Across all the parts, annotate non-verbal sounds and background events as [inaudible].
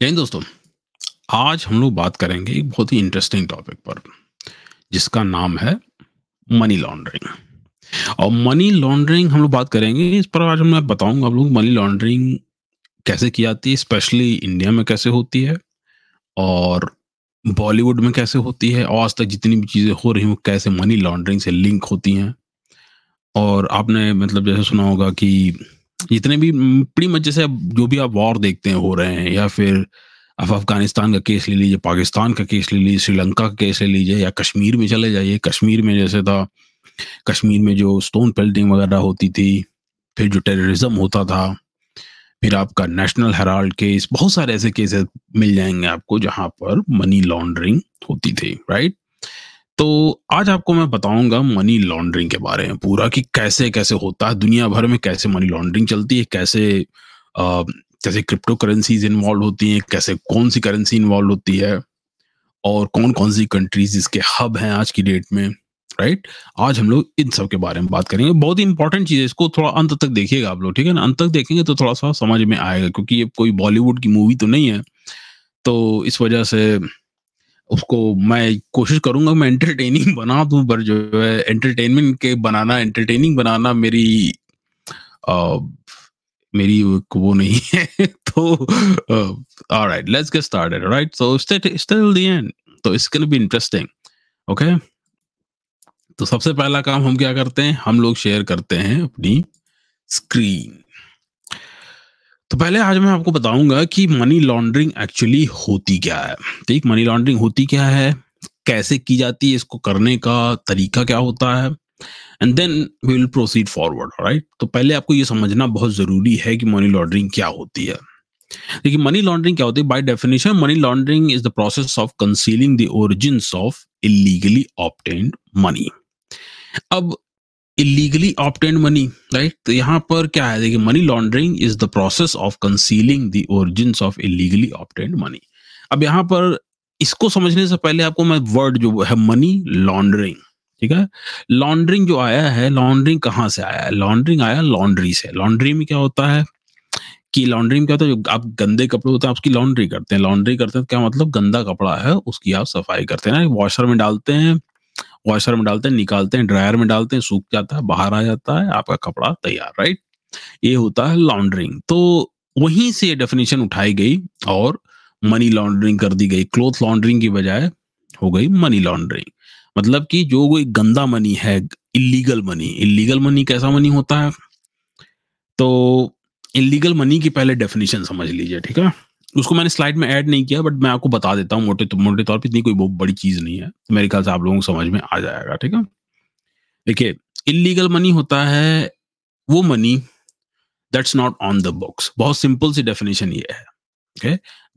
जय दोस्तों। आज हम लोग बात करेंगे एक बहुत ही इंटरेस्टिंग टॉपिक पर, जिसका नाम है मनी लॉन्ड्रिंग और मनी लॉन्ड्रिंग हम लोग बात करेंगे, इस पर आज मैं बताऊँगा आप लोग मनी लॉन्ड्रिंग कैसे की जाती है स्पेशली इंडिया में कैसे होती है, और बॉलीवुड में कैसे होती है, और आज तक जितनी भी चीज़ें हो रही हैं, वो कैसे मनी लॉन्ड्रिंग से लिंक होती हैं। और आपने मतलब जैसे सुना होगा कि जितने भी प्री मच जैसे जो भी आप वॉर देखते हैं, हो रहे हैं, या फिर आप अफ़गानिस्तान का केस ले लीजिए, पाकिस्तान का केस ले लीजिए, श्रीलंका का केस ले लीजिए, या कश्मीर में चले जाइए। कश्मीर में जैसे था, कश्मीर में जो स्टोन पेल्टिंग वगैरह होती थी, फिर जो टेररिज्म होता था, फिर आपका नेशनल हेराल्ड केस बहुत सारे ऐसे केसेस मिल जाएँगे आपको जहाँ पर मनी लॉन्ड्रिंग होती थी राइट तो आज आपको मैं बताऊँगा मनी लॉन्ड्रिंग के बारे में पूरा कि कैसे कैसे होता है दुनिया भर में कैसे मनी लॉन्ड्रिंग चलती है कैसे आ, कैसे क्रिप्टो करेंसीज इन्वॉल्व होती हैं कैसे कौन सी करेंसी इन्वॉल्व होती है और कौन कौन सी कंट्रीज़ इसके हब हैं आज की डेट में राइट आज हम लोग इन सब के बारे में बात करेंगे। बहुत ही इंपॉर्टेंट चीज़ है इसको थोड़ा अंत तक देखिएगा आप लोग ठीक है ना? अंत तक देखेंगे तो थोड़ा सा समझ में आएगा क्योंकि ये कोई बॉलीवुड की मूवी तो नहीं है। तो इस वजह से उसको मैं कोशिश करूँगा मैं एंटरटेनिंग बना दूँ पर जो है एंटरटेनमेंट के बनाना एंटरटेनिंग बनाना मेरी आ, मेरी वो नहीं है। [laughs] तो alright let's get started right so stay till the end तो it's gonna be interesting okay तो सबसे पहला काम हम क्या करते हैं? हम लोग शेयर करते हैं अपनी स्क्रीन तो पहले आज मैं आपको बताऊँगा कि मनी लॉन्ड्रिंग एक्चुअली होती क्या है। ठीक मनी लॉन्ड्रिंग होती क्या है? कैसे की जाती है? इसको करने का तरीका क्या होता है? And then we will proceed forward right तो पहले आपको ये समझना बहुत ज़रूरी है कि मनी लॉन्ड्रिंग क्या होती है। देखिए मनी लॉन्ड्रिंग क्या होती है? By definition money laundering is the process of concealing the origin of illegally obtained money अब इलीगली ऑप्टेंड मनी राइट तो यहाँ पर क्या है? देखिए money laundering is the process of concealing the origin of illegally obtained money अब यहाँ पर इसको समझने से पहले आपको मैं वर्ड जो है मनी लॉन्ड्रिंग ठीक है? लॉन्ड्रिंग जो आया है लॉन्ड्रिंग कहाँ से आया है? लॉन्ड्रिंग आया लॉन्ड्री से। लॉन्ड्री में क्या होता है कि लॉन्ड्री में क्या होता है? जो आप गंदे कपड़े होते हैं उसकी लॉन्ड्री करते हैं। लॉन्ड्री करते हैं क्या मतलब? गंदा कपड़ा है, उसकी आप सफ़ाई करते हैं। ना वॉशर में डालते हैं वॉशर में डालते हैं, निकालते हैं ड्रायर में डालते हैं, सूख जाता है, बाहर आ जाता है, आपका कपड़ा तैयार राइट ये होता है लॉन्ड्रिंग तो वहीं से डेफिनेशन उठाई गई और मनी लॉन्ड्रिंग कर दी गई। क्लोथ लॉन्ड्रिंग की बजाय हो गई मनी लॉन्ड्रिंग मतलब कि जो कोई गंदा मनी है इलीगल मनी इलीगल मनी कैसा मनी होता है? तो इलीगल मनी की पहले डेफिनेशन समझ लीजिए, ठीक है? उसको मैंने स्लाइड में ऐड नहीं किया बट मैं आपको बता देता हूँ, मोटे तो मोटे तौर पर इतनी कोई बहुत बड़ी चीज़ नहीं है। मेरे ख्याल से आप लोगों को समझ में आ जाएगा, ठीक है? देखिए इलीगल मनी होता है, वो money that's not on the books बहुत सिंपल सी डेफिनेशन ये है okay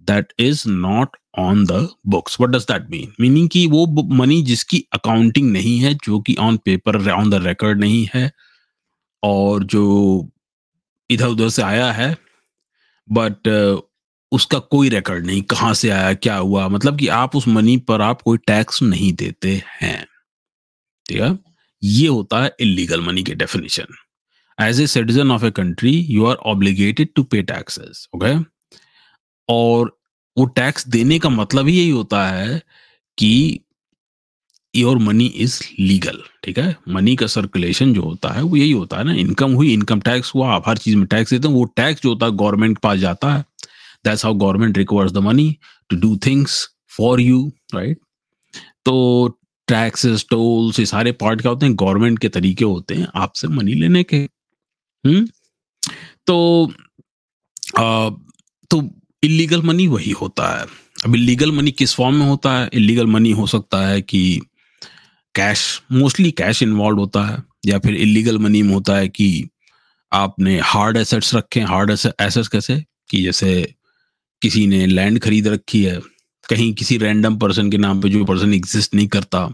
that is not on the books what does that mean meaning कि वो मनी जिसकी अकाउंटिंग नहीं है, जो कि on paper on the record नहीं है, और जो इधर उधर से आया है बट उसका कोई रिकॉर्ड नहीं, कहाँ से आया, क्या हुआ? मतलब कि आप उस मनी पर आप कोई टैक्स नहीं देते हैं, ठीक है? ये होता है इलीगल मनी के definition as a citizen of a country you are obligated to pay taxes okay और वो टैक्स देने का मतलब ही यही होता है कि योर मनी इज़ लीगल ठीक है? मनी का सर्कुलेशन जो होता है, वो यही होता है ना इनकम हुई इनकम टैक्स हुआ, आप हर चीज़ में टैक्स देते हैं, वो टैक्स जो होता है गवर्नमेंट के पास जाता है। That's how government recovers the money to do things for you right? तो टैक्सेस टोल्स ये सारे पार्ट क्या होते हैं? गवर्नमेंट के तरीके होते हैं आपसे मनी लेने के। हम्म? तो आ, तो इलीगल मनी वही होता है। अब इलीगल मनी किस फॉर्म में होता है? इलीगल मनी हो सकता है कि कैश मोस्टली कैश इन्वॉल्व होता है या फिर इलीगल मनी में होता है कि आपने हार्ड एसेट्स रखे हार्ड एसेट्स कैसे? कि जैसे किसी ने लैंड खरीद रखी है, कहीं किसी रैंडम पर्सन के नाम पे जो पर्सन एग्जिस्ट नहीं करता,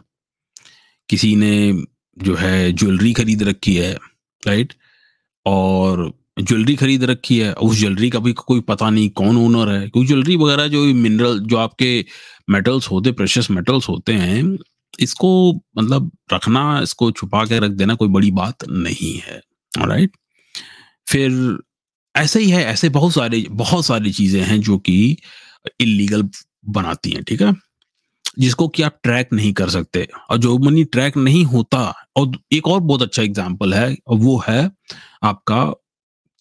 किसी ने जो है ज्वेलरी खरीद रखी है राइट और ज्वेलरी खरीद रखी है, उस ज्वेलरी का भी कोई पता नहीं कौन ओनर है, क्योंकि ज्वेलरी वगैरह जो मिनरल जो आपके मेटल्स होते प्रेशियस मेटल्स होते हैं, इसको मतलब रखना, इसको छुपा के रख देना कोई बड़ी बात नहीं है राइट फिर ऐसे ही है, ऐसे बहुत सारे, बहुत सारी चीज़ें हैं जो कि इलीगल बनाती हैं, ठीक है? जिसको कि आप ट्रैक नहीं कर सकते। और जो मनी ट्रैक नहीं होता, और एक और बहुत अच्छा एग्ज़ाम्पल है वो है आपका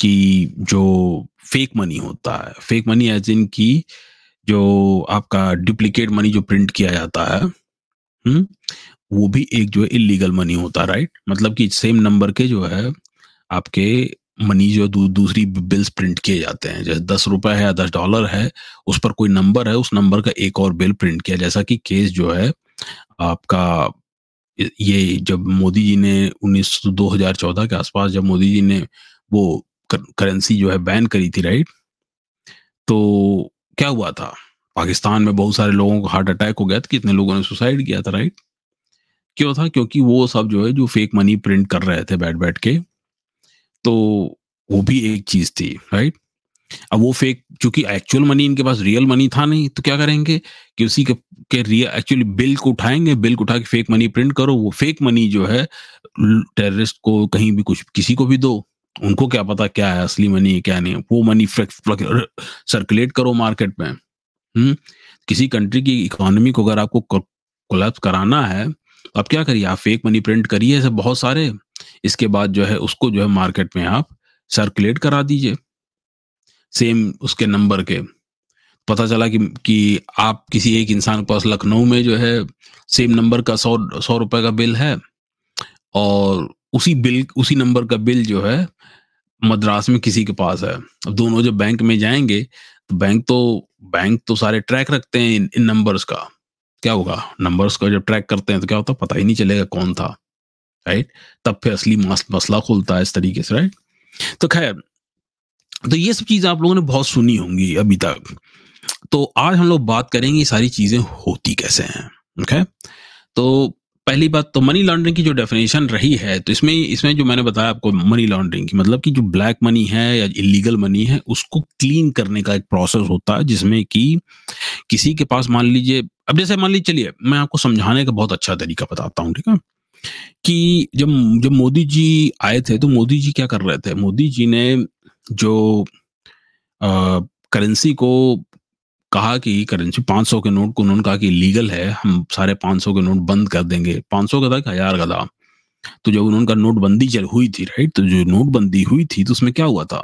कि जो फेक मनी होता है। फेक मनी एज इन की जो आपका डुप्लीकेट मनी जो प्रिंट किया जाता है हुँ? वो भी एक जो है इलीगल मनी होता है राइट मतलब कि सेम नंबर के जो है आपके मनी जो दू, दूसरी बिल्स प्रिंट किए जाते हैं। जैसे दस रुपए है दस डॉलर है उस पर कोई नंबर है उस नंबर का एक और बिल प्रिंट किया। जैसा कि केस जो है आपका ये जब मोदी जी ने उन्नीस दो हज़ार चौदह के आसपास जब मोदी जी ने वो करेंसी जो है बैन करी थी राइट? तो क्या हुआ था? पाकिस्तान में बहुत सारे लोगों को हार्ट अटैक हो गया था कितने लोगों ने सुसाइड किया था राइट? क्यों था? क्योंकि वो सब जो है जो फेक मनी प्रिंट कर रहे थे बैठ बैठ के तो वो भी एक चीज़ थी राइट अब वो फेक चूँकि एक्चुअल मनी इनके पास रियल मनी था नहीं तो क्या करेंगे कि उसी के, के रियल एक्चुअली बिल को उठाएँगे बिल को उठा के फेक मनी प्रिंट करो वो फेक मनी जो है टेररिस्ट को कहीं भी कुछ किसी को भी दो उनको क्या पता क्या है असली मनी है क्या नहीं वो मनी सर्कुलेट करो मार्केट में हम्म? किसी कंट्री की इकोनॉमी को अगर आपको कोलैप्स कराना है तो आप क्या करिए आप फेक मनी प्रिंट करिए ऐसे बहुत सारे इसके बाद जो है उसको जो है मार्केट में आप सर्कुलेट करा दीजिए। सेम उसके नंबर के। पता चला कि कि आप किसी एक इंसान के पास लखनऊ में जो है सेम नंबर का सौ सौ रुपए का बिल है और उसी बिल उसी नंबर का बिल जो है मद्रास में किसी के पास है। अब दोनों जब बैंक में जाएँगे तो बैंक तो बैंक तो सारे ट्रैक रखते हैं इन, इन नंबर्स का। क्या होगा? नंबर्स का जब ट्रैक करते हैं तो क्या होता पता ही नहीं चलेगा कौन था। राइट तब फिर असली मसला खुलता है इस तरीके से राइट तो खैर तो ये सब चीज़ें आप लोगों ने बहुत सुनी होंगी अभी तक। तो आज हम लोग बात करेंगे सारी चीज़ें होती कैसे हैं ओके तो पहली बात तो मनी लॉन्ड्रिंग की जो डेफिनेशन रही है तो इसमें इसमें जो मैंने बताया आपको मनी लॉन्ड्रिंग की मतलब कि जो ब्लैक मनी है या इलीगल मनी है, उसको क्लीन करने का एक प्रोसेस होता है, जिसमें कि किसी के पास मान लीजिए, अब जैसे मान लीजिए, चलिए, मैं आपको समझाने का बहुत अच्छा तरीका बताता हूँ, ठीक है? कि जब जब मोदी जी आए थे तो मोदी जी क्या कर रहे थे? मोदी जी ने जो करेंसी को कहा कि करेंसी 500 के नोट को, उन्होंने कहा कि लीगल है, हम सारे 500 के नोट बंद कर देंगे। 500 का था हज़ार का था। तो जब उन्होंने नोटबंदी चल हुई थी राइट तो जो नोटबंदी हुई थी तो उसमें क्या हुआ था?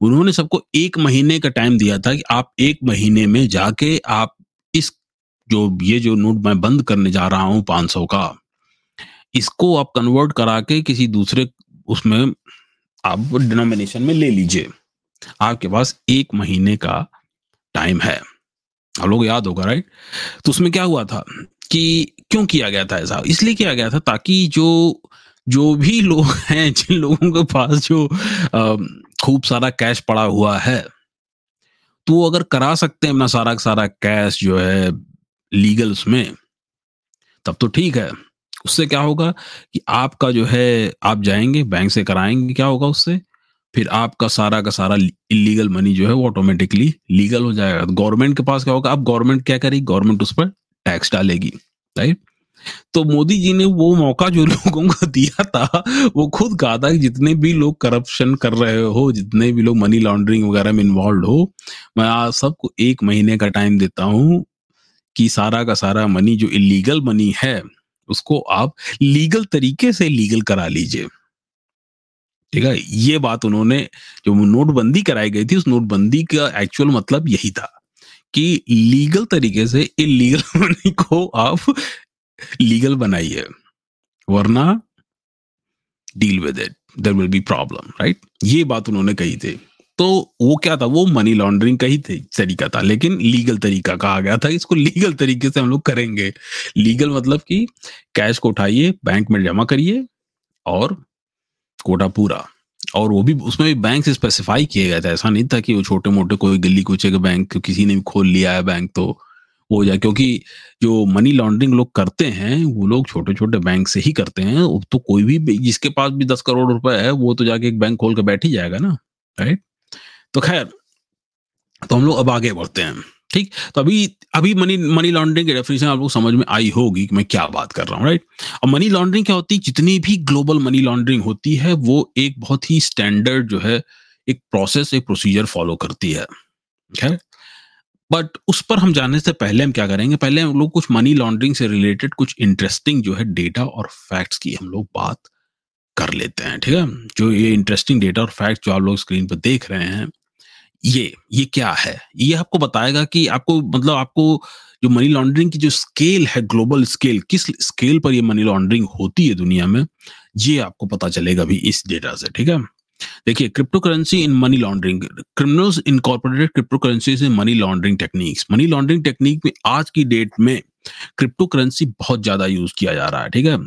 उन्होंने सबको एक महीने का टाइम दिया था कि आप एक महीने में जाके आप इस, जो, ये जो नोट मैं बंद करने जा रहा हूँ 500 का इसको आप कन्वर्ट करा के किसी दूसरे उसमें आप डिनोमिनेशन में ले लीजिए। आपके पास एक महीने का टाइम है। आप लोग याद होगा राइट तो उसमें क्या हुआ था कि क्यों किया गया था ऐसा? इसलिए किया गया था ताकि जो जो भी लोग [laughs] हैं, जिन लोगों के पास जो खूब सारा कैश पड़ा हुआ है तो वो अगर करा सकते हैं अपना सारा सारा कैश जो है लीगल उसमें, तब तो ठीक है। उससे क्या होगा कि आपका जो है, आप जाएँगे, बैंक से कराएँगे, क्या होगा उससे? फिर आपका सारा का सारा इलीगल मनी जो है वो ऑटोमेटिकली लीगल हो जाएगा। गवर्नमेंट के पास क्या होगा? अब गवर्नमेंट क्या करेगी? गवर्नमेंट उस पर टैक्स डालेगी राइट तो मोदी जी ने वो मौका जो [laughs] लोगों को दिया था, वो खुद कहा था कि जितने भी लोग करप्शन कर रहे हो, जितने भी लोग मनी लॉन्ड्रिंग वगैरह में इन्वॉल्व हो, मैं आज सबको एक महीने का टाइम देता हूँ कि सारा का सारा मनी जो इलीगल मनी है उसको आप लीगल तरीके से लीगल करा लीजिए। ठीक है? ये बात उन्होंने, जो नोटबंदी कराई गई थी, उस नोटबंदी का एक्चुअल मतलब यही था कि लीगल तरीके से इलीगल मनी [laughs] को आप लीगल बनाइए, वरना deal with it there will be problem right ये बात उन्होंने कही थी। तो वो क्या था? वो मनी लॉन्ड्रिंग का ही तरीका था। लेकिन लीगल तरीका कहा गया था, इसको लीगल तरीके से हम लोग करेंगे। लीगल मतलब कि कैश को उठाइए बैंक में जमा करिए और कोटा पूरा। और वो भी, उसमें भी बैंक स्पेसिफाई किया गया था। ऐसा नहीं था कि वो छोटे मोटे कोई गली कुचे के बैंक किसी ने भी खोल लिया है बैंक तो हो जाए। क्योंकि जो मनी लॉन्ड्रिंग लोग करते हैं, वो लोग छोटे छोटे बैंक से ही करते हैं। तो कोई भी, जिसके पास भी दस करोड़ रुपए है, वो तो जाके एक बैंक खोल के बैठ ही जाएगा ना राइट तो खैर तो हम लोग अब आगे बढ़ते हैं, ठीक? तो अभी अभी मनी मनी लॉन्ड्रिंग की डेफिनेशन आप लोग समझ में आई होगी कि मैं क्या बात कर रहा हूँ राइट और मनी लॉन्ड्रिंग क्या होती है? जितनी भी ग्लोबल मनी लॉन्ड्रिंग होती है, वो एक बहुत ही स्टैंडर्ड जो है, एक प्रोसेस एक प्रोसीजर फॉलो करती है खैर बट उस पर हम जाने से पहले हम क्या करेंगे? पहले हम लोग कुछ मनी लॉन्ड्रिंग से रिलेटेड कुछ इंटरेस्टिंग जो है डेटा और फैक्ट्स की हम लोग बात कर लेते हैं, ठीक है? जो ये इंटरेस्टिंग डेटा और फैक्ट जो आप लोग स्क्रीन पर देख रहे हैं ये ये क्या है? ये आपको बताएगा कि आपको मतलब आपको जो मनी लॉन्ड्रिंग की जो स्केल है ग्लोबल स्केल किस स्केल पर ये मनी लॉन्ड्रिंग होती है दुनिया में, ये आपको पता चलेगा भी इस डेटा से, ठीक है? देखिए cryptocurrency in money laundering criminals incorporated cryptocurrency in money laundering techniques money laundering technique में आज की डेट में क्रिप्टो करेंसी बहुत ज़्यादा यूज़ किया जा रहा है, ठीक है?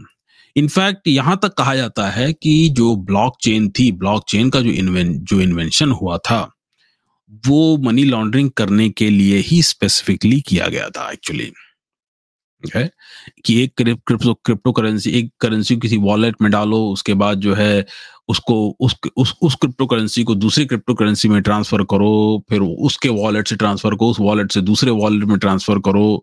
इनफैक्ट यहाँ तक कहा जाता है कि जो ब्लॉकचेन थी ब्लॉकचेन का जो इन्वें जो इन्वेंशन हुआ था वो मनी लॉन्ड्रिंग करने के लिए ही स्पेसिफिकली किया गया था एक्चुअली है कि एक क्रिप्टो क्रिप्टो करेंसी एक करेंसी किसी वॉलेट में डालो, उसके बाद जो है उसको, उस उस उस क्रिप्टो करेंसी को दूसरी क्रिप्टो करेंसी में ट्रांसफ़र करो, फिर उसके वॉलेट से ट्रांसफ़र करो, उस वॉलेट से दूसरे वॉलेट में ट्रांसफ़र करो।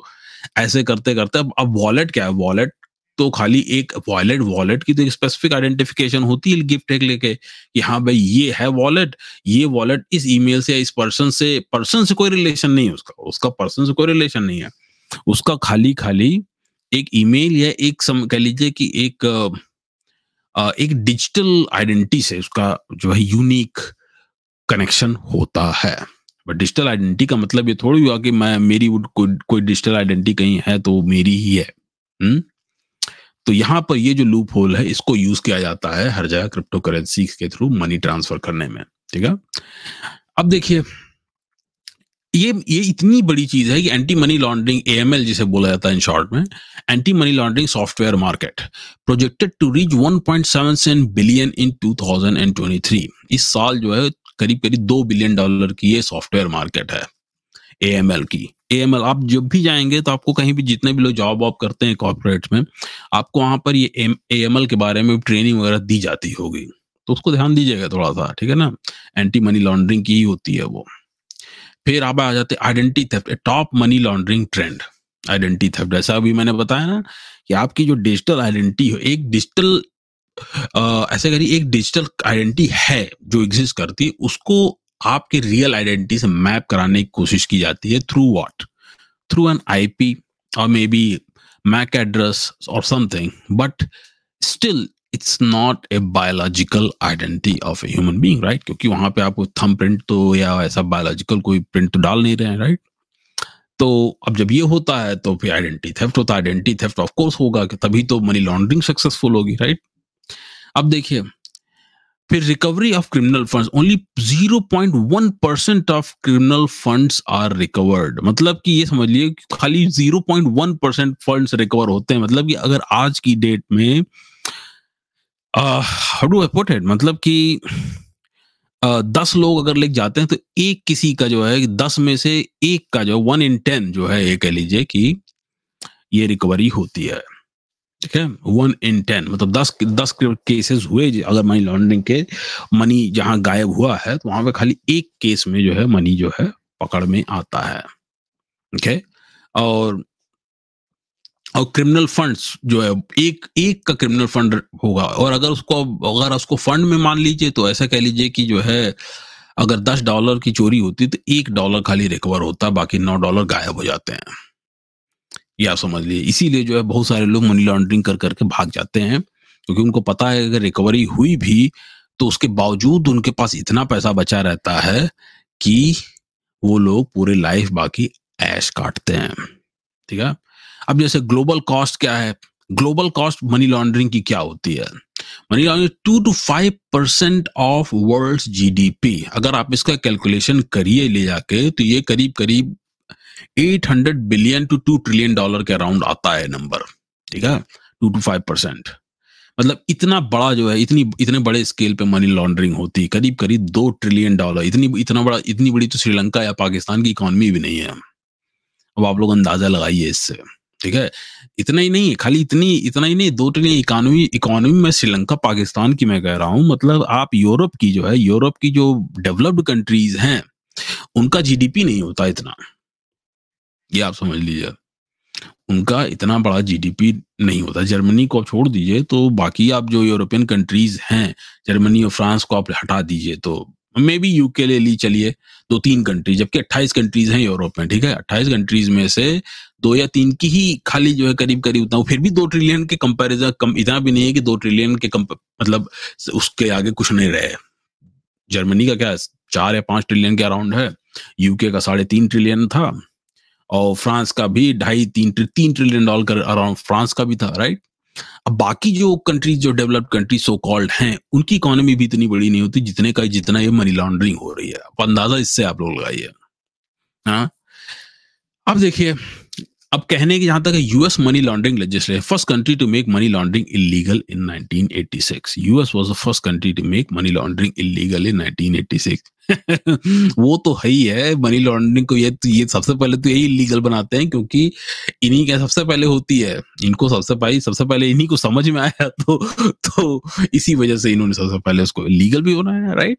ऐसे करते करते अब अब वॉलेट क्या है? वॉलेट तो खाली एक वॉलेट वॉलेट की तो एक स्पेसिफिक आइडेंटिफिकेशन होती है गिफ्ट एक लेके कि हाँ भाई, ये है वॉलेट ये वॉलेट इस ईमेल से इस पर्सन से पर्सन से कोई रिलेशन नहीं है उसका उसका पर्सन से कोई रिलेशन नहीं है। उसका खाली खाली एक ईमेल या एक सम, कह लीजिए कि एक एक डिजिटल आइडेंटिटी से उसका जो है यूनिक कनेक्शन होता है। बट डिजिटल आइडेंटिटी का मतलब ये थोड़ी हुआ कि मैं, मेरी कोई कोई डिजिटल आइडेंटिटी कहीं है तो मेरी ही है। हुँ? तो यहाँ पर ये जो लूप होल है, इसको यूज़ किया जाता है हर जगह क्रिप्टो करेंसी के थ्रू मनी ट्रांसफ़र करने में, ठीक है? अब देखिए, ये ये इतनी बड़ी चीज़ है कि एंटी मनी लॉन्ड्रिंग एएमएल जिसे बोला जाता है इन शॉर्ट में anti money laundering software market projected to reach 1.77 billion in 2023 इस साल जो है करीब करीब दो बिलियन डॉलर की ये सॉफ्टवेयर मार्केट है। एएमएल की। एएमएल आप जब भी जाएँगे तो आपको कहीं भी जितने भी लोग जॉब वॉब करते हैं कॉर्पोरेट में, आपको वहाँ पर ये एएमएल के बारे में ट्रेनिंग वगैरह दी जाती होगी। तो उसको ध्यान दीजिएगा थोड़ा सा ठीक है ना? एंटी मनी लॉन्ड्रिंग की ही होती है वो। फिर आप आ जाते identity theft top money laundering trend identity theft ऐसा अभी मैंने बताया ना कि आपकी जो डिजिटल आइडेंटिटी हो, एक डिजिटल ऐसे करिए, एक डिजिटल आइडेंटिटी है जो एग्जिस्ट करती है, उसको आपके रियल आइडेंटिटी से मैप कराने की कोशिश की जाती है through what through an IP और मे बी मैक एड्रेस और something but still it's not a biological identity of a human being right क्योंकि वहाँ पे आप थम प्रिंट तो या ऐसा बायोलॉजिकल कोई प्रिंट तो डाल नहीं रहे हैं राइट तो अब जब ये होता है तो फिर आइडेंटिटी थेफ्ट होता है आइडेंटिटी थेफ्ट ऑफ़ कोर्स होगा कि तभी तो मनी लॉन्ड्रिंग सक्सेसफुल होगी राइट अब देखिए फिर recovery of criminal funds only 0.1 percent of criminal funds are recovered मतलब कि ये समझ लिए खाली 0.1 परसेंट फंड्स रिकवर होते हैं। मतलब कि अगर आज की डेट में हाउ डू आई मतलब कि दस लोग अगर लेके जाते हैं तो एक किसी का जो है, दस में से एक का जो वन इन टेन जो है, ये कह लीजिए कि ये रिकवरी होती है। ठीक है? वन इन टेन मतलब दस दस केसेस हुए अगर मनी लॉन्ड्रिंग के मनी जहाँ गायब हुआ है तो वहाँ पे खाली एक केस में जो है मनी जो है, पकड़ में आता है। ओके और और क्रिमिनल फंड्स जो है, एक एक का क्रिमिनल फंड होगा। और अगर उसको अगर उसको फंड में मान लीजिए तो ऐसा कह लीजिए कि जो है, अगर दस डॉलर की चोरी होती तो एक डॉलर खाली रिकवर होता, बाकी नौ डॉलर गायब हो जाते हैं। ये समझ लीजिए। इसीलिए जो है बहुत सारे लोग मनी लॉन्ड्रिंग कर करके भाग जाते हैं, क्योंकि उनको पता है अगर रिकवरी हुई भी तो उसके बावजूद उनके पास इतना पैसा बचा रहता है कि वो लोग पूरे लाइफ बाकी ऐश काटते हैं। ठीक है? अब जैसे ग्लोबल कॉस्ट क्या है? ग्लोबल कॉस्ट मनी लॉन्ड्रिंग की क्या होती है? Money laundering two to five percent of world GDP अगर आप इसका कैलकुलेशन करिए ले जाके तो ये करीब करीब 800 billion two to trillion dollar के अराउंड आता है नंबर, ठीक है? Two to five percent. मतलब इतना बड़ा जो है, इतनी, इतने बड़े स्केल पे मनी लॉन्ड्रिंग होती है, करीब करीब दो ट्रिलियन डॉलर, इतनी, इतना बड़ा, इतनी बड़ी तो श्रीलंका या पाकिस्तान की इकोनॉमी भी नहीं है। अब आप लोग अंदाज़ा लगाइए इससे, ठीक है? इतना ही नहीं, खाली इतनी, इतना ही नहीं, दो ट्रिलियन इकोनॉमी इकोनॉमी में श्रीलंका, पाकिस्तान की मैं कह रहा हूँ मतलब आप यूरोप की जो है, यूरोप की जो डेवलप्ड कंट्रीज़ हैं, उनका जीडीपी नहीं होता इतना। ये आप समझ लीजिए। उनका इतना बड़ा जीडीपी नहीं होता। जर्मनी को आप छोड़ दीजिए तो बाकी आप जो यूरोपियन कंट्रीज़ हैं, जर्मनी और फ्रांस को आप हटा दीजिए तो मे बी यूके ले ली, चलिए। दो तीन कंट्री जबकि 28 कंट्रीज़ हैं यूरोप में, ठीक है? 28 कंट्रीज़ में से दो या तीन की ही खाली जो है करीब करीब उतना। फिर भी दो ट्रिलियन के कंपैरिजन कम, इतना भी नहीं है कि दो ट्रिलियन के मतलब उसके आगे कुछ नहीं रहे। जर्मनी का क्या चार या पाँच ट्रिलियन के अराउंड है। यूके का साढ़े तीन ट्रिलियन था। और फ्रांस का भी ढाई तीन तीन ट्रिलियन डॉलर अराउंड फ्रांस का भी था राइट अब बाकी जो कंट्रीज़ जो डेवलप्ड कंट्रीज़ सो कॉल्ड हैं, उनकी इकोनॉमी भी इतनी बड़ी नहीं होती जितने का, जितना ये मनी लॉन्ड्रिंग हो रही है। अंदाज़ा इससे आप लोग लगाइए। हाँ? अब देखिए अब कहने की जहाँ तक है US money laundering legislation first country to make money laundering illegal in 1986 US was the first country to make money laundering illegal in 1986 वो तो है ही है मनी लॉन्ड्रिंग को ये ये सबसे पहले तो यही इलीगल बनाते हैं क्योंकि इन्हीं के सबसे पहले होती है। इनको सबसे पहले सबसे पहले इन्हीं को समझ में आया तो तो इसी वजह से इन्होंने सबसे पहले उसको लीगल भी बनाया राइट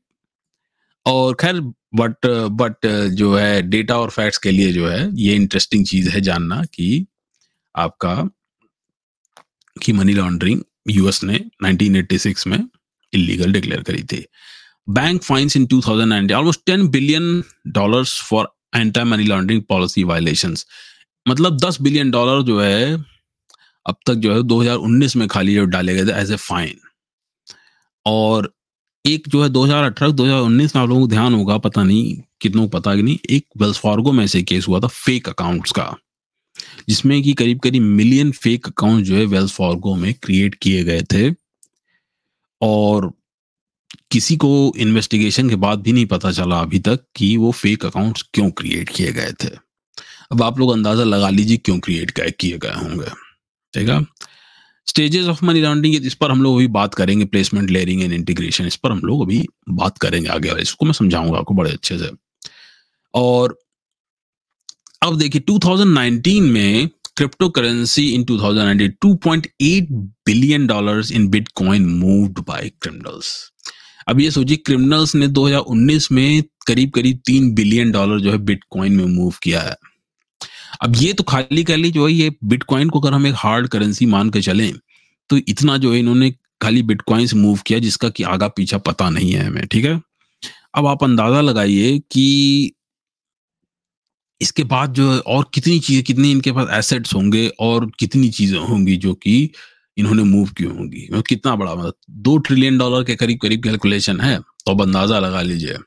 और खैर बट बट जो है डेटा और फैक्ट्स के लिए जो है, ये इंटरेस्टिंग चीज़ है जानना कि आपका, कि मनी लॉन्ड्रिंग यूएस ने 1986 में इलीगल डिक्लेयर करी थी। Bank fines in 2019 almost 10 billion dollars for anti money laundering policy violations मतलब 10 बिलियन डॉलर जो है, अब तक जो है 2019 में खाली जो डाले गए थे एज ए फाइन और एक जो है 2018 2019 में आप लोगों को ध्यान होगा, पता नहीं, कितनों को पता कि नहीं, एक वेल्स फार्गो में से केस हुआ था फेक अकाउंट्स का, जिसमें कि करीब करीब मिलियन फेक अकाउंट जो है वेल्स फार्गो में क्रिएट किए गए थे। और किसी को इन्वेस्टिगेशन के बाद भी नहीं पता चला अभी तक कि वो फेक अकाउंट्स क्यों क्रिएट किए गए थे। अब आप लोग अंदाज़ा लगा लीजिए क्यों क्रिएट किए गए होंगे, ठीक है? स्टेजेस ऑफ़ मनी लॉन्ड्रिंग इस पर हम लोग अभी बात करेंगे प्लेसमेंट लेयरिंग एंड इंटीग्रेशन इस पर हम लोग अभी बात करेंगे आगे इसको मैं समझाऊँगा आपको बड़े अच्छे से। और अब देखिए 2019 में cryptocurrency in 2019 2.8 billion dollars in bitcoin moved by criminals अब ये सोचिए क्रिमिनल्स ने 2019 में करीब करीब तीन बिलियन डॉलर जो है बिटकॉइन में मूव किया है। अब ये तो खाली कर ली जो है, ये बिटकॉइन को अगर हम एक हार्ड करेंसी मान के चलें तो इतना जो है इन्होंने खाली बिटकॉइन से मूव किया जिसका कि आगा पीछा पता नहीं है हमें, ठीक है? अब आप अंदाज़ा लगाइए कि इसके बाद जो है और कितनी चीज़ें, कितनी इनके पास एसेट्स होंगे और कितनी चीज़ें होंगी जो कि इन्होंने मूव की होंगी? मतलब कितना बड़ा मतलब दो ट्रिलियन डॉलर के करीब करीब कैलकुलेशन है तो अब अंदाज़ा लगा लीजिए।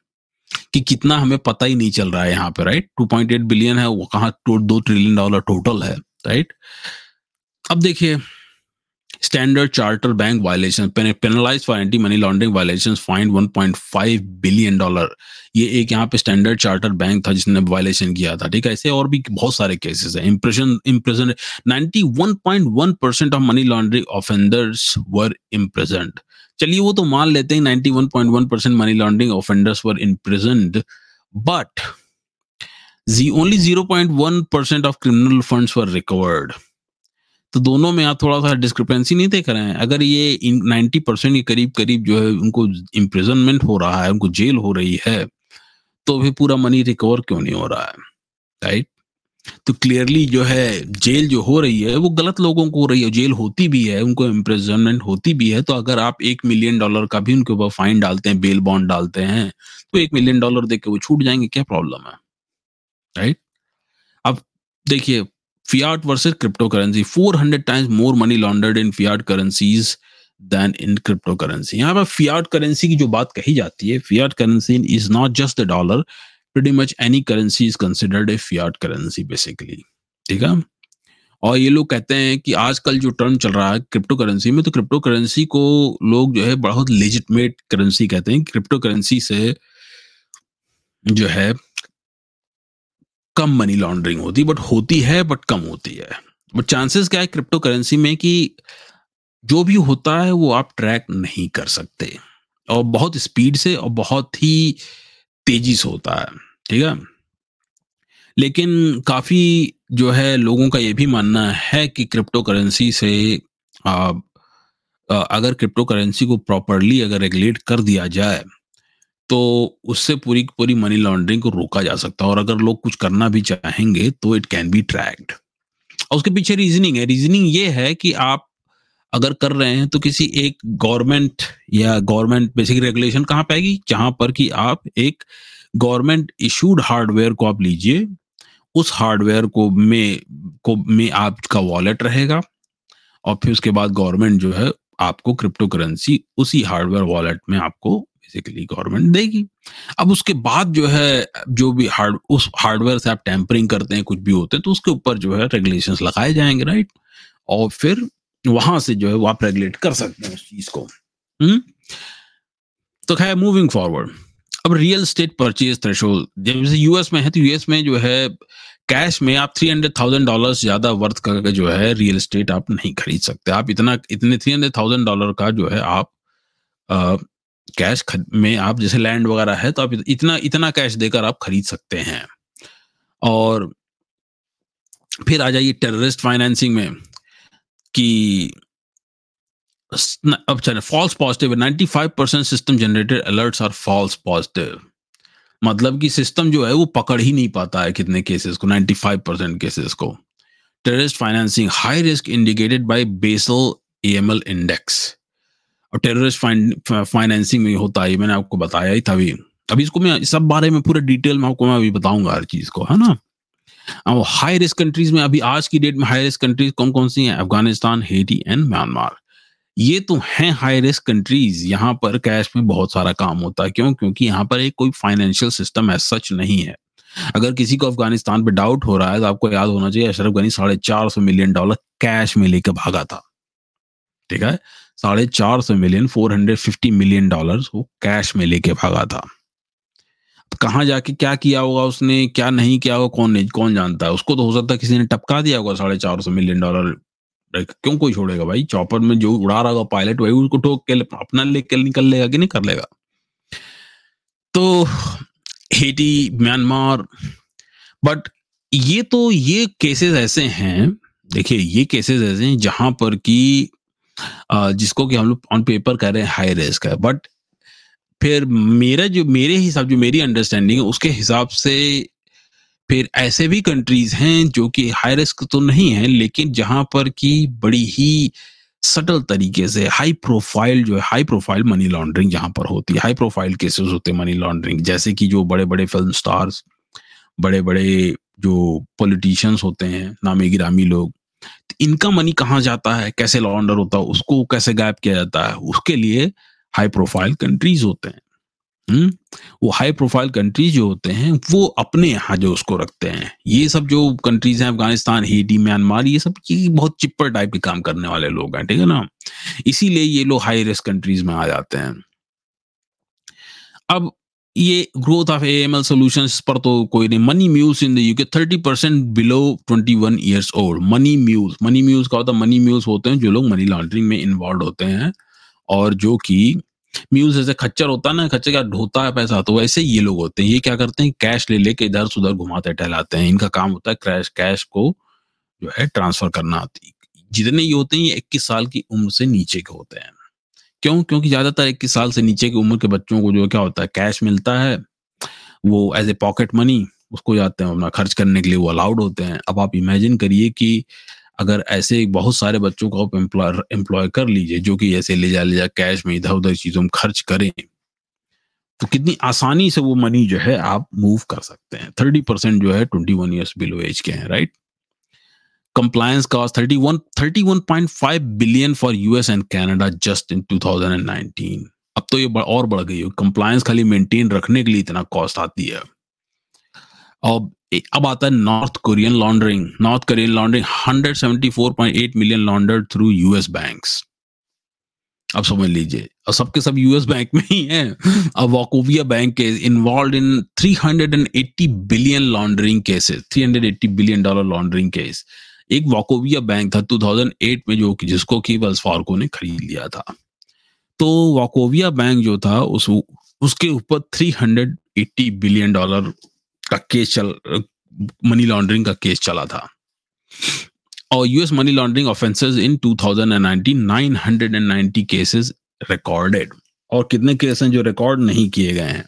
कि कितना हमें पता ही नहीं चल रहा है यहाँ पे राइट 2.8 बिलियन है, वो कहाँ दो ट्रिलियन डॉलर टोटल है राइट अब देखिए Standard Chartered bank violation penalize for anti money laundering violation fined 1.5 billion dollar ये एक यहाँ पे स्टैंडर्ड चार्टर बैंक था जिसने वायलेशन किया था, ठीक है? ऐसे और भी बहुत सारे केसेस हैं। Impression impression 91.1 percent of money laundering offenders were imprisoned चलिए वो तो मान लेते हैं 91.1 percent money laundering offenders were imprisoned but ji only 0.1 percent of criminal funds were recovered तो दोनों में आप थोड़ा सा डिस्क्रिपेंसी नहीं देख रहे हैं। अगर ये नाइन्टी परसेंट के करीब करीब जो है उनको इम्प्रिजनमेंट हो रहा है, उनको जेल हो रही है तो भी पूरा मनी रिकवर क्यों नहीं हो रहा है? राइट तो क्लियरली जो है जेल जो हो रही है, वो गलत लोगों को हो रही है। जेल होती भी है, उनको इम्प्रिजनमेंट होती भी है। तो अगर आप एक मिलियन डॉलर का भी उनके ऊपर फाइन डालते हैं बेल बॉन्ड डालते हैं तो एक मिलियन डॉलर देख के वो छूट जाएँगे, क्या प्रॉब्लम है? राइट अब देखिए, fiat versus cryptocurrency 400 times more money laundered in fiat currencies than in cryptocurrency. यहाँ पर fiat currency की जो बात कही जाती है fiat currency is not just the dollar pretty much any currency is considered a fiat currency, basically. ठीक है? और ये लोग कहते हैं कि आजकल जो टर्म चल रहा है क्रिप्टो करेंसी में तो क्रिप्टो करेंसी को लोग जो है बहुत लेजिटमेट करेंसी कहते हैं। क्रिप्टो करेंसी से जो है कम मनी लॉन्ड्रिंग होती बट होती है बट कम होती है। बट चांसेस क्या है क्रिप्टो करेंसी में कि जो भी होता है, वो आप ट्रैक नहीं कर सकते। और बहुत स्पीड से और बहुत ही तेज़ी से होता है ठीक है? लेकिन काफ़ी जो है लोगों का ये भी मानना है कि क्रिप्टो करेंसी से आ, अगर क्रिप्टो करेंसी को प्रॉपरली अगर रेगुलेट कर दिया जाए तो उससे पूरी पूरी मनी लॉन्ड्रिंग को रोका जा सकता है और अगर लोग कुछ करना भी चाहेंगे तो इट कैन बी ट्रैक्ड और उसके पीछे रीजनिंग है। रीजनिंग ये है कि आप अगर कर रहे हैं तो किसी एक गवर्नमेंट या गवर्नमेंट बेसिक रेगुलेशन कहाँ पे आएगी? जहाँ पर कि आप एक गवर्नमेंट इशूड हार्डवेयर को आप लीजिए, उस हार्डवेयर को में को में आपका वॉलेट रहेगा और फिर उसके बाद गवर्नमेंट जो है आपको क्रिप्टो करेंसी उसी हार्डवेयर वॉलेट में आपको बेसिकली गवर्नमेंट देगी। अब उसके बाद जो है, जो भी हार्ड, उस हार्डवेयर से आप टेम्परिंग करते हैं, कुछ भी होते हैं तो उसके ऊपर जो है रेगुलेशंस लगाए जाएँगे राइट और फिर वहाँ से जो है वो आप रेगुलेट कर सकते हैं उस चीज़ को। हम्म? तो खैर मूविंग फॉरवर्ड अब रियल स्टेट परचेज थ्रेशोल्ड जैसे यूएस में है तो यूएस में जो है कैश में आप थ्री हंड्रेड थाउज़ेंड डॉलर ज़्यादा वर्थ का जो है रियल स्टेट आप नहीं खरीद सकते। आप इतना इतने थ्री हंड्रेड थाउज़ेंड डॉलर का जो है आप आ, कैश में आप जैसे लैंड वगैरह है तो आप इतना इतना कैश देकर आप खरीद सकते हैं। और फिर आ जाइए टेररिस्ट फाइनेंसिंग में। कि अब false positive ninety five percent system generated alerts are false positive मतलब कि सिस्टम जो है, वो पकड़ ही नहीं पाता है कितने केसेस को 95 परसेंट केसेस को। Terrorist financing high risk indicated by Basel AML index और टेररिस्ट फाइनेंसिंग में होता है मैंने आपको बताया ही था अभी। अभी इसको मैं सब बारे में पूरे डिटेल में आपको मैं अभी बताऊँगा हर चीज़ को, है ना? अब हाई रिस्क कंट्रीज़ में अभी आज की डेट में हाई रिस्क कंट्रीज़ कौन कौन सी हैं? Afghanistan, Haiti and Myanmar. ये तो हैं हाई रिस्क कंट्रीज़ यहाँ पर कैश में बहुत सारा काम होता है। क्यों? क्योंकि यहाँ पर एक कोई फाइनेंशियल सिस्टम है सच नहीं है। अगर किसी को अफ़गानिस्तान पे डाउट हो रहा है तो आपको याद होना चाहिए, अशरफ गनी साढ़े चार सौ मिलियन डॉलर कैश में लेकर भागा था। ठीक है? साढ़े चार सौ million four hundred fifty million dollar वो कैश में लेके भागा था। कहाँ जाके क्या किया होगा उसने, क्या नहीं किया होगा, कौन नहीं, कौन जानता है? उसको तो हो सकता है किसी ने टपका दिया होगा साढ़े चार सौ मिलियन डॉलर। क्यों कोई छोड़ेगा भाई? चौपर में जो उड़ा रहा होगा, पायलट, वही उसको ठोक के अपना लेके निकल लेगा कि नहीं, कर लेगा। तो हेटी, म्यांमार बट ये तो ये केसेस ऐसे हैं, देखिए, ये केसेस ऐसे हैं जहाँ पर कि जिसको कि हम लोग ऑन पेपर कह रहे हैं हाई रिस्क है बट फिर मेरा जो, मेरे हिसाब, जो मेरी अंडरस्टैंडिंग है, उसके हिसाब से फिर ऐसे भी कंट्रीज़ हैं जो कि हाई रिस्क तो नहीं है, लेकिन जहाँ पर की बड़ी ही सटल तरीके से हाई प्रोफ़ाइल जो है हाई प्रोफ़ाइल मनी लॉन्ड्रिंग जहाँ पर होती है। हाई प्रोफ़ाइल केसेस होते हैं मनी लॉन्ड्रिंग जैसे कि जो बड़े बड़े फ़िल्म स्टार्स बड़े बड़े जो पॉलिटिशियंस होते हैं, नामी गिरामी लोग तो इनका मनी कहाँ जाता है? कैसे लॉन्डर होता है? उसको कैसे गायब किया जाता है? उसके लिए हाई प्रोफ़ाइल कंट्रीज़ होते हैं। हम्म? वो हाई प्रोफ़ाइल कंट्रीज़ जो होते हैं, वो अपने यहाँ जो उसको रखते हैं। ये सब जो कंट्रीज़ हैं, अफ़गानिस्तान हेटी म्यांमार, ये सब ये बहुत चिप्पर टाइप के काम करने वाले लोग हैं, ठीक है ना? इसीलिए ये लोग हाई रिस्क कंट्रीज़ में आ जाते हैं। अब ये growth of A M L solution पर तो कोई नहीं। Money mules in the UK thirty percent below twenty one years old money mules money mules का होता है? मनी म्यूज होते हैं जो लोग मनी लॉन्ड्रिंग में इन्वॉल्व होते हैं। और जो कि म्यूज जैसे खच्चर होता है ना, खच्चर का ढोता है पैसा तो वैसे ये लोग होते हैं। ये क्या करते हैं? कैश ले, लेके इधर से उधर घुमाते टहलाते हैं। इनका काम होता है क्रैश कैश को जो है ट्रांसफ़र करना। जितने ये होते हैं, ये इक्कीस साल की उम्र से नीचे के होते हैं। क्यों? क्योंकि ज़्यादातर इक्कीस साल से नीचे की उम्र के बच्चों को जो क्या होता है कैश मिलता है। वो एज ए पॉकेट मनी उसको जाते हैं, अपना खर्च करने के लिए वो अलाउड होते हैं। अब आप इमेजिन करिए कि अगर ऐसे बहुत सारे बच्चों को आप एम्प्लॉय एम्प्लॉय कर लीजिए, जो कि ऐसे ले जा ले जा कैश में इधर उधर चीज़ों में खर्च करें तो कितनी आसानी से वो मनी जो है आप मूव कर सकते हैं। थर्टी परसेंट जो है twenty one years below age के हैं right compliance cost thirty one thirty one point five billion for US and Canada just in two thousand and nineteen अब तो ये और बढ़ गई है। कंप्लायंस खाली मेंटेन रखने के लिए इतना कॉस्ट आती है। और अब आता है North Korean laundering North Korean laundering 174.8 million laundered through US banks अब समझ लीजिए। और सबके सब यूएस बैंक में ही हैं। अब वॉकोविया बैंक के involve in 380 billion laundering cases 380 billion dollar laundering case एक वॉकोविया बैंक था 2008 में जो कि जिसको की वेल्स फार्को ने खरीद लिया था। तो वाकोविया बैंक जो था, उस, उसके ऊपर 380 बिलियन डॉलर का केस चल मनी लॉन्ड्रिंग का केस चला था। और US money laundering offences in 2019 990 cases recorded और कितने केस हैं जो रिकॉर्ड नहीं किए गए हैं?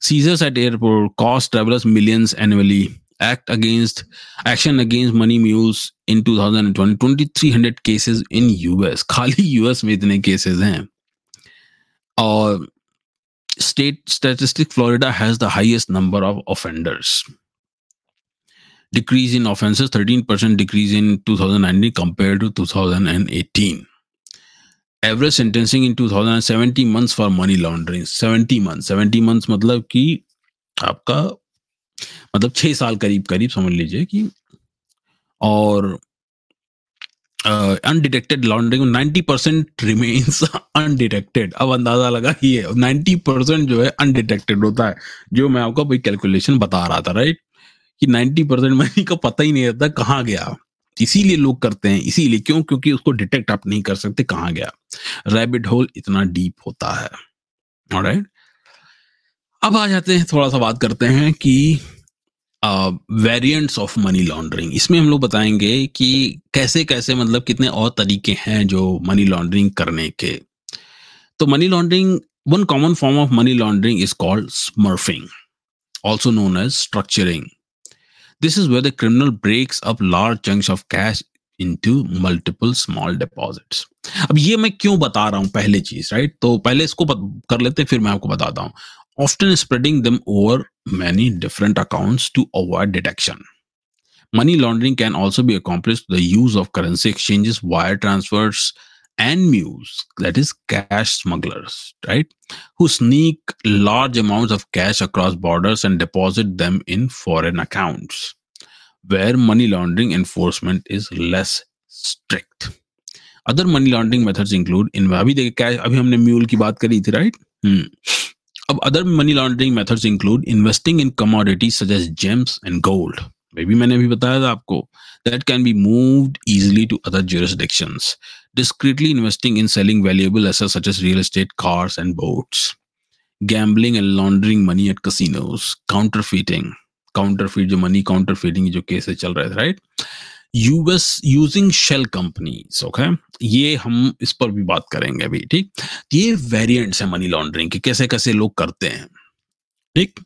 Seizures at airport cost travellers millions annually act against, action against money mules in 2020 2300 cases in US खाली यूएस में इतने cases हैं। और state statistic Florida has the highest number of offenders decrease in offenses 13% decrease in 2019 compared to 2018 average sentencing in 2070 months for money laundering 70 months 70 months मतलब कि आपका मतलब छह साल करीब करीब समझ लीजिए कि और undetected laundering ninety percent remains undetected अब अंदाज़ा लगा ये नाइन्टी परसेंट जो है अनडिटेक्टेड होता है, जो मैं आपको भाई कैलकुलेशन बता रहा था राइट कि नाइन्टी परसेंट मनी का पता ही नहीं रहता कहाँ गया। इसीलिए लोग करते हैं, इसीलिए क्यों? क्योंकि उसको डिटेक्ट आप नहीं कर सकते कहाँ गया। रैबिट होल इतना डीप होता है। राइट अब आ जाते हैं, थोड़ा सा बात करते हैं कि वेरिएंट्स ऑफ़ मनी लॉन्ड्रिंग इसमें हम लोग बताएँगे कि कैसे कैसे मतलब कितने और तरीके हैं जो मनी लॉन्ड्रिंग करने के तो money laundering one common form of money laundering is called smurfing also known as structuring. This is where the criminal breaks up large chunks of cash into multiple small deposits. अब ये मैं क्यों बता रहा हूँ पहले चीज़ राइट तो पहले इसको कर लेते, फिर मैं आपको बताता हूँ often spreading them over many different accounts to avoid detection. Money laundering can also be accomplished through the use of currency exchanges, wire transfers, and mules, that is, cash smugglers, right? Who sneak large amounts of cash across borders and deposit them in foreign accounts, where money laundering enforcement is less strict. Other money laundering methods include in अभी देखिए cash अभी हमने mule की बात करी थी right अब अब other money laundering methods include investing in commodities such as gems and gold भी मैंने भी बताया था आपको that can be moved easily to other jurisdiction discreetly investing in selling valuable assets such as real estate cars and boats gambling and laundering money at casinos counterfeiting counterfeit जो money counterfeiting जो cases चल रहे थे right right? US using shell companies okay ये हम इस पर भी बात करेंगे अभी, ठीक? ये वेरिएंट्स है मनी लॉन्ड्रिंग के, कैसे कैसे लोग करते हैं, ठीक?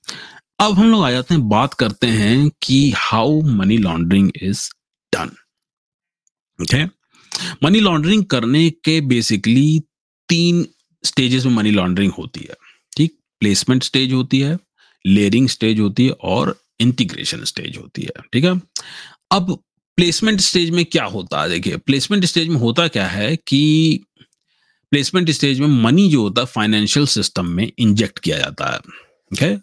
अब हम लोग आ जाते हैं, बात करते हैं कि how money laundering is done okay money laundering करने के बेसिकली तीन स्टेजेस में मनी लॉन्ड्रिंग होती है, ठीक? प्लेसमेंट स्टेज होती है लेयरिंग स्टेज होती है और इंटीग्रेशन स्टेज होती है, ठीक है? अब प्लेसमेंट स्टेज में क्या होता है? देखिए प्लेसमेंट स्टेज में होता क्या है कि प्लेसमेंट स्टेज में मनी जो होता है फाइनेंशियल सिस्टम में इंजेक्ट किया जाता है ओके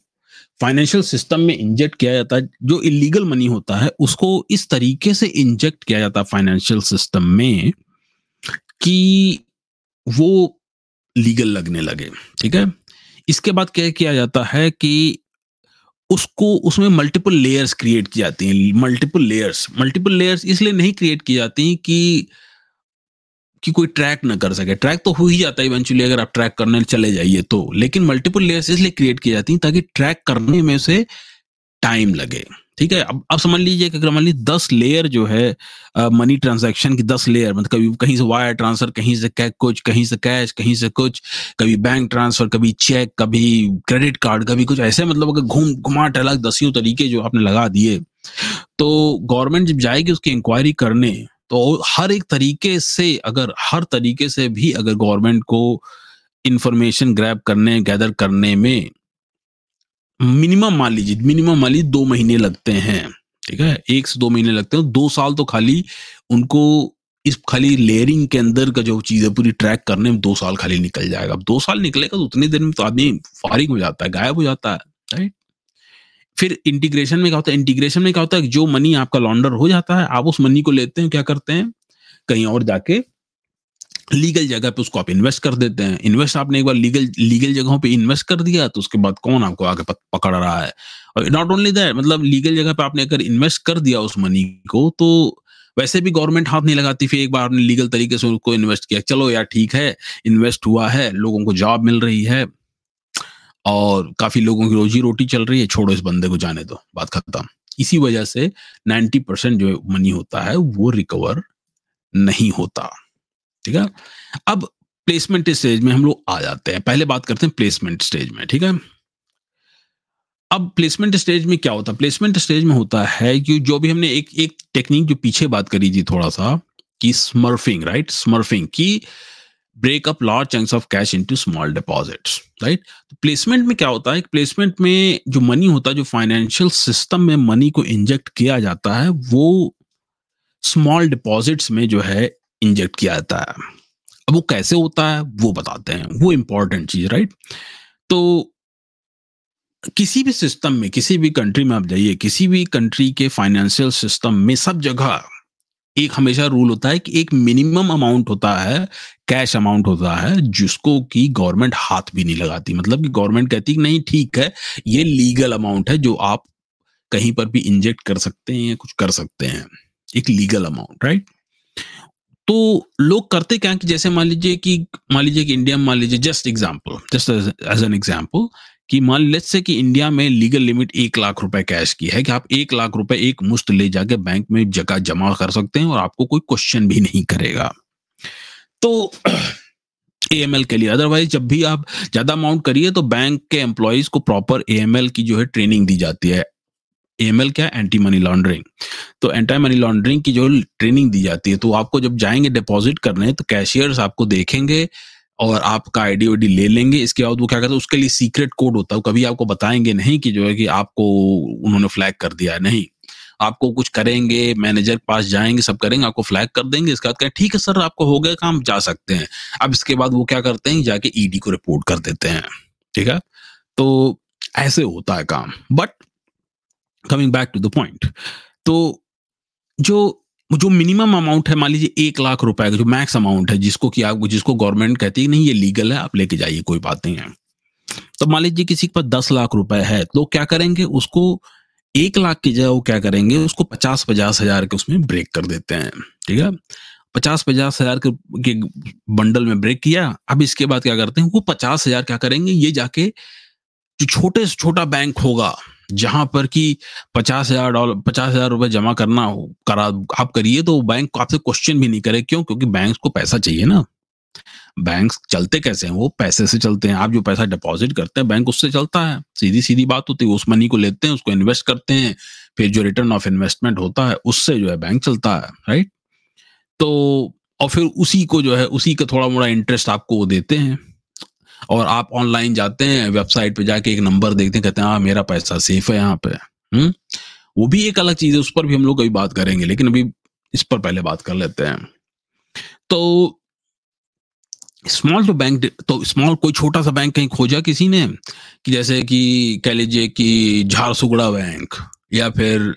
फाइनेंशियल सिस्टम में इंजेक्ट किया जाता है, जो इलीगल मनी होता है, उसको इस तरीके से इंजेक्ट किया जाता है फाइनेंशियल सिस्टम में कि वो लीगल लगने लगे, ठीक है? इसके बाद क्या किया जाता है कि उसको उसमें मल्टीपल लेयर्स क्रिएट की जाती हैं मल्टीपल लेयर्स मल्टीपल लेयर्स इसलिए नहीं क्रिएट की जाती कि कि कोई ट्रैक ना कर सके। ट्रैक तो हो ही जाता है इवेंचुअली अगर आप ट्रैक करने चले जाइए तो। लेकिन मल्टीपल लेयर्स इसलिए क्रिएट की जाती हैं ताकि ट्रैक करने में से टाइम लगे। ठीक है? अब अब समझ लीजिए कि अगर मान लीजिए दस लेयर जो है मनी ट्रांजैक्शन की दस लेयर मतलब कभी कहीं से वायर ट्रांसफ़र कहीं से कैश कुछ, कहीं से कैश कहीं से कुछ, कभी बैंक ट्रांसफ़र कभी चेक कभी क्रेडिट कार्ड कभी कुछ ऐसे मतलब अगर घूम घुमा टहला दसियों तरीके जो आपने लगा दिए तो गवर्नमेंट जब जाएगी उसकी इंक्वायरी करने तो हर एक तरीके से, अगर हर तरीके से भी अगर गवर्नमेंट को इंफॉर्मेशन ग्रैब करने गैदर करने में मिनिमम मान लीजिए, मिनिमम मान लीजिए दो महीने लगते हैं, ठीक है? एक से दो महीने लगते हैं दो साल तो खाली उनको इस खाली लेयरिंग के अंदर का जो चीज़ है पूरी ट्रैक करने में दो साल खाली निकल जाएगा। दो साल निकलेगा तो उतनी देर में तो आदमी फारिग हो जाता है, गायब हो जाता है राइट फिर इंटीग्रेशन में क्या होता है? इंटीग्रेशन में क्या होता है जो मनी आपका लॉन्डर हो जाता है, आप उस मनी को लेते हैं, क्या करते हैं? कहीं और जाके लीगल जगह पे उसको आप इन्वेस्ट कर देते हैं। इन्वेस्ट आपने एक बार लीगल लीगल जगहों पे इन्वेस्ट कर दिया तो उसके बाद कौन आपको आगे पकड़ रहा है? और नॉट ओनली दैट मतलब लीगल जगह पे आपने अगर इन्वेस्ट कर दिया उस मनी को तो वैसे भी गवर्नमेंट हाथ नहीं लगाती, फिर एक बार आपने लीगल तरीके से उसको इन्वेस्ट किया। चलो यार, ठीक है, इन्वेस्ट हुआ है, लोगों को जॉब मिल रही है, और काफ़ी लोगों की रोजी रोटी चल रही है, छोड़ो इस बंदे को जाने दो, बात खत्म। इसी वजह से 90 परसेंट जो मनी होता है, वो रिकवर नहीं होता। ठीक है? अब प्लेसमेंट स्टेज में हम लोग आ जाते हैं। पहले बात करते हैं प्लेसमेंट स्टेज में, ठीक है? अब प्लेसमेंट स्टेज में क्या होता है? प्लेसमेंट स्टेज में होता है कि जो भी हमने एक एक टेक्निक जो पीछे बात करी थी थोड़ा सा कि स्मर्फिंग राइट स्मर्फिंग की break up large chunks of cash into small deposits right placement में क्या होता है? प्लेसमेंट में जो मनी होता है, जो फाइनेंशियल सिस्टम में मनी को इंजेक्ट किया जाता है, वो स्मॉल डिपॉजिट्स में जो है इंजेक्ट किया जाता है। अब वो कैसे होता है, वो बताते हैं। वो इंपॉर्टेंट चीज़ राइट तो किसी भी सिस्टम में, किसी भी कंट्री में आप जाइए, किसी भी कंट्री के फाइनेंशियल सिस्टम में सब जगह एक हमेशा रूल होता है कि एक मिनिमम अमाउंट होता है कैश अमाउंट होता है, जिसको कि गवर्नमेंट हाथ भी नहीं लगाती। मतलब कि गवर्नमेंट कहती है नहीं, ठीक है, ये लीगल अमाउंट है जो आप कहीं पर भी इंजेक्ट कर सकते हैं या कुछ कर सकते हैं। एक लीगल अमाउंट राइट तो लोग करते क्या कि जैसे मान लीजिए कि, मान लीजिए कि इंडिया में मान लीजिए just example just as an example कि मान लेट्स से कि इंडिया में लीगल लिमिट एक लाख रुपए कैश की है कि आप एक लाख रुपए एक मुश्त ले जाके बैंक में जगह जमा कर सकते हैं और आपको कोई क्वेश्चन भी नहीं करेगा। तो [clears throat] ए के लिए अदरवाइज़ जब भी आप ज़्यादा अमाउंट करिए तो बैंक के एम्प्लॉयज़ को प्रॉपर एएमएल की जो है ट्रेनिंग दी जाती है। ए क्या है? एंटी मनी लॉन्ड्रिंग तो एंटी मनी लॉन्ड्रिंग की जो ट्रेनिंग दी जाती है तो आपको जब जाएँगे डिपॉजिट करने तो कैशियर्स आपको देखेंगे और आपका आईडी वाईडी ले लेंगे। इसके बाद वो क्या करते हैं, उसके लिए सीक्रेट कोड होता है। कभी आपको बताएँगे नहीं कि जो है कि आपको उन्होंने फ्लैग कर दिया नहीं। आपको कुछ करेंगे मैनेजर के पास जाएँगे, सब करेंगे, आपको फ्लैग कर देंगे। इसके बाद ठीक है सर, आपको हो गया काम, जा सकते हैं। अब इसके बाद वो क्या करते हैं, जाके ईडी को रिपोर्ट कर देते हैं। ठीक है? तो ऐसे होता है काम। But coming back to the point तो जो जो मिनिमम अमाउंट है मान लीजिए एक लाख रुपए का जो मैक्स अमाउंट है जिसको कि आप जिसको गवर्नमेंट कहती है नहीं ये लीगल है आप लेके जाइए कोई बात नहीं है। तो मान लीजिए किसी के पास दस लाख रुपए है तो क्या करेंगे? उसको एक लाख की जगह वो क्या करेंगे? उसको पचास पचास हज़ार के उसमें ब्रेक कर देते हैं ठीक है? पचास पचास हज़ार के, के बंडल में ब्रेक किया अब इसके बाद क्या करते हैं? वो पचास हज़ार क्या करेंगे? ये जाके जो छोटे से छोटा बैंक होगा जहाँ पर कि पचास हज़ार डॉलर पचास हज़ार रुपए जमा करना हो, करा, आप करिए तो बैंक आपसे क्वेश्चन भी नहीं करे। क्यों? क्योंकि बैंक को पैसा चाहिए ना। बैंक चलते कैसे हैं? वो पैसे से चलते हैं। आप जो पैसा डिपॉजिट करते हैं बैंक उससे चलता है। सीधी सीधी बात होती है, उस मनी को लेते हैं, उसको इन्वेस्ट करते हैं, फिर जो रिटर्न ऑफ़ इन्वेस्टमेंट होता है, उससे जो है बैंक चलता है राइट तो और फिर उसी को जो है, उसी का थोड़ा मोड़ा इंटरेस्ट आपको वो देते हैं। और आप ऑनलाइन जाते हैं वेबसाइट पे जाके एक नंबर देखते हैं, कहते हैं हाँ मेरा पैसा सेफ़ है यहाँ पे। हम्म? वो भी एक अलग चीज़ है, उस पर भी हम लोग कभी बात करेंगे, लेकिन अभी इस पर पहले बात कर लेते हैं। तो स्मॉल टू बैंक तो स्मॉल कोई छोटा सा बैंक कहीं खोजा किसी ने? कि जैसे कि कह लीजिए कि झारसुगड़ा बैंक या फिर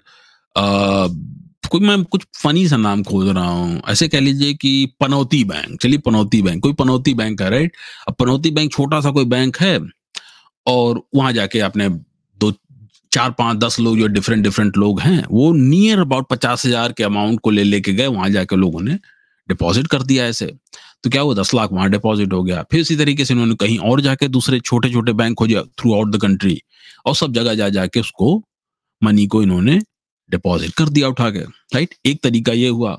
कोई मैं कुछ फनी सा नाम खोज रहा हूँ। ऐसे कह लीजिए कि पनौती बैंक। चलिए पनौती बैंक। कोई पनौती बैंक है राइट अब पनौती बैंक छोटा सा कोई बैंक है और वहाँ जाके आपने दो, चार, पाँच, दस लोग जो डिफरेंट डिफरेंट लोग हैं, वो नियर अबाउट पचास हज़ार के अमाउंट को ले, लेके गए, वहाँ जाके लोगों ने डिपॉजिट कर दिया ऐसे। तो क्या हुआ? दस लाख वहाँ डिपॉजिट हो गया। फिर इसी तरीके से उन्होंने कहीं और जाके दूसरे छोटे छोटे बैंक खोजे थ्रू आउट द कंट्री और सब जगह जा, जाके उसको मनी को इन्होंने डिपॉजिट कर दिया उठा के राइट एक तरीका ये हुआ।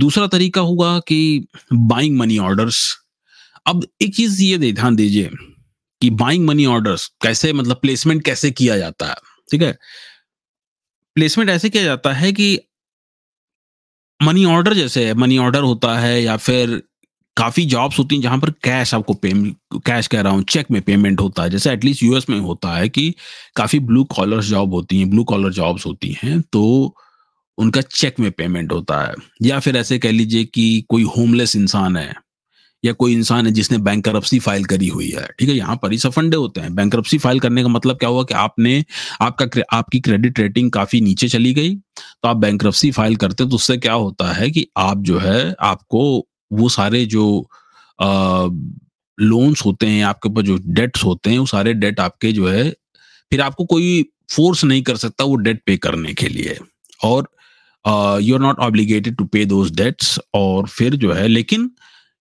दूसरा तरीका हुआ कि बाइंग मनी ऑर्डर्स अब एक चीज़ ये ध्यान दीजिए कि बाइंग मनी ऑर्डर्स कैसे मतलब प्लेसमेंट कैसे किया जाता है, ठीक है? प्लेसमेंट ऐसे किया जाता है कि मनी ऑर्डर जैसे मनी ऑर्डर होता है या फिर काफ़ी जॉब्स होती हैं जहाँ पर कैश आपको पेमेंट कैश कह रहा हूँ चेक में पेमेंट होता है। जैसे एटलीस्ट यूएस में होता है कि काफ़ी ब्लू कॉलर जॉब होती हैं ब्लू कॉलर जॉब्स होती हैं तो उनका चेक में पेमेंट होता है। या फिर ऐसे कह लीजिए कि कोई होमलेस इंसान है, या कोई इंसान है जिसने बैंक फ़ाइल करी हुई है, ठीक है? यहाँ पर ही सफंडे होते हैं। बैंक फ़ाइल करने का मतलब क्या हुआ कि आपने, आपका आपकी क्रेडिट रेटिंग काफ़ी नीचे चली गई। तो आप बैंक फ़ाइल करते तो उससे क्या होता है कि आप जो है, आपको वो सारे जो लोन्स होते हैं, आपके ऊपर जो डेट्स होते हैं, वो सारे डेट आपके जो है, फिर आपको कोई फोर्स नहीं कर सकता वो डेट पे करने के लिए। और you are not obligated to pay those debts और फिर जो है, लेकिन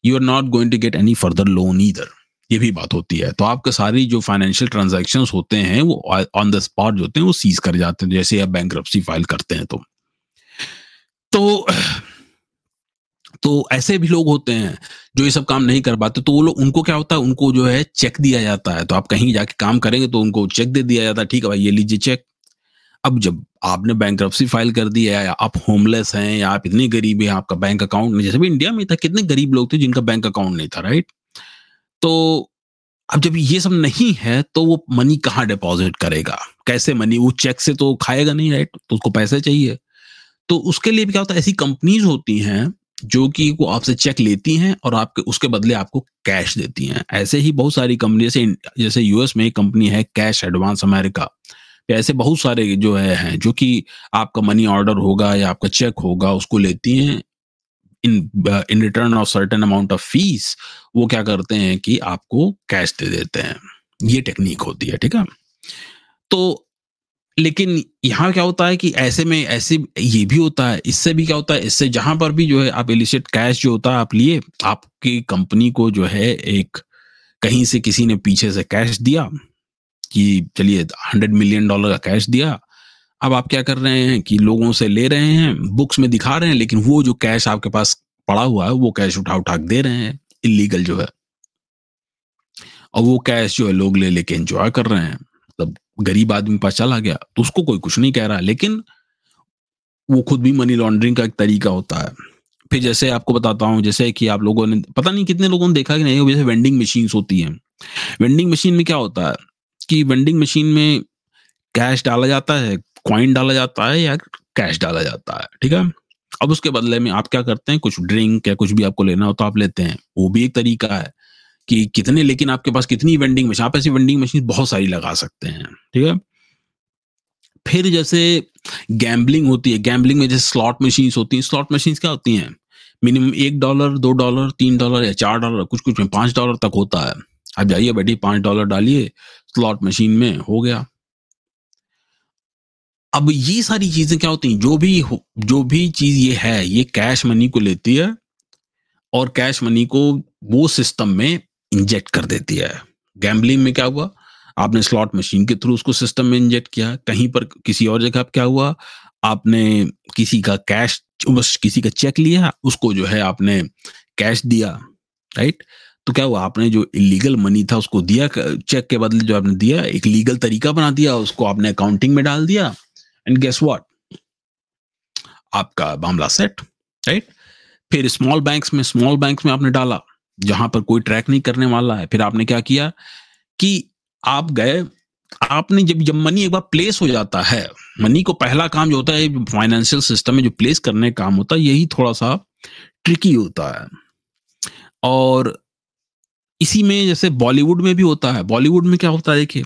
you are not going to get any further loan either ये भी बात होती है। तो आपके सारी जो फाइनेंशियल ट्रांजेक्शन होते हैं, वो ऑन द स्पॉट जो होते हैं, वो सीज कर जाते हैं, जैसे आप बैंक फ़ाइल करते हैं तो। तो तो ऐसे भी लोग होते हैं जो ये सब काम नहीं कर पाते तो वो लोग, उनको क्या होता है, उनको जो है चेक दिया जाता है। तो आप कहीं जाके काम करेंगे तो उनको चेक दे दिया जाता है, ठीक है भाई, ये लीजिए चेक अब जब आपने बैंक फ़ाइल कर दी है, या आप होमलेस हैं, या आप इतने गरीब हैं, आपका बैंक अकाउंट नहीं जैसे भी इंडिया में था, कितने गरीब लोग थे जिनका बैंक अकाउंट नहीं था राइट तो अब जब ये सब नहीं है तो वो मनी कहाँ डिपॉजिट करेगा? कैसे मनी वो चेक से तो खाएगा नहीं राइट तो उसको पैसे चाहिए। तो उसके लिए भी क्या होता है, ऐसी कंपनीज़ होती हैं जो कि वो आपसे चेक लेती हैं और आपके, उसके बदले आपको कैश देती हैं। ऐसे ही बहुत सारी कंपनी जैसे जैसे यूएस में एक कंपनी है कैश एडवांस अमेरिका ऐसे बहुत सारे जो है, हैं, जो कि आपका मनी ऑर्डर होगा या आपका चेक होगा, उसको लेती हैं। In in return of certain amount of fees वो क्या करते हैं कि आपको कैश दे देते हैं। ये टेक्निक होती है, ठीक है? तो लेकिन यहाँ क्या होता है कि ऐसे में, ऐसे ये भी होता है, इससे भी क्या होता है, इससे जहाँ पर भी जो है आप इलिसिट कैश जो होता है आप लिए, आपकी कंपनी को जो है एक कहीं से किसी ने पीछे से कैश दिया कि चलिए हंड्रेड मिलियन डॉलर का कैश दिया। अब आप क्या कर रहे हैं कि लोगों से ले रहे हैं बुक्स में दिखा रहे हैं, लेकिन वो जो कैश आपके पास पड़ा हुआ है, वो कैश उठा उठा दे रहे हैं इलीगल जो है। और वो कैश जो है लोग ले लेके एंजॉय कर रहे हैं। गरीब आदमी पास चला गया तो उसको कोई कुछ नहीं कह रहा। लेकिन वो खुद भी मनी लॉन्ड्रिंग का एक तरीका होता है। फिर जैसे आपको बताता हूँ, जैसे कि आप लोगों ने, पता नहीं कितने लोगों ने देखा कि नहीं जैसे वेंडिंग मशीन होती हैं। वेंडिंग मशीन में क्या होता है कि वेंडिंग मशीन में कैश डाला जाता है कॉइन डाला जाता है या कैश डाला जाता है, ठीक है? अब उसके बदले में आप क्या करते हैं, कुछ ड्रिंक या कुछ भी आपको लेना हो तो आप लेते हैं। वो भी एक तरीका है। कि कितने, लेकिन आपके पास कितनी वेंडिंग मशीन आप ऐसी वेंडिंग मशीन बहुत सारी लगा सकते हैं, ठीक है? फिर जैसे गैम्बलिंग होती है गैम्बलिंग में जैसे स्लॉट मशीन होती हैं स्लॉट मशीन क्या होती हैं? मिनिमम एक डॉलर दो डॉलर तीन डॉलर या चार डॉलर कुछ कुछ में पाँच डॉलर तक होता है। आप जाइए बैठी पाँच डॉलर डालिए स्लॉट मशीन में, हो गया। अब ये सारी चीज़ें क्या होती हैं? जो भी जो भी चीज़ ये है, ये कैश मनी को लेती है, और कैश मनी को वो सिस्टम में इंजेक्ट कर देती है। गैम्बलिंग में क्या हुआ? आपने स्लॉट मशीन के थ्रू उसको सिस्टम में इंजेक्ट किया। कहीं पर किसी और जगह क्या हुआ? आपने किसी का कैश बस किसी का चेक लिया, उसको जो है आपने कैश दिया राइट तो क्या हुआ? आपने जो इलीगल मनी था उसको दिया चेक के बदले जो आपने दिया, एक लीगल तरीका बना दिया, उसको आपने अकाउंटिंग में डाल दिया एंड गेस व्हाट आपका मामला सेट राइट फिर स्मॉल बैंक्स में स्मॉल बैंक्स में आपने डाला। जहाँ पर कोई ट्रैक नहीं करने वाला है। फिर आपने क्या किया कि आप गए आपने जब जब मनी एक बार प्लेस हो जाता है मनी को पहला काम जो होता है फाइनेंशियल सिस्टम में जो प्लेस करने का काम होता है यही थोड़ा सा ट्रिकी होता है। और इसी में जैसे बॉलीवुड में भी होता है। बॉलीवुड में क्या होता है देखिए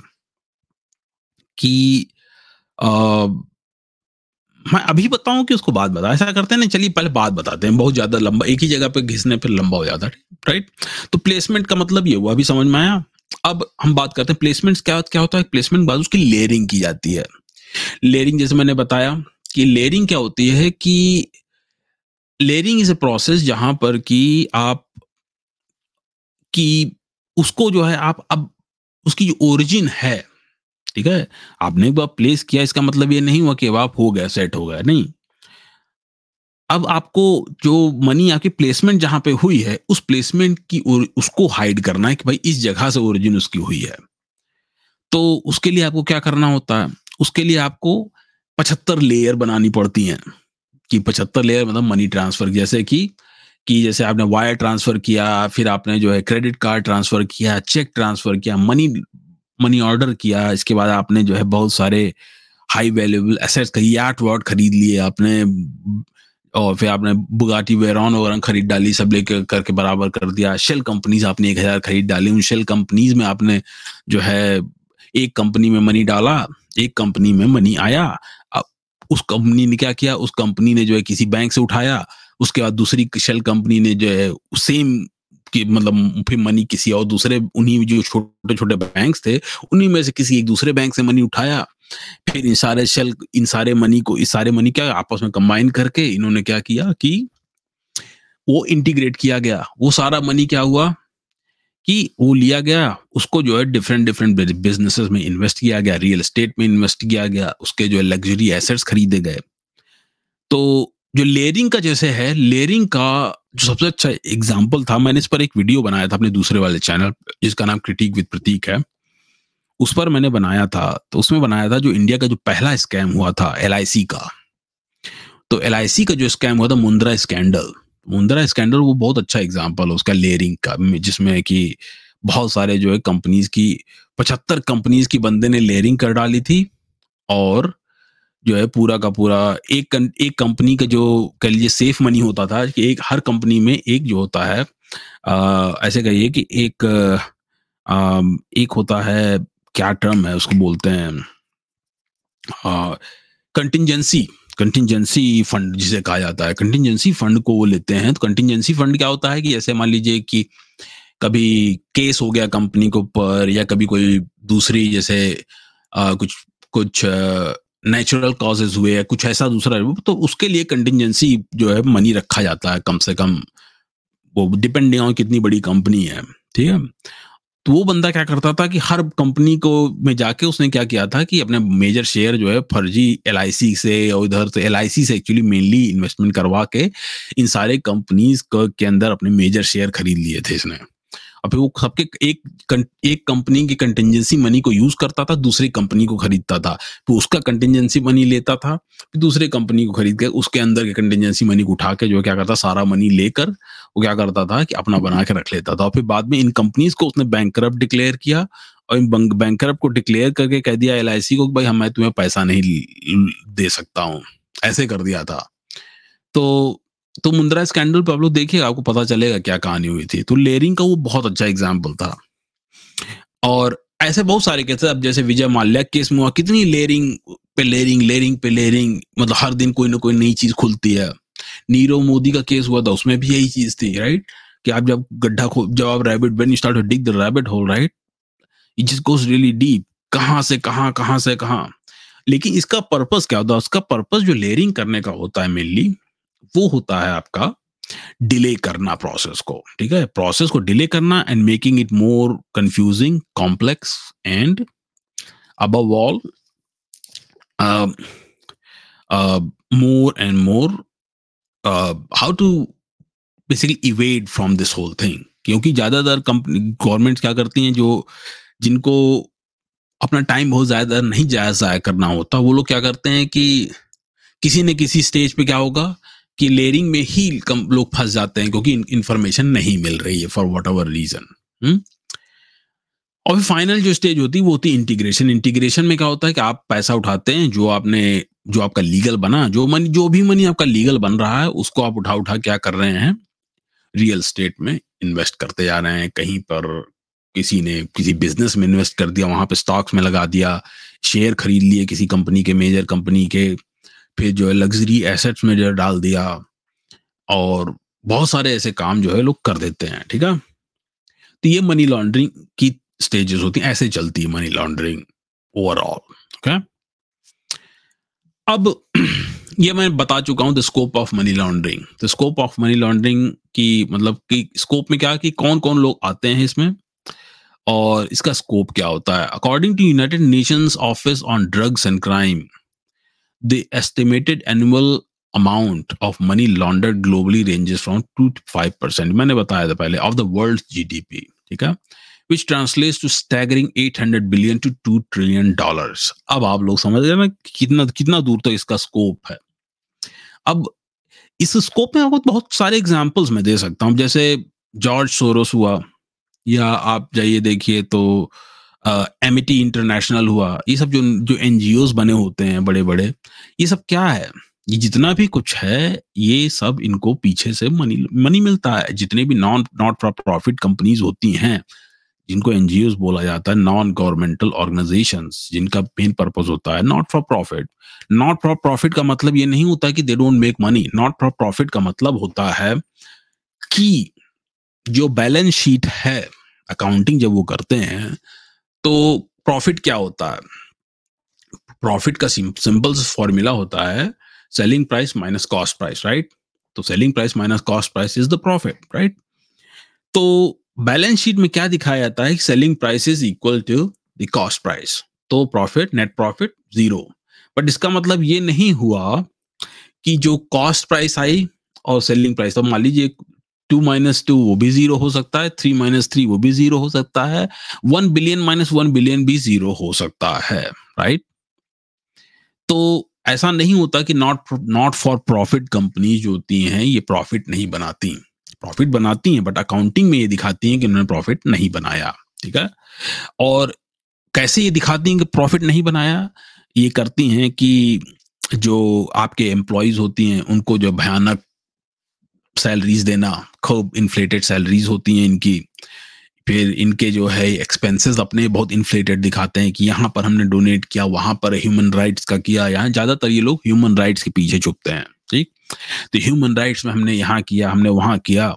कि आ, मैं अभी बताऊँ कि उसको बात बता ऐसा करते हैं ना चलिए पहले बात बताते हैं बहुत ज़्यादा लंबा एक ही जगह पे घिसने फिर लंबा हो जाता है? राइट तो प्लेसमेंट का मतलब ये हुआ, अभी समझ में आया? अब हम बात करते हैं प्लेसमेंट क्या क्या होता है? प्लेसमेंट बाद उसकी लेयरिंग की जाती है। लेयरिंग जैसे मैंने बताया कि लेयरिंग क्या होती है कि लेयरिंग इज़ ए प्रोसेस जहाँ पर कि आप कि उसको जो है आप, अब उसकी जो ओरिजिन है, ठीक है? आपने एक बार प्लेस किया, इसका मतलब ये नहीं हुआ कि अब आप हो गया सेट हो गया नहीं। अब आपको जो मनी आपकी प्लेसमेंट जहाँ पे हुई है, उस प्लेसमेंट की उसको हाइड करना है कि भाई इस जगह से ओरिजिन उसकी हुई है। तो उसके लिए आपको क्या करना होता है? उसके लिए आपको पचहत्तर लेयर बनानी पड़ती हैं। कि पचहत्तर लेयर मतलब मनी ट्रांसफ़र जैसे कि कि जैसे आपने वायर ट्रांसफ़र किया, फिर आपने जो है क्रेडिट कार्ड ट्रांसफ़र किया चेक ट्रांसफ़र किया मनी मनी ऑर्डर किया, इसके बाद आपने जो है बहुत सारे हाई वैल्यूबल एसेट्स का याट वाट खरीद लिए, आपने और फिर आपने बुगाटी वेरॉन वगैरह खरीद डाली, सब लेकर करके बराबर कर दिया। शेल कंपनीज़ आपने एक हज़ार खरीद डाली। उन शेल कंपनीज़ में आपने जो है, एक कंपनी में मनी डाला, एक कंपनी में मनी आया। अब उस कंपनी ने क्या किया? उस कंपनी ने जो है किसी बैंक से उठाया। उसके बाद दूसरी शेल कंपनी ने जो है सेम कि मतलब फिर मनी किसी और दूसरे, उन्हीं जो छोटे छोटे बैंक थे, उन्हीं में से किसी एक दूसरे बैंक से मनी उठाया। फिर इन सारे शेल इन सारे मनी को, इस सारे मनी क्या आपस में कंबाइन करके इन्होंने क्या किया कि वो इंटीग्रेट किया गया। वो सारा मनी क्या हुआ कि वो लिया गया, उसको जो है डिफरेंट डिफरेंट बिजनेसेस में इन्वेस्ट किया गया रियल एस्टेट में इन्वेस्ट किया गया, उसके जो है लग्जरी एसेट्स खरीदे गए। तो जो लेयरिंग का जैसे है लेयरिंग का जो सबसे अच्छा एग्ज़ाम्पल था, मैंने इस पर एक वीडियो बनाया था अपने दूसरे वाले चैनल जिसका नाम क्रिटिक विद प्रतीक है। उस पर मैंने बनाया था तो उसमें बनाया था जो इंडिया का जो पहला स्कैम हुआ था एलआईसी का। तो एलआईसी का जो स्कैम हुआ था मुंद्रा स्कैंडल मुंद्रा स्कैंडल वो बहुत अच्छा एग्ज़ाम्पल है उसका लेयरिंग का जिसमें कि बहुत सारे जो है कंपनीज़ की पचहत्तर कंपनीज़ की बंदे ने लेयरिंग कर डाली थी और जो है पूरा का पूरा एक एक कंपनी का जो कह लीजिए सेफ़ मनी होता था कि एक हर कंपनी में एक जो होता है आ, ऐसे कहिए कि एक आ, एक होता है क्या टर्म है उसको बोलते हैं? कंटिजेंसी कंटिजेंसी फंड जिसे कहा जाता है। कंटिजेंसी फंड को वो लेते हैं। तो कंटिजेंसी फंड क्या होता है कि जैसे मान लीजिए कि कभी केस हो गया कंपनी के ऊपर या कभी कोई दूसरी जैसे आ, कुछ कुछ नेचुरल कॉजेज हुए या कुछ ऐसा दूसरा तो उसके लिए कंटिजेंसी जो है मनी रखा जाता है कम से कम। वो डिपेंडिंग ऑन कितनी बड़ी कंपनी है ठीक है? तो वो बंदा क्या करता था कि हर कंपनी को में जाके उसने क्या किया था कि अपने मेजर शेयर जो है फर्जी एलआईसी से और इधर से एलआईसी से एक्चुअली मेनली इन्वेस्टमेंट करवा के इन सारे कंपनीज़ के अंदर अपने मेजर शेयर खरीद लिए थे इसने। फिर वो सबके एक एक कंपनी की कंटेंजेंसी मनी को यूज़ करता था, दूसरी कंपनी को खरीदता था। फिर उसका कंटेंजेंसी मनी लेता था, फिर दूसरे कंपनी को खरीद के उसके अंदर के कंटेंजेंसी मनी को उठा के जो क्या करता, सारा मनी लेकर वो क्या करता था कि अपना बना के रख लेता था। और फिर बाद में इन कंपनीज़ को उसने बैंक डिक्लेयर किया और इन बैंक को डिक्लेयर करके कह दिया एलआईसी को भाई हम मैं तुम्हें पैसा नहीं दे सकता हूँ। ऐसे कर दिया था। तो तो मुंद्रा स्कैंडल पे आप लोग देखिए आपको पता चलेगा क्या कहानी हुई थी। तो लेयरिंग का वो बहुत अच्छा एग्ज़ाम्पल था। और ऐसे बहुत सारे केस अब जैसे विजय माल्या केस में हुआ, कितनी लेयरिंग पे लेयरिंग लेयरिंग पे लेयरिंग मतलब हर दिन कोई ना कोई नई चीज़ खुलती है। नीरव मोदी का केस हुआ था, उसमें भी यही चीज़ थी राइट कि आप जब गड्ढा खो, जब आप rabbit you start dig the rabbit hole right it just goes really deep कहाँ से, कहाँ कहाँ से, कहाँ? लेकिन इसका पर्पस क्या होता है उसका पर्पस जो लेयरिंग करने का होता है मेनली वो होता है आपका डिले करना प्रोसेस को ठीक है? प्रोसेस को डिले करना and making it more confusing complex and uh, more and more uh, how to basically evade from this whole thing. क्योंकि ज़्यादातर कंपनी गवर्नमेंट क्या करती हैं जो जिनको अपना टाइम बहुत ज़्यादा नहीं जाया ज़ाया करना होता वो लोग क्या करते हैं कि किसी न किसी स्टेज पे क्या होगा? कि लेयरिंग में ही कम लोग फंस जाते हैं क्योंकि इन्फॉर्मेशन नहीं मिल रही है फॉर वट एवर रीजन और फाइनल जो स्टेज होती है, वो होती है इंटीग्रेशन इंटीग्रेशन में क्या होता है कि आप पैसा उठाते हैं, जो आपने, जो आपका लीगल बना, जो मनी जो भी मनी आपका लीगल बन रहा है, उसको आप उठा उठा क्या कर रहे हैं? रियल स्टेट में इन्वेस्ट करते जा रहे हैं, कहीं पर किसी ने, किसी बिज़नेस में इन्वेस्ट कर दिया, वहाँ पे स्टॉक्स में लगा दिया शेयर खरीद लिए किसी कंपनी के मेजर कंपनी के फिर जो है लग्जरी एसेट्स में जो डाल दिया और बहुत सारे ऐसे काम जो है लोग कर देते हैं, ठीक है? तो ये मनी लॉन्ड्रिंग की स्टेजेस होती हैं, ऐसे चलती है मनी लॉन्ड्रिंग ओवरऑल ओके अब [clears throat] ये मैं बता चुका हूँ the scope of money laundering the scope of money laundering की मतलब कि स्कोप में क्या कि कौन कौन लोग आते हैं इसमें और इसका स्कोप क्या होता है? According to United Nations Office on Drugs and Crime the estimated annual amount of money laundered globally ranges from 2 to 5 percent मैंने बताया था पहले of the world's GDP ठीक है which translates to staggering 800 billion to 2 trillion dollars अब आप लोग समझ गए ना कितना कितना दूर तक इसका स्कोप है अब इस स्कोप में आपको बहुत सारे एग्जांपल्स मैं दे सकता हूँ जैसे जॉर्ज सोरोस हुआ या आप जाइए देखिए तो एमिटी इंटरनेशनल हुआ। ये सब जो जो एन बने होते हैं बड़े बड़े ये सब क्या है? ये जितना भी कुछ है, ये सब इनको पीछे से मनी मनी मिलता है। जितने भी non not for profit companies होती हैं, जिनको एन बोला जाता है नॉन गवर्नमेंटल ऑर्गेनाइजेशन जिनका मेन पर्पज होता है not for profit not for profit का मतलब ये नहीं होता कि they don't make money not for profit का मतलब होता है कि जो बैलेंस शीट है अकाउंटिंग जब वो करते हैं तो प्रॉफिट क्या होता है? प्रॉफिट का सिंपल फॉर्मूला होता है selling price minus cost price right तो selling price minus cost price is the profit right तो बैलेंस शीट में क्या दिखाया जाता है selling price is equal to the cost price तो profit net profit zero but इसका मतलब ये नहीं हुआ कि जो कॉस्ट प्राइस आई और सेलिंग प्राइस तो मान लीजिए टू माइनस टू वो भी ज़ीरो हो सकता है, थ्री माइनस थ्री वो भी ज़ीरो हो सकता है, one billion minus one billion भी ज़ीरो हो सकता है राइट तो ऐसा नहीं होता कि not not for profit company जो होती हैं, ये प्रॉफिट नहीं बनाती। प्रॉफिट बनाती हैं बट अकाउंटिंग में ये दिखाती हैं कि उन्होंने प्रॉफिट नहीं बनाया, ठीक है? और कैसे ये दिखाती हैं कि प्रॉफिट नहीं बनाया? ये करती हैं कि जो आपके एम्प्लॉयज़ होती हैं, उनको जो भयानक सैलरीज देना खूब इन्फ्लेटेड सैलरीज होती हैं इनकी। फिर इनके जो है एक्सपेंसेस अपने बहुत इन्फ्लेटेड दिखाते हैं कि यहाँ पर हमने डोनेट किया, वहाँ पर ह्यूमन राइट्स का किया। यहाँ ज़्यादातर ये लोग ह्यूमन राइट्स के पीछे छुपते हैं, ठीक? तो ह्यूमन राइट्स में हमने यहाँ किया, हमने वहाँ किया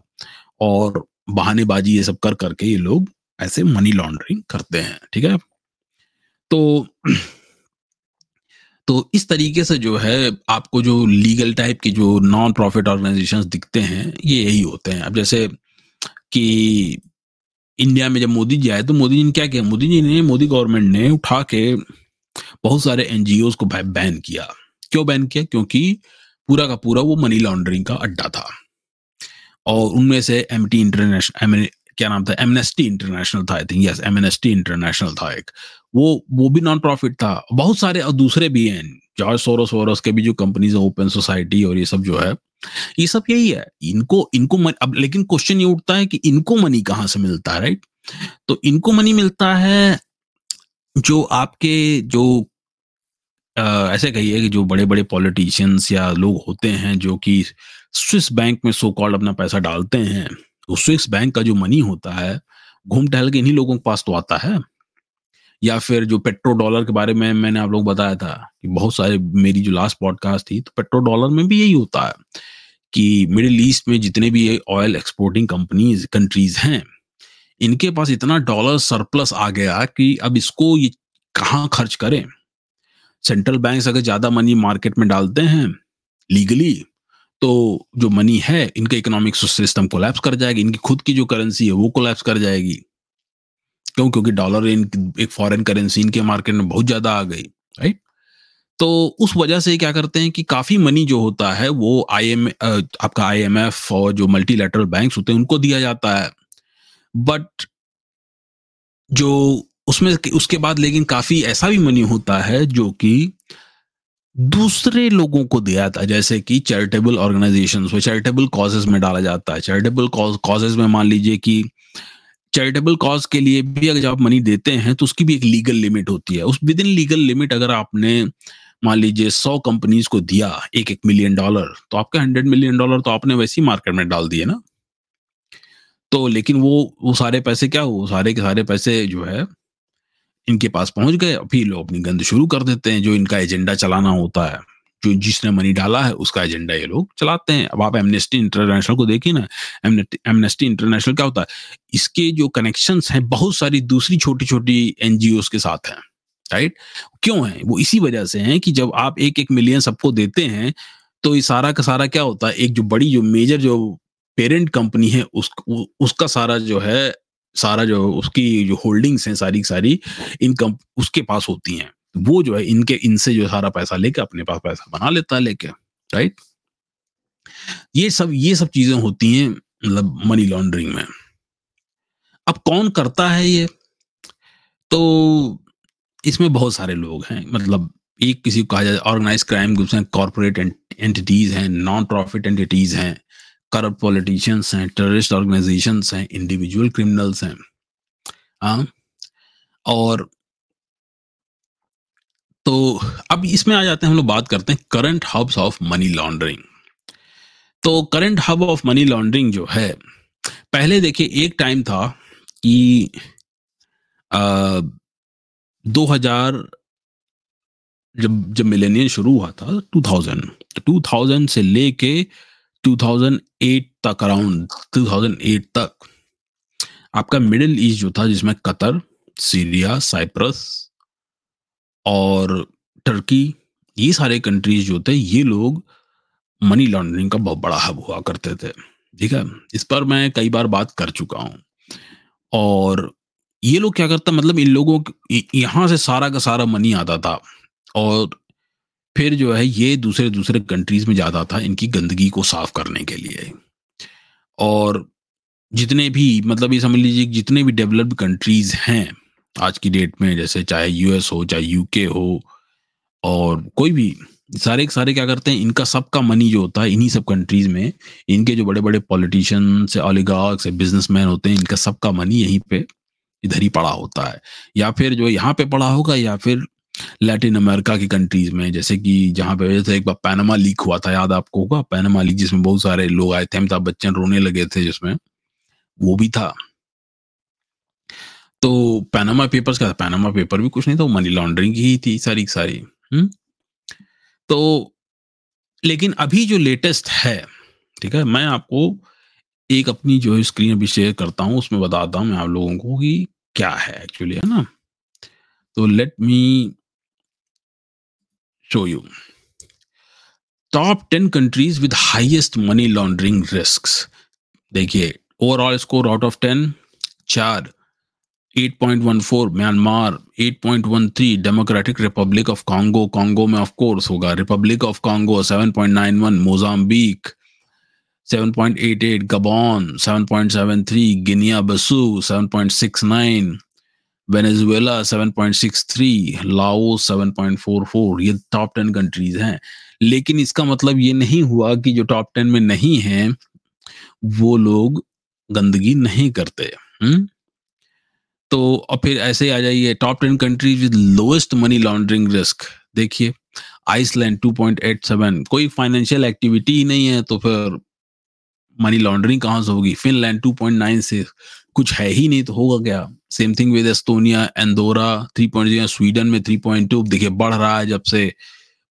और बहानेबाजी ये सब कर, करके ये लोग ऐसे मनी लॉन्ड्रिंग करते हैं, ठीक है? तो तो इस तरीके से जो है, आपको जो लीगल टाइप के जो नॉन प्रॉफिट ऑर्गेनाइजेशंस दिखते हैं, ये यही होते हैं। अब जैसे कि इंडिया में जब मोदी जी आए तो मोदी जी ने क्या किया? मोदी जी ने, मोदी गवर्नमेंट ने उठा के बहुत सारे एनजीओ को बैन किया। क्यों बैन किया? क्योंकि पूरा का पूरा वो मनी लॉन्ड्रिंग का अड्डा था। और उनमें से एम टी इंटरनेशनल क्या नाम था? एमनेस्टी इंटरनेशनल था I think yes Amnesty International था एक। वो वो भी नॉन प्रॉफिट था। बहुत सारे और दूसरे भी हैं। जॉर्ज सोरोस वोरोस के भी जो कंपनीज़ ओपन सोसाइटी और ये सब जो है ये सब यही है। इनको इनको मन, अब लेकिन क्वेश्चन ये उठता है कि इनको मनी कहाँ से मिलता है राइट तो इनको मनी मिलता है जो आपके जो आ, ऐसे कहिए कि जो बड़े बड़े पॉलिटिशियंस या लोग होते हैं जो कि स्विस बैंक में सो कॉल्ड अपना पैसा डालते हैं तो स्विस बैंक का जो मनी होता है घूम टहल के इन्हीं लोगों के पास तो आता है। या फिर जो पेट्रो डॉलर के बारे में मैंने आप लोग बताया था कि बहुत सारे, मेरी जो लास्ट पॉडकास्ट थी तो पेट्रो डॉलर में भी यही होता है कि मिडिल ईस्ट में जितने भी ऑयल एक्सपोर्टिंग कंपनीज़ कंट्रीज़ हैं, इनके पास इतना डॉलर सरप्लस आ गया कि अब इसको ये कहाँ खर्च करें? सेंट्रल बैंक अगर ज़्यादा मनी मार्केट में डालते हैं लीगली तो जो मनी है, इनका इकोनॉमिक सिस्टम कोलैप्स कर जाएगी, इनकी खुद की जो करेंसी है, वो कोलैप्स कर जाएगी। क्यों? क्योंकि डॉलर इन एक फॉरेन करेंसी इनके मार्केट में बहुत ज़्यादा आ गई राइट तो उस वजह से क्या करते हैं कि काफ़ी मनी जो होता है, वो आई एम आपका आई एम एफ़ और जो मल्टीलेटरल बैंक होते हैं, उनको दिया जाता है। बट जो उसमें उसके बाद लेकिन काफ़ी ऐसा भी मनी होता है जो कि दूसरे लोगों को दिया है, जैसे कि चैरिटेबल ऑर्गेनाइजेशन चैरिटेबल कॉजेज में डाला जाता है। चैरिटेबल कॉजेज में मान लीजिए कि चैरिटेबल कॉज के लिए भी अगर आप मनी देते हैं तो उसकी भी एक लीगल लिमिट होती है। उस विद इन लीगल लिमिट अगर आपने मान लीजिए सौ कंपनीज़ को दिया, एक एक मिलियन डॉलर तो आपके हंड्रेड मिलियन डॉलर तो आपने वैसे ही मार्केट में डाल दिए ना। तो लेकिन वो वो सारे पैसे क्या हो सारे के सारे पैसे जो है, इनके पास पहुँच गए। फिर लोग अपनी गंद शुरू कर देते हैं, जो इनका एजेंडा चलाना होता है। जो जिसने मनी डाला है, उसका एजेंडा ये लोग चलाते हैं। अब आप एमनेस्टी इंटरनेशनल को देखिए ना एमनेस्टी इंटरनेशनल क्या होता है? इसके जो कनेक्शन हैं, बहुत सारी दूसरी छोटी छोटी एनजीओ के साथ हैं राइट क्यों है? वो इसी वजह से है कि जब आप एक एक मिलियन सबको देते हैं तो ये सारा का सारा क्या होता है? एक जो बड़ी, जो मेजर जो पेरेंट कंपनी है, उस उसका सारा जो है, सारा जो उसकी जो होल्डिंग्स हैं, सारी सारी इनकम उसके पास होती हैं। वो जो है, इनके, इनसे जो सारा पैसा लेके अपने पास पैसा बना लेता है लेके राइट ये सब ये सब चीज़ें होती हैं मतलब मनी लॉन्ड्रिंग में। अब कौन करता है ये? तो इसमें बहुत सारे लोग हैं मतलब एक किसी को कहा जाए ऑर्गेनाइज क्राइम ग्रुप्स हैं कॉरपोरेट एंटिटीज हैं नॉन प्रॉफिट एंटिटीज हैं करप्ट पॉलिटिशियंस हैं टेररिस्ट ऑर्गेनाइजेशन हैं इंडिविजुअल क्रिमिनल्स हैं हाँ? और तो अब इसमें आ जाते हैं, हम लोग बात करते हैं current hubs of money laundering तो current hub of money laundering जो है, पहले देखिए एक टाइम था कि दो हज़ार जब जब मिलेनियम शुरू हुआ था 2000 2000 से लेके 2008 तक अराउंड 2008 तक, आपका मिडिल ईस्ट जो था, जिसमें कतर, सीरिया, साइप्रस और टर्की ये सारे कंट्रीज़ जो थे, ये लोग मनी लॉन्ड्रिंग का बहुत बड़ा हब हुआ करते थे। ठीक है? इस पर मैं कई बार बात कर चुका हूँ। और ये लोग क्या करता मतलब इन लोगों यहाँ से सारा का सारा मनी आता था और फिर जो है, ये दूसरे दूसरे कंट्रीज़ में जाता था इनकी गंदगी को साफ़ करने के लिए। और जितने भी मतलब ये समझ लीजिए जितने भी डेवलप्ड कंट्रीज़ हैं आज की डेट में, जैसे चाहे यूएस हो, चाहे यूके हो, और कोई भी, सारे के सारे क्या करते हैं, इनका सबका मनी जो होता है, इन्हीं सब कंट्रीज़ में, इनके जो बड़े बड़े पॉलिटिशियन से ऑलिगार्क से बिजनेसमैन होते हैं, इनका सबका मनी यहीं पे, इधर ही पड़ा होता है। या फिर जो यहाँ पे पड़ा होगा, या फिर लैटिन अमेरिका की कंट्रीज़ में, जैसे कि जहाँ पे जैसे एक बार पैनमा लीक हुआ था, याद आपको होगा? पैनमा लीक जिसमें बहुत सारे लोग आए थे, अमिताभ बच्चन रोने लगे थे जिसमें, वो भी था। तो पैनामा पेपर्स था। पैनामा पेपर भी कुछ नहीं था मनी लॉन्ड्रिंग ही थी सारी सारी। हुँ? तो लेकिन अभी जो लेटेस्ट है, ठीक है, मैं आपको एक अपनी जो स्क्रीन अभी शेयर करता हूँ, उसमें बताता हूँ मैं आप लोगों को कि क्या है एक्चुअली है ना? तो let me show you top ten countries with highest money laundering risk देखिए overall score out of ten चार 8.14 Myanmar 8.13 Democratic Republic of Congo Congo में ऑफ़ कोर्स होगा। Republic of Congo 7.91 Mozambique 7.88 Gabon 7.73 Guinea Bissau 7.69 Venezuela 7.63 Laos 7.44 ये top ten countries हैं। लेकिन इसका मतलब ये नहीं हुआ कि जो टॉप टेन में नहीं है, वो लोग गंदगी नहीं करते। हुँ? तो और फिर ऐसे ही आ जाइए top ten countries with lowest money laundering risk देखिए आइसलैंड 2.87 कोई फाइनेंशियल एक्टिविटी ही नहीं है तो फिर मनी लॉन्ड्रिंग कहाँ से होगी? फिनलैंड 2.9 से कुछ है ही नहीं तो होगा क्या? Same thing with Estonia Andorra 3.0 Sweden में 3.2 देखिए बढ़ रहा है जब से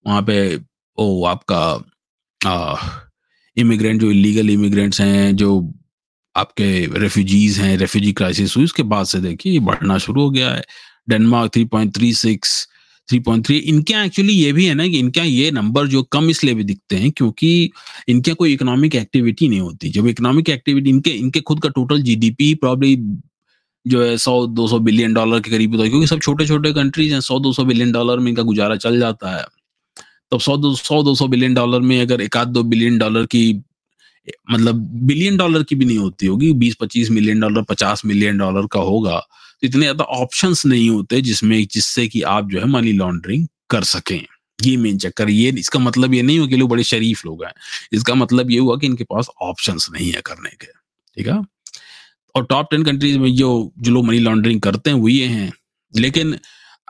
वहाँ पे, ओ, आपका इमिग्रेंट जो इलीगल इमिग्रेंट्स हैं, जो आपके रेफ्यूजीज हैं रेफ्यूजी क्राइसिस हुई, उसके बाद से देखिए बढ़ना शुरू हो गया है। Denmark three point three six three point three इनके एक्चुअली ये भी है ना कि इनके ये नंबर जो कम इसलिए भी दिखते हैं क्योंकि इनके कोई इकोनॉमिक एक्टिविटी नहीं होती। जब इकोनॉमिक एक्टिविटी इनके इनके खुद का टोटल जीडीपी प्रॉब्ली जो है सौ, दो सौ बिलियन डॉलर के करीब होता है, क्योंकि सब छोटे छोटे कंट्रीज़ हैं, सौ, दो सौ बिलियन डॉलर में इनका गुजारा चल जाता है। तब सौ, दो सौ दो सौ बिलियन डॉलर में अगर एक आध दो बिलियन डॉलर की मतलब बिलियन डॉलर की भी नहीं होती होगी बीस पच्चीस मिलियन डॉलर पचास मिलियन डॉलर का होगा तो इतने ज़्यादा ऑप्शंस नहीं होते जिसमें, जिससे कि आप जो है मनी लॉन्ड्रिंग कर सकें। ये मेन चक्कर, ये इसका मतलब ये नहीं हुआ कि लोग बड़े शरीफ लोग हैं। इसका मतलब ये हुआ कि इनके पास ऑप्शंस नहीं है करने के, ठीक है? और टॉप टेन कंट्रीज़ में जो जो लोग मनी लॉन्ड्रिंग करते हैं, वो ये हैं। लेकिन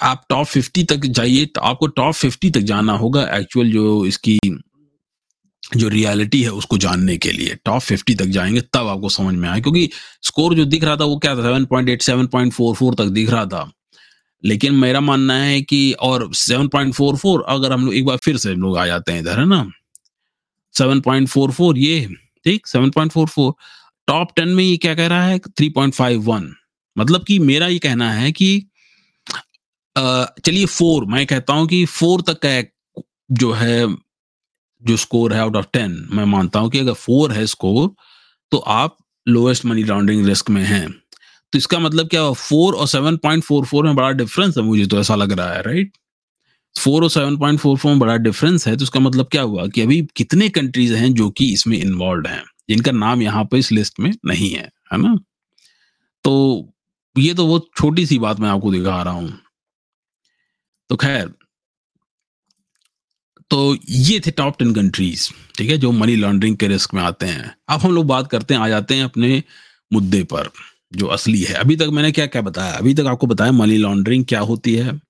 आप टॉप फिफ्टी तक जाइए तो आपको टॉप फिफ्टी तक जाना होगा एक्चुअल जो इसकी जो रियलिटी है उसको जानने के लिए। टॉप फिफ्टी तक जाएँगे, तब आपको समझ में आए, क्योंकि स्कोर जो दिख रहा था वो क्या था? Seven point eight seven point four four तक दिख रहा था। लेकिन मेरा मानना है कि, और सेवन पॉइंट फोर फोर अगर हम लोग एक बार फिर से हम लोग आ जाते हैं इधर, है ना? सेवन पॉइंट फोर फोर ये, ठीक? Seven point four four top ten में ये क्या कह रहा है? थ्री पॉइंट फाइव वन मतलब कि मेरा ये कहना है कि चलिए फोर मैं कहता हूँ कि फोर तक का जो है जो स्कोर है आउट ऑफ़ टेन मैं मानता हूँ कि अगर फोर है स्कोर तो आप लोएस्ट मनी लॉन्ड्रिंग रिस्क में हैं। तो इसका मतलब क्या फोर और सेवन पॉइंट फोर फोर में बड़ा डिफरेंस है, मुझे तो ऐसा लग रहा है राइट फोर और सेवन पॉइंट फोर फोर में बड़ा डिफरेंस है तो इसका मतलब क्या हुआ कि अभी कितने कंट्रीज़ हैं जो कि इसमें इन्वॉल्व हैं? जिनका नाम यहाँ पे इस लिस्ट में नहीं है है ना? तो ये तो वो छोटी सी बात मैं आपको दिखा रहा हूँ। तो खैर तो ये थे टॉप टेन कंट्रीज़ ठीक है, जो मनी लॉन्ड्रिंग के रिस्क में आते हैं। अब हम लोग बात करते हैं, आ जाते हैं अपने मुद्दे पर, जो असली है। अभी तक मैंने क्या क्या बताया? अभी तक आपको बताया मनी लॉन्ड्रिंग क्या होती है?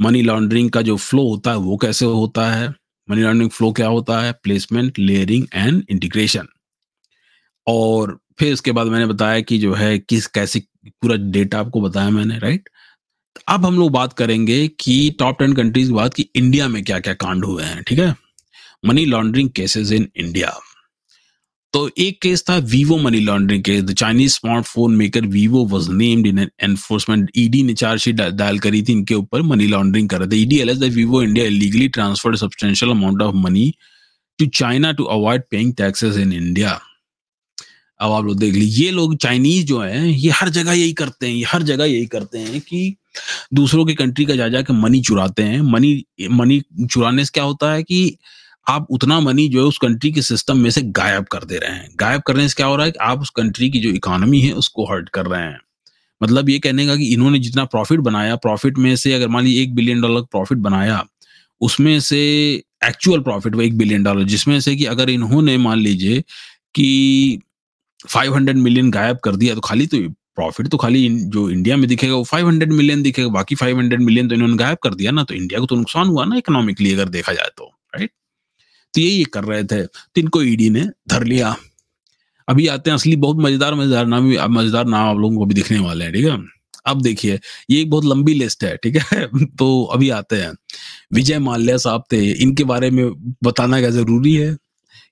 मनी लॉन्ड्रिंग का जो फ्लो होता है, वो कैसे होता है? मनी लॉन्ड्रिंग फ्लो क्या होता है? प्लेसमेंट लेयरिंग एंड इंटीग्रेशन और फिर उसके बाद मैंने बताया कि जो है, किस, कैसे, पूरा डेटा आपको बताया मैंने राइट अब हम लोग बात करेंगे कि टॉप टेन कंट्रीज़ की बात की इंडिया में क्या क्या कांड हुए हैं, ठीक है? Money laundering cases in India तो एक केस था Vivo money laundering case the Chinese smartphone maker Vivo was named in enforcement ED ने चार्जशीट डायल करी थी इनके ऊपर मनी लॉन्ड्रिंग कर रहे थे। ED the Vivo India illegally transferred substantial amount of money to China to avoid paying taxes in India अब आप लोग देख लीजिए, ये लोग चाइनीज़ जो है, ये हर जगह यही करते हैं, ये हर जगह यही करते हैं कि दूसरों की कंट्री का जा जा मनी चुराते हैं। मनी मनी चुराने से क्या होता है कि आप उतना मनी जो है उस कंट्री के सिस्टम में से गायब कर दे रहे हैं। गायब करने से क्या हो रहा है कि आप उस कंट्री की जो इकोनॉमी है उसको हर्ट कर रहे हैं। मतलब ये कहने का कि इन्होंने जितना प्रॉफिट बनाया, प्रॉफिट में से अगर मान लीजिए एक बिलियन डॉलर का प्रॉफिट बनाया, उसमें से एक्चुअल प्रॉफिट वो एक बिलियन डॉलर, जिसमें से कि अगर इन्होंने मान लीजिए कि 500 मिलियन गायब कर दिया तो खाली तो प्रॉफिट तो खाली जो इंडिया में दिखेगा वो 500 मिलियन दिखेगा, बाकी 500 मिलियन तो इन्होंने गायब कर दिया ना तो इंडिया को तो नुकसान हुआ ना इकोनॉमिकली अगर देखा जाए तो राइट तो यही कर रहे थे तो इनको ईडी ने धर लिया। अभी आते हैं, असली बहुत मज़ेदार मज़ेदार नाम मज़ेदार नाम आप लोगों को भी दिखने वाले हैं, ठीक है? अब देखिए, ये एक बहुत लंबी लिस्ट है, ठीक है? [laughs] तो अभी आते हैं। विजय माल्या साहब थे, इनके बारे में बताना क्या ज़रूरी है?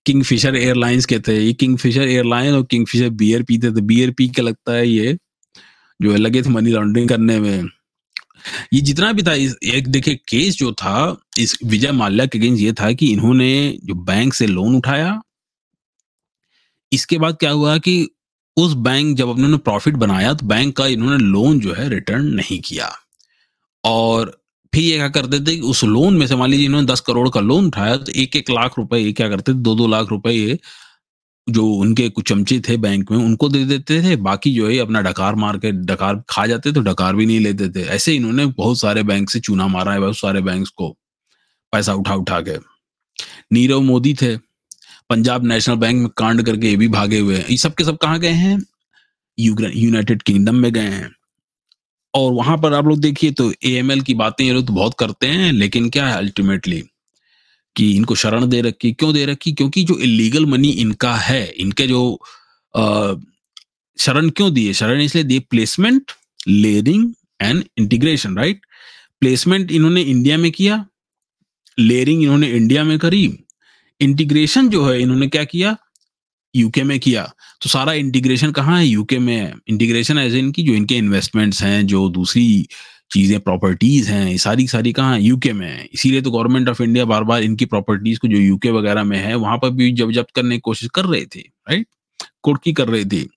किंग फिशर एयरलाइंस के थे ये किंग फिशर एयरलाइन और किंग फिशर बियर पीते थे बियर पी के लगता है ये, जो है, लगे थे मनी लॉन्ड्रिंग करने में। ये जितना भी था एक देखिए केस जो था, इस विजय माल्या के अगेंस्ट ये था कि इन्होंने जो बैंक से लोन उठाया, इसके बाद क्या हुआ कि उस बैंक जब उन्होंने प्रॉफिट बनाया तो बैंक का इन्होंने लोन जो है रिटर्न नहीं किया। और फिर ये क्या करते थे? उस लोन में से मान लीजिए इन्होंने दस करोड़ का लोन उठाया तो एक एक लाख रुपए ये क्या करते थे? दो दो लाख रुपए ये जो उनके कुछ चमचे थे बैंक में, उनको दे देते थे। बाकी जो है अपना डकार मार के, डकार खा जाते तो डकार भी नहीं लेते थे। ऐसे इन्होंने बहुत सारे बैंक से चूना मारा है बहुत सारे बैंक को, पैसा उठा उठा के। नीरव मोदी थे, पंजाब नेशनल बैंक में कांड करके ये भी भागे हुए हैं। ये सब के सब कहाँ गए हैं? यूनाइटेड किंगडम में गए हैं। और वहाँ पर आप लोग देखिए तो ए की बातें ये लोग तो बहुत करते हैं, लेकिन क्या है अल्टीमेटली कि इनको शरण दे रखी, क्यों दे रखी? क्योंकि जो इलीगल मनी इनका है, इनके जो शरण क्यों दिए? शरण इसलिए दिए placement layering and integration right placement इन्होंने इंडिया में किया लेयरिंग इन्होंने इंडिया में करी इंटीग्रेशन जो है इन्होंने क्या किया? यूके में किया तो सारा इंटीग्रेशन कहाँ है यूके में? इंटीग्रेशन एज इनकी जो इनके इन्वेस्टमेंट्स हैं, जो दूसरी चीज़ें प्रॉपर्टीज़ हैं, ये सारी सारी कहाँ यूके में है। इसीलिए तो गवर्नमेंट ऑफ़ इंडिया बार बार इनकी प्रॉपर्टीज़ को जो यूके वगैरह में है, वहाँ पर भी जब जब्त करने की कोशिश कर रहे थे राइट कुर्की कर रही थी।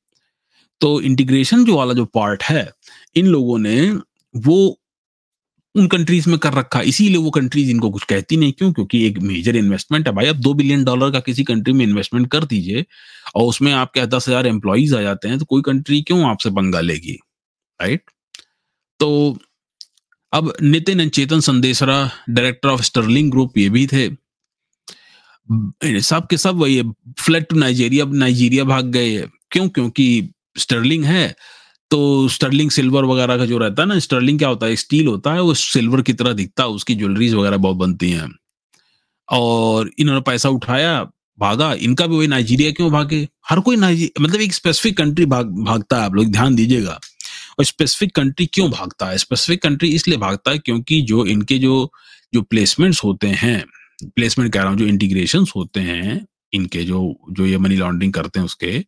तो इंटीग्रेशन जो वाला जो पार्ट है, इन लोगों ने वो उन कंट्रीज़ में कर रखा। इसीलिए वो कंट्रीज़ इनको कुछ कहती नहीं, क्यों? क्योंकि एक मेजर इन्वेस्टमेंट है भाई। अब दो बिलियन डॉलर का किसी कंट्री में इन्वेस्टमेंट कर दीजिए और उसमें आपके दस हज़ार एम्प्लॉज आ जाते हैं तो कोई कंट्री क्यों आपसे पंगा लेगी? राइट तो अब Nitin Chetan Sandesara director of Sterling Group ये भी थे। सब के सब वही फ्लड टू नाइजीरिया नाइजीरिया भाग गए। क्यों? क्योंकि स्टर्लिंग है। तो स्टर्लिंग सिल्वर वगैरह का जो रहता है ना, स्टर्लिंग क्या होता है? स्टील होता है, वो सिल्वर की तरह दिखता है, उसकी ज्वेलरीज वगैरह बहुत बनती हैं। और इन्होंने पैसा उठाया, भागा। इनका भी वही नाइजीरिया क्यों भागे? हर कोई नाइजीरिया मतलब एक स्पेसिफिक कंट्री भाग, भागता है, आप लोग ध्यान दीजिएगा। और स्पेसिफिक कंट्री क्यों भागता है? स्पेसिफिक कंट्री इसलिए भागता है क्योंकि जो इनके जो जो प्लेसमेंट्स होते हैं प्लेसमेंट कह रहा हूँ, जो इंटीग्रेशन होते हैं, इनके जो जो ये मनी लॉन्ड्रिंग करते हैं उसके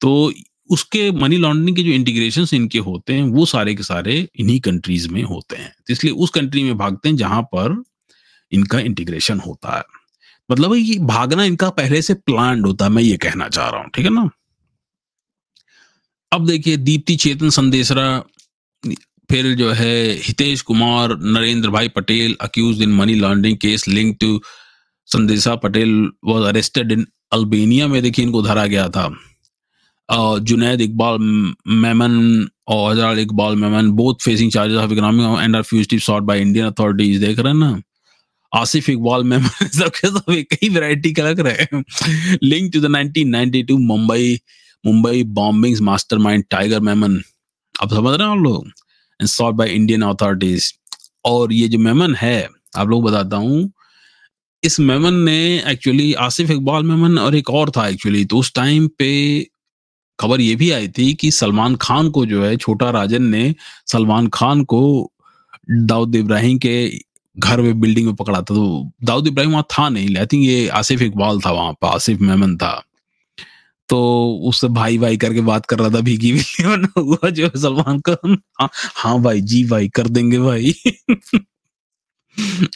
तो उसके मनी लॉन्ड्रिंग के जो इंटीग्रेशन इनके होते हैं, वो सारे के सारे इन्हीं कंट्रीज़ में होते हैं। तो इसलिए उस कंट्री में भागते हैं जहाँ पर इनका इंटीग्रेशन होता है। मतलब ये भागना इनका पहले से प्लान होता है, मैं ये कहना चाह रहा हूँ, ठीक है ना? अब देखिए, दीप्ति चेतन संदेशरा फिर जो है Hitesh Kumar, Narendra bhai Patel accused in money laundering case link to Sandesha Patel was arrested in Albania में देखिए इनको धरा गया था। जुनैद इकबाल, मेमन और Hazal Iqbal Memon both facing charges of economic and are fugitive sought by Indian authorities देख रहे हैं ना? आसिफ इकबाल मेमन [laughs] सबके सब एक ही वैरायटी का लग रहे हैं। Link to the 1992 Mumbai Mumbai bombings mastermind Tiger Memon अब समझ रहे हैं आप लोग? And sought by Indian authorities और ये जो मेमन है, आप लोग बताता हूँ, इस मेमन ने एक्चुअली आसिफ इकबाल मेमन और एक और था एक्चुअली तो उस टाइम पे खबर ये भी आई थी कि सलमान खान को जो है छोटा राजन ने सलमान खान को दाऊद इब्राहिम के घर में बिल्डिंग में पकड़ा था। तो दाऊद इब्राहिम वहाँ था नहीं आई थिंक ये आसिफ इकबाल था वहाँ पर आसिफ मेमन था। तो उससे भाई भाई करके बात कर रहा था भीगी भी हुआ जो सलमान खान। हाँ, हाँ भाई जी भाई कर देंगे भाई।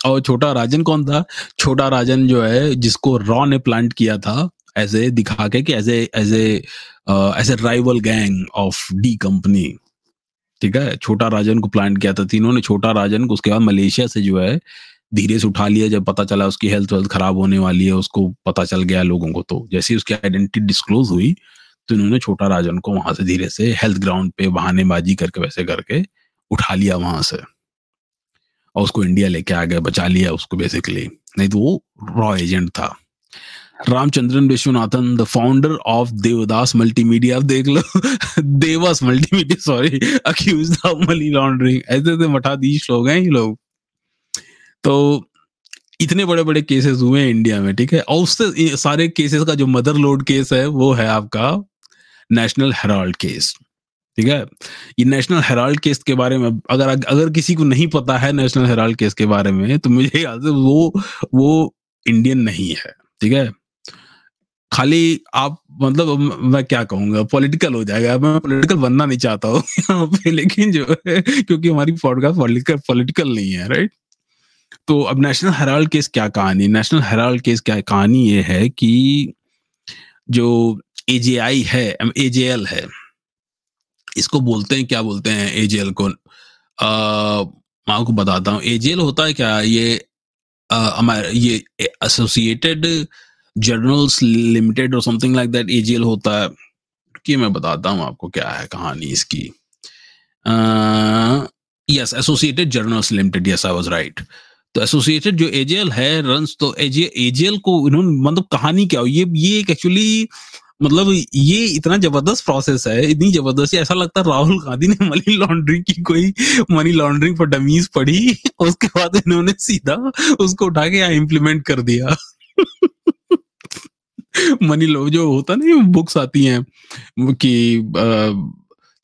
और छोटा राजन कौन था? छोटा राजन जो है जिसको रॉ ने प्लांट किया था ऐसे दिखा के as as a as a rival gang of D company ठीक है? छोटा राजन को प्लान किया था तीनों ने छोटा राजन को उसके बाद मलेशिया से जो है, धीरे से उठा लिया। जब पता चला उसकी हेल्थ वेल्थ खराब होने वाली है, उसको पता चल गया लोगों को तो। जैसे ही उसकी आइडेंटिटी डिस्क्लोज हुई तो इन्होंने छोटा राजन को वहाँ से धीरे से हेल्थ ग्राउंड पे बहानेबाजी करके, वैसे करके उठा लिया वहाँ से। और उसको इंडिया लेके आ गया, बचा लिया उसको बेसिकली नहीं तो वो रॉ एजेंट था। Ramachandran Viswanathan the founder of Devdas Multimedia देख लो। Devas Multimedia sorry accused of money laundering ऐसे ऐसे मठाधीश लोग हैं ये लोग। तो इतने बड़े बड़े केसेस हुए हैं इंडिया में, ठीक है? और उससे सारे केसेस का जो मदर लोड केस है, वो है आपका नेशनल हेराल्ड केस ठीक है? ये नेशनल हेराल्ड केस के बारे में, अगर अगर किसी को नहीं पता है नेशनल हेराल्ड केस के बारे में तो मुझे याद है वो वो इंडियन नहीं है, ठीक है? खाली आप मतलब मैं क्या कहूँगा पॉलिटिकल हो जाएगा। मैं पॉलिटिकल बनना नहीं चाहता हूँ [laughs] लेकिन जो है, क्योंकि हमारी पॉडकास्ट पॉलिटिकल पॉलिटिकल नहीं है राइट तो अब नेशनल हेराल्ड केस क्या कहानी? नेशनल हेराल्ड केस क्या कहानी ये है कि जो एजेआई है एजेएल है, इसको बोलते हैं, क्या बोलते हैं एजेएल को? मैं आपको बताता हूँ। एजेएल होता है क्या? ये हमारे, ये एसोसिएटेड जर्नल्स लिमिटेड और समथिंग लाइक दैट एजीएल होता है, कि मैं बताता हूँ आपको क्या है कहानी इसकी। Yes Associated Journals Limited yes I was right तो एसोसिएटेड जो एजेएल है रंस तो एजेएल को इन्होंने मतलब कहानी क्या हो ये ये एक एक्चुअली मतलब ये इतना ज़बरदस्त प्रोसेस है, इतनी ज़बरदस्त, ऐसा लगता है राहुल गांधी ने मनी लॉन्ड्रिंग की कोई मनी लॉन्ड्रिंग फॉर डमीज पढ़ी, उसके बाद इन्होंने सीधा उसको उठा के यहाँ इम्प्लीमेंट कर दिया। मनी लो जो होता ना बुक्स आती हैं कि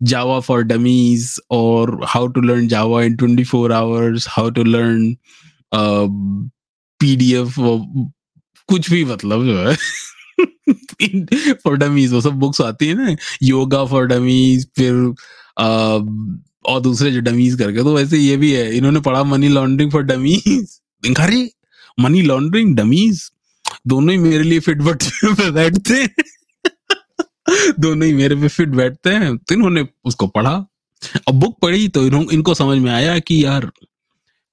जावा फॉर डमीज और how to learn Java in twenty four hours how to learn PDF कुछ भी मतलब जो है। [laughs] फॉर डमीज वो सब बुक्स आती है ना। योगा फॉर डमीज फिर और दूसरे जो डमीज करके तो वैसे ये भी है। इन्होंने पढ़ा मनी लॉन्ड्रिंग फॉर डमीज अरे मनी लॉन्ड्रिंग डमीज दोनों ही मेरे लिए फिट बैठते हैं। दोनों ही मेरे पे फिट बैठते हैं। तो इन्होंने उसको पढ़ा। अब बुक पढ़ी तो इनको समझ में आया कि यार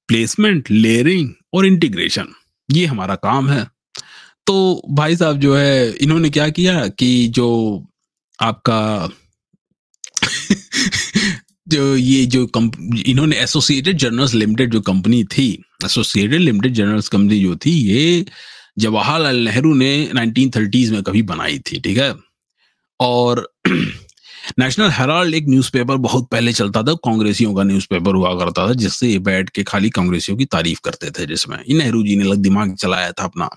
प्लेसमेंट लेयरिंग और इंटीग्रेशन ये हमारा काम है। तो भाई साहब जो है, इन्होंने क्या किया कि जो आपका [laughs] जो ये जो इन्होंने एसोसिएटेड जर्नल्स लिमिटेड जो कंपनी थी एसोसिएटेड लिमिटेड जर्नल्स कंपनी जो थी, ये जवाहरलाल नेहरू ने 1930s में कभी बनाई थी, ठीक है? और [clears throat] नेशनल हेराल्ड एक न्यूज़पेपर बहुत पहले चलता था, कांग्रेसियों का न्यूज़पेपर हुआ करता था, जिससे ये बैठ के खाली कांग्रेसियों की तारीफ़ करते थे जिसमें नेहरू जी ने लग दिमाग चलाया था अपना,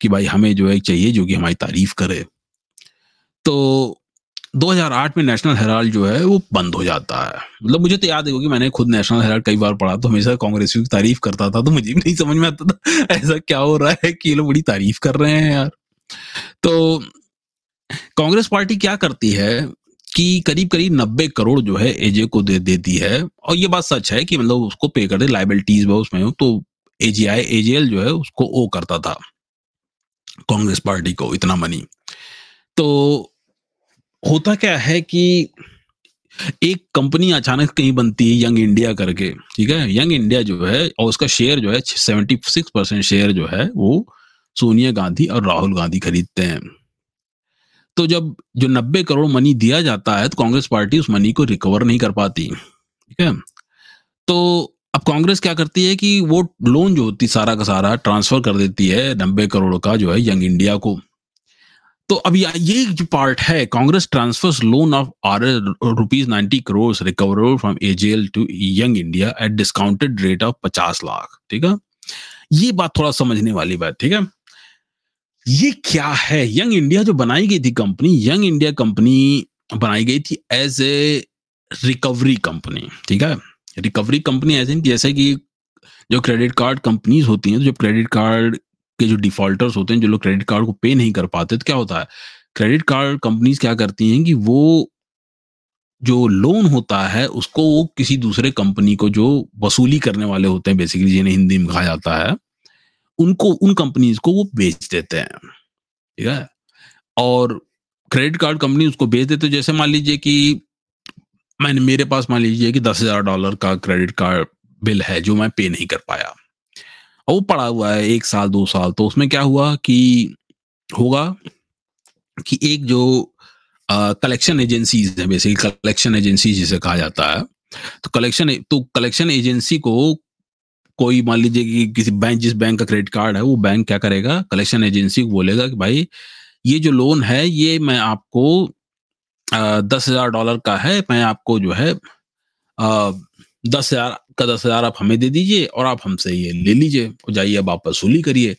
कि भाई हमें जो है चाहिए जो कि हमारी तारीफ़ करे। तो 2008 में नेशनल हेराल्ड जो है, वो बंद हो जाता है। मतलब मुझे तो याद है कि मैंने खुद नेशनल हेराल्ड कई बार पढ़ा तो हमेशा कांग्रेसियों की तारीफ़ करता था तो मुझे भी नहीं समझ में आता था, ऐसा क्या हो रहा है कि ये लोग बड़ी तारीफ़ कर रहे हैं यार। तो कांग्रेस पार्टी क्या करती है कि करीब करीब नब्बे करोड़ जो है एजे को दे देती है, और ये बात सच है कि मतलब उसको पे कर दे लाइबिलिटीज उसमें तो एजीआई एजेएल जो है उसको ओ करता था कांग्रेस पार्टी को इतना मनी तो होता क्या है कि एक कंपनी अचानक कहीं बनती है यंग इंडिया करके, ठीक है? यंग इंडिया जो है और उसका शेयर जो है सेवेंटी सिक्स परसेंट शेयर जो है, वो सोनिया गांधी और राहुल गांधी खरीदते हैं। तो जब जो नब्बे करोड़ मनी दिया जाता है तो कांग्रेस पार्टी उस मनी को रिकवर नहीं कर पाती, ठीक है? तो अब कांग्रेस क्या करती है कि वो लोन जो होती सारा का सारा ट्रांसफ़र कर देती है नब्बे करोड़ का जो है यंग इंडिया को। तो अब ये जो पार्ट है Congress transfers loan of R rupees ninety crore recover from AJL to Young India at discounted rate of पचास लाख, ठीक है? ये बात थोड़ा समझने वाली बात, ठीक है? ये क्या है? यंग इंडिया जो बनाई गई थी कंपनी यंग इंडिया कंपनी बनाई गई थी एज ए रिकवरी कंपनी ठीक है? रिकवरी कंपनी ऐसे जैसे कि जो क्रेडिट कार्ड कंपनीज़ होती हैं तो जो क्रेडिट कार्ड के जो डिफॉल्टर्स होते हैं, जो लोग क्रेडिट कार्ड को पे नहीं कर पाते तो क्या होता है? क्रेडिट कार्ड कंपनीज़ क्या करती हैं कि वो जो लोन होता है, उसको वो किसी दूसरे कंपनी को जो वसूली करने वाले होते हैं बेसिकली जिन्हें हिंदी में कहा जाता है, उनको, उन कंपनीज़ को वो बेच देते हैं। ठीक है? और क्रेडिट कार्ड कंपनी उसको बेच देते जैसे मान लीजिए कि मैंने, मेरे पास मान लीजिए कि दस हज़ार डॉलर का क्रेडिट कार्ड बिल है, जो मैं पे नहीं कर पाया। वो पड़ा हुआ है एक साल, दो साल। तो उसमें क्या हुआ कि होगा कि एक जो कलेक्शन एजेंसीज है बेसिकली कलेक्शन एजेंसी जिसे कहा जाता है तो कलेक्शन तो कलेक्शन एजेंसी को कोई मान लीजिए कि किसी बैंक जिस बैंक का क्रेडिट कार्ड है, वो बैंक क्या करेगा? कलेक्शन एजेंसी को बोलेगा कि भाई, ये जो लोन है, ये मैं आपको दस हज़ार डॉलर का है, मैं आपको जो है दस हज़ार का दस हज़ार आप हमें दे दीजिए और आप हमसे ये ले लीजिए और जाइए, अब आप वसूली करिए।